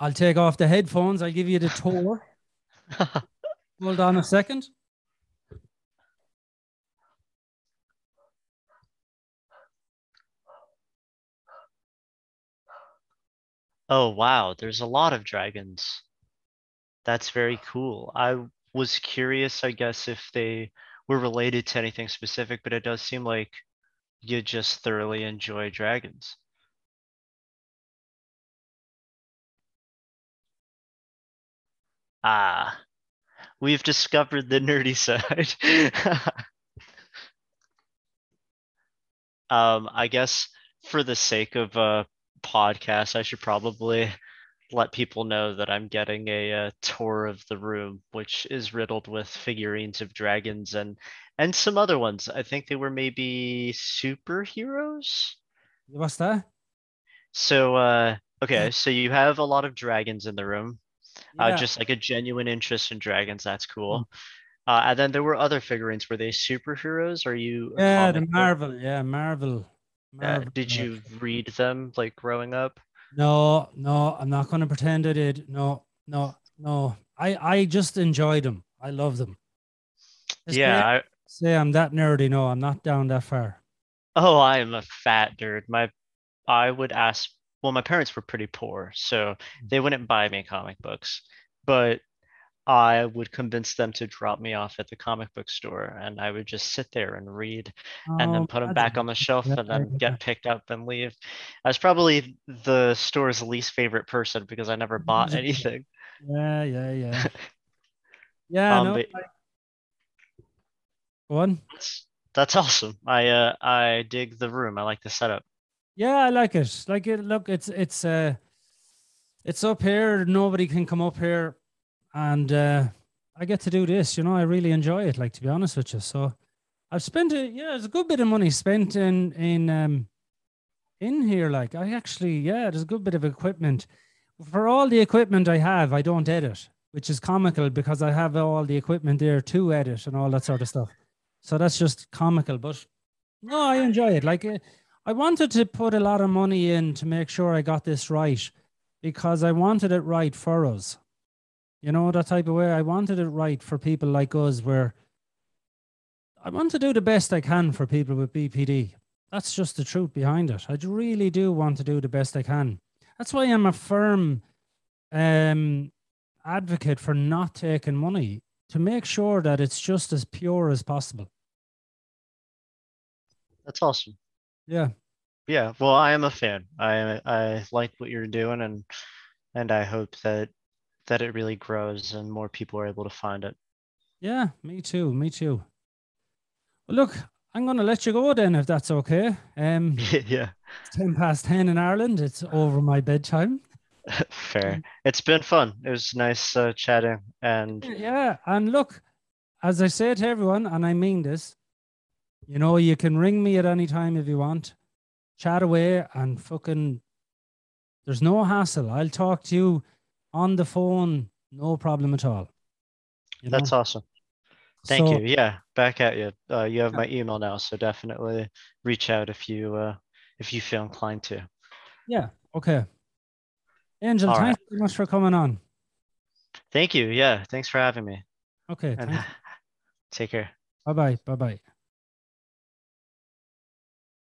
I'll take off the headphones. I'll give you the tour. Hold on a second. Oh wow, there's a lot of dragons. That's very cool. I was curious, I guess, if they were related to anything specific, but it does seem like you just thoroughly enjoy dragons. Ah, we've discovered the nerdy side. Um, I guess for the sake of a podcast, I should probably let people know that I'm getting a, uh tour of the room, which is riddled with figurines of dragons and and some other ones. I think they were maybe superheroes. What's that? So, uh, okay, so you have a lot of dragons in the room. Uh, just like a genuine interest in dragons. That's cool. Uh, and then there were other figurines. Were they superheroes? Are you? Yeah, the comic book- Marvel. Yeah, Marvel. Uh, did you read them like growing up? No, no, I'm not going to pretend I did. No, no, no. I, I just enjoyed them. I love them. Just Yeah. I, Say I'm that nerdy. No, I'm not down that far. oh, I am a fat nerd. My, I would ask. Well, my parents were pretty poor, so Mm. they wouldn't buy me comic books. but I would convince them to drop me off at the comic book store and I would just sit there and read and then Oh, put them back on the shelf yeah, and then get picked up and leave. I was probably the store's least favorite person because I never bought anything. Yeah, yeah, yeah. Yeah, Um, no. but- I- Go. That's, that's awesome. I uh I dig the room. I like the setup. Yeah, I like it. Like it. Look, it's it's uh, it's up here. Nobody can come up here, and uh, I get to do this. You know, I really enjoy it. Like to be honest with you, so I've spent it. Yeah, there's a good bit of money spent in in um in here. Like I actually, yeah, there's a good bit of equipment. For all the equipment I have, I don't edit, which is comical because I have all the equipment there to edit and all that sort of stuff. So that's just comical. But no, I enjoy it. Like. Uh, I wanted to put a lot of money in to make sure I got this right because I wanted it right for us. You know, that type of way. I wanted it right for people like us, where I want to do the best I can for people with BPD. That's just the truth behind it. I really do want to do the best I can. That's why I'm a firm um, advocate for not taking money to make sure that it's just as pure as possible. That's awesome. Yeah. Yeah, well, I am a fan. I I like what you're doing and and I hope that that it really grows and more people are able to find it. Yeah, me too. Me too. Well, look, I'm going to let you go then, if that's okay. Um, yeah, it's ten past ten in Ireland. It's over my bedtime. fair. It's been fun. It was nice uh, chatting and Yeah, and look, as I say to everyone, and I mean this, you know, you can ring me at any time if you want, chat away, and fucking, there's no hassle. I'll talk to you on the phone, no problem at all. You know? that's awesome. Thank So- you. Yeah, back at you. Uh, you have my email now, so definitely reach out if you uh, if you feel inclined to. Yeah. Okay. Angel, All thanks so much for coming on. Thank you. Yeah, thanks for having me. Okay. Take care. Bye bye. Bye bye.